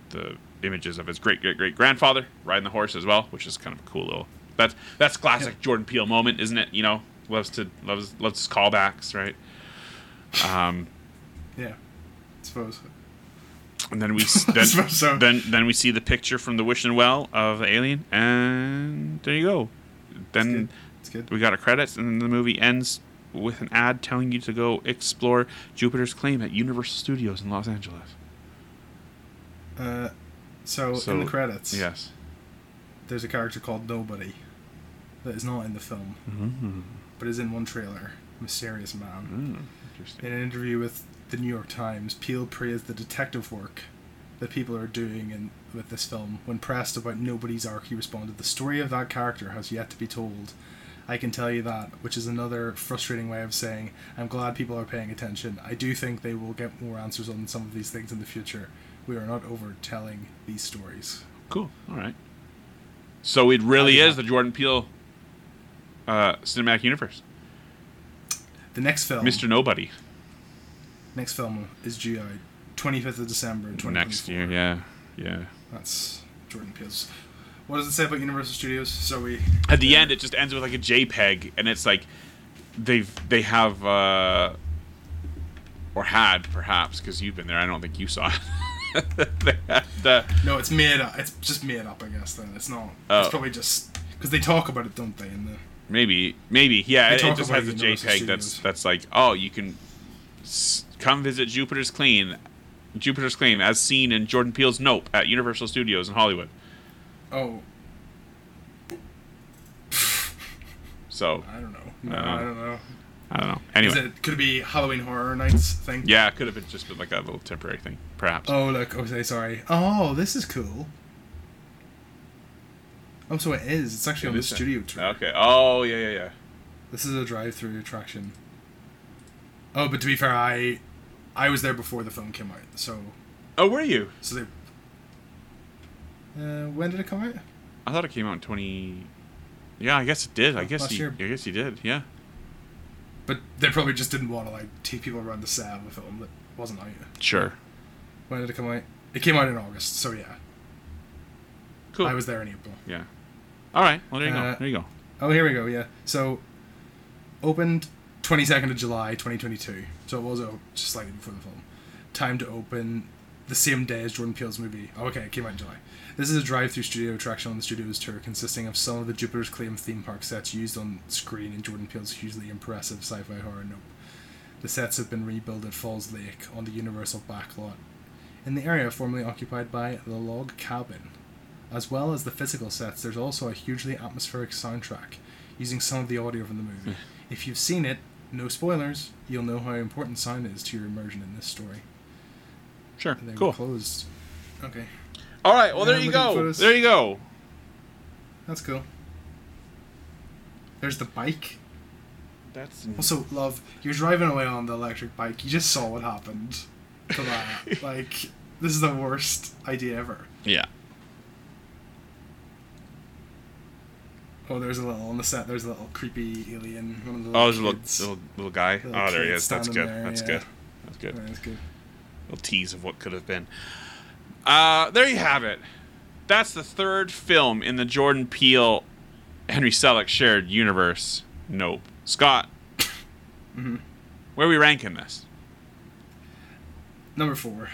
the images of his great great great grandfather riding the horse as well, which is kind of a cool little. That's that's classic Jordan Peele moment, isn't it? You know, loves to loves loves callbacks, right? Um, Yeah. I suppose. and then we <laughs> then, so. then then we see the picture from the wishing well of the alien, and there you go. Then good. It's good. we got our credits, and then the movie ends with an ad telling you to go explore Jupiter's claim at Universal Studios in Los Angeles. Uh, so, So, in the credits, Yes. there's a character called Nobody that is not in the film, Mm-hmm. but is in one trailer. Mysterious Man. Mm, interesting. In an interview with the New York Times, Peele praised the detective work that people are doing in, with this film. When pressed about Nobody's arc, he responded, The story of that character has yet to be told. I can tell you that, which is another frustrating way of saying, I'm glad people are paying attention. I do think they will get more answers on some of these things in the future. We are not over telling these stories. Cool. All right. So it really is the Jordan Peele uh, cinematic universe. The next film, Mr. Nobody. next film is due out 25th of December 2024. Next year, yeah. Yeah. That's Jordan Peele's. What does it say about Universal Studios? So we At the end, it just ends with like a JPEG, and it's like they've they have uh, or had perhaps because you've been there. I don't think you saw it. <laughs> uh, No, it's made up. It's just made up, I guess. Then it's not. Oh. It's probably just because they talk about it, don't they? In the maybe, maybe, yeah. It, it just has a JPEG that's that's like, oh, you can s- come visit Jupiter's Claim, Jupiter's Claim, as seen in Jordan Peele's Nope at Universal Studios in Hollywood. oh, So I don't know. No. I don't know. I don't know. Is Anyway, it could it be Halloween Horror Nights thing? yeah, it could have been just been like a little temporary thing, perhaps. Oh look, okay, sorry. Oh, this is cool. Oh, so it is. It's actually It on the studio tour. Okay. Oh yeah, yeah, yeah. This is a drive-through attraction. Oh, but to be fair, I, I was there before the film came out. So, Oh, were you? so they. Uh, when did it come out? I thought it came out in twenty. Yeah, I guess it did. I guess Last you. year. I guess you did. Yeah. But they probably just didn't want to like take people around the set of a film that wasn't out. Yet. Sure. When did it come out? It came out in August, so yeah. Cool. I was there in April. Yeah. All right. Well, there you Uh, go. There you go. Oh, here we go. Yeah. So, opened twenty second of July, twenty twenty two. So it was out just slightly before the film. Time to open the same day as Jordan Peele's movie. Oh, okay, it came out in July. This is a drive-through studio attraction on the studio's tour, consisting of some of the Jupiter's Claim theme park sets used on screen in Jordan Peele's hugely impressive sci-fi horror Nope. The sets have been rebuilt at Falls Lake on the Universal backlot, in the area formerly occupied by the Log Cabin. As well as the physical sets, there's also a hugely atmospheric soundtrack, using some of the audio from the movie. Hmm. if you've seen it, no spoilers, you'll know how important sign is to your immersion in this story. Sure. And they Cool. were closed. Okay, All right. Well, there you go. There you go. that's cool. There's the bike. That's. Also, love, you're driving away on the electric bike. You just saw what happened to that. <laughs> like, this is the worst idea ever. Yeah. Oh, there's a little on the set. There's a little creepy alien. One of the Oh, there's a little, little little guy. Little oh, there he is. That's good. there, That's yeah. good. That's good. That's good. little tease of what could have been. Uh, there you have it. That's the third film in the Jordan Peele, Henry Selick shared universe. Nope. Scott, Mm-hmm. where are we ranking this? Number four.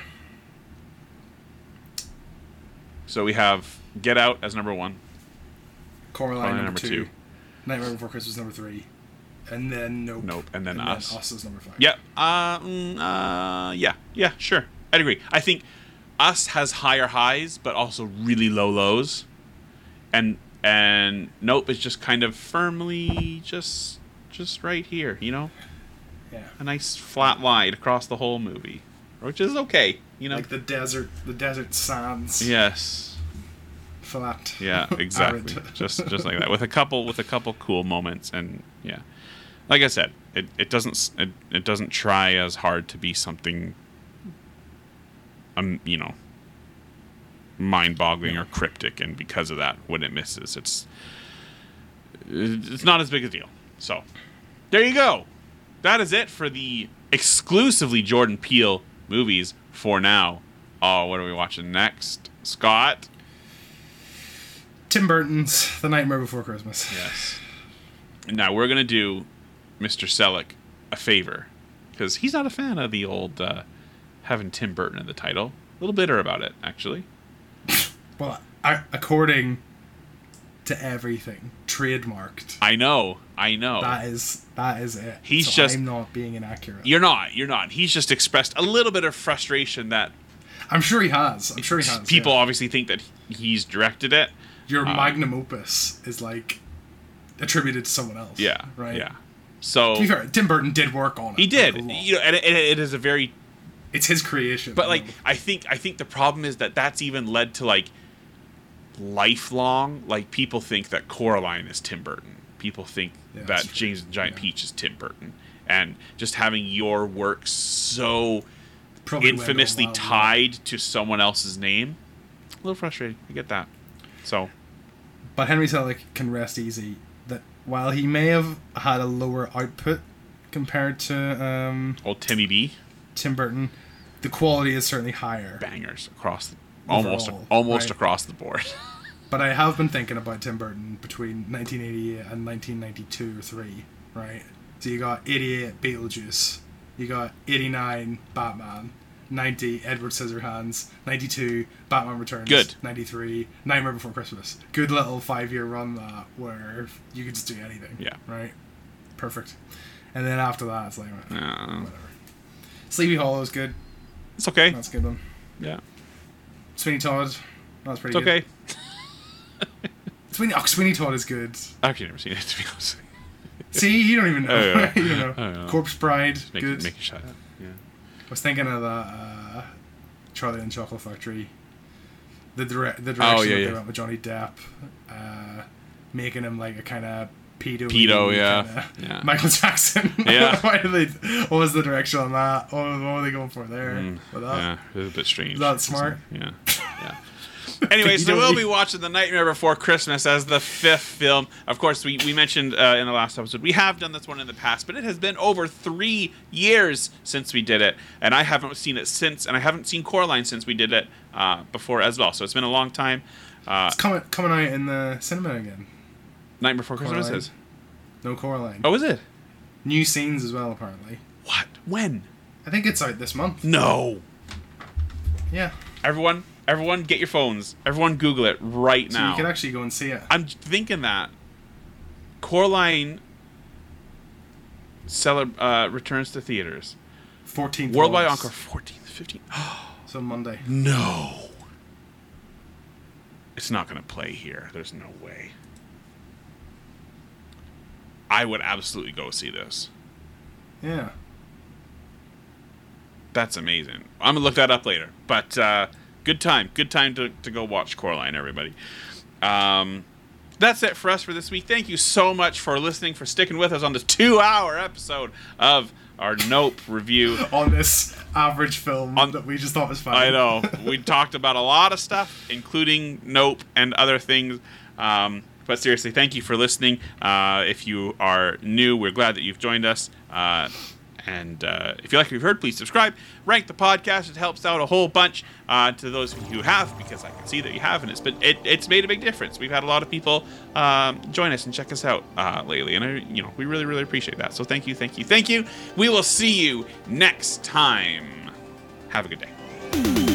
So we have Get Out as number one. Coraline, Coraline number, number two. two. Nightmare Before Christmas number three. And then Nope. Nope, and then Us. Us is number five. Yeah. Uh, mm, uh, yeah. Yeah. Sure. I'd agree. I think Us has higher highs, but also really low lows, and and Nope is just kind of firmly just just right here. You know. Yeah. a nice flat line across the whole movie, which is okay, you know. Like the desert, the desert sands. yes, Flat. yeah, <laughs> exactly. Just just like that, with a couple with a couple cool moments, and yeah, like I said, it, it doesn't it, it doesn't try as hard to be something, um, you know, mind-boggling or cryptic, and because of that, when it misses, it's it's not as big a deal. So, there you go. That is it for the exclusively Jordan Peele movies for now. Oh, what are we watching next, Scott? Tim Burton's The Nightmare Before Christmas. Yes. Now we're gonna do Mr. Selick a favor because he's not a fan of the old uh, having Tim Burton in the title. A little bitter about it, actually. <laughs> Well, I, according to everything, trademarked. I know, I know. That is that is it. He's So just- I'm not being inaccurate. you're not. You're not. He's just expressed a little bit of frustration that I'm sure he has. I'm sure he has. people yeah. obviously think that he's directed it. Your um, magnum opus is like attributed to someone else. Yeah. Right. Yeah. So To be fair, Tim Burton did work on it. he did. like, a lot. You know, and it, it is a very it's his creation. But like. I think I think the problem is that that's even led to like lifelong. Like people think that Coraline is Tim Burton. People think Yeah, that. James and Giant Yeah. Peach is Tim Burton, and just having your work so Probably infamously all wild, yeah. tied to someone else's name, a little frustrating. I get that. So But Henry Selick can rest easy that while he may have had a lower output compared to um, old Timmy B Tim Burton, the quality is certainly higher. bangers across the, almost Overall, almost right. across the board. <laughs> But I have been thinking about Tim Burton between 1988 and 1992 or 3, right? So you got 88 Beetlejuice, you got 89 Batman, 90 Edward Scissorhands, 92 Batman Returns, Good. 93 Nightmare Before Christmas. Good little five year run that where you could just do anything. Yeah. Right? Perfect. And then after that, it's like, Uh, whatever. Sleepy Hollow is good. it's okay. That's good one. Yeah, Sweeney Todd. That's pretty it's good. okay. <laughs> Sweeney, oh, Sweeney Todd is good. I've actually never seen it to be honest. See, you don't even know. Oh, yeah. <laughs> you don't know. Don't know. Corpse Bride, Make, good. make it shut up. Yeah. I was thinking of the uh, Charlie and Chocolate Factory. The direct, the direction Oh, yeah, that yeah. they went with Johnny Depp, uh, making him like a kind of pedo. Pedo, yeah. <laughs> Yeah. Michael Jackson. <laughs> Yeah. Why did they? What was the direction on that? What, what were they going for there? Mm, yeah, it was a bit strange. Is that smart? Yeah. Yeah. <laughs> <laughs> Anyway, You so we'll be watching The Nightmare Before Christmas as the fifth film. Of course, we, we mentioned uh, in the last episode, we have done this one in the past, but it has been over three years since we did it. And I haven't seen it since, and I haven't seen Coraline since we did it uh, before as well. So it's been a long time. Uh, It's coming coming out in the cinema again. Nightmare Before Christmas Coraline. is. No Coraline. Oh, is it? New scenes as well, apparently. What? When? I think it's out this month. No. Yeah. Everyone, everyone, get your phones. Everyone, Google it right So now. you can actually go and see it. I'm thinking that Coraline celeb- uh, returns to theaters. 14th. Worldwide. Encore 14th, 15th. <gasps> So Monday. no. It's not going to play here. There's no way. I would absolutely go see this. Yeah. That's amazing. I'm going to look that up later. But uh, good time. Good time to, to go watch Coraline, everybody. Um, that's it for us for this week. Thank you so much for listening, for sticking with us on this two hour episode of our Nope review. <laughs> On this average film On- that we just thought was fine. I know. <laughs> we talked about a lot of stuff, including Nope and other things. Um, but seriously, thank you for listening. Uh, if you are new, we're glad that you've joined us. Uh, and uh, if you like what you've heard, please subscribe. Rank the podcast. It helps out a whole bunch uh, to those who have, because I can see that you have, and it's been it, it's made a big difference. We've had a lot of people um, join us and check us out uh, lately, and I, you know we really really appreciate that. So thank you, thank you, thank you. We will see you next time. Have a good day.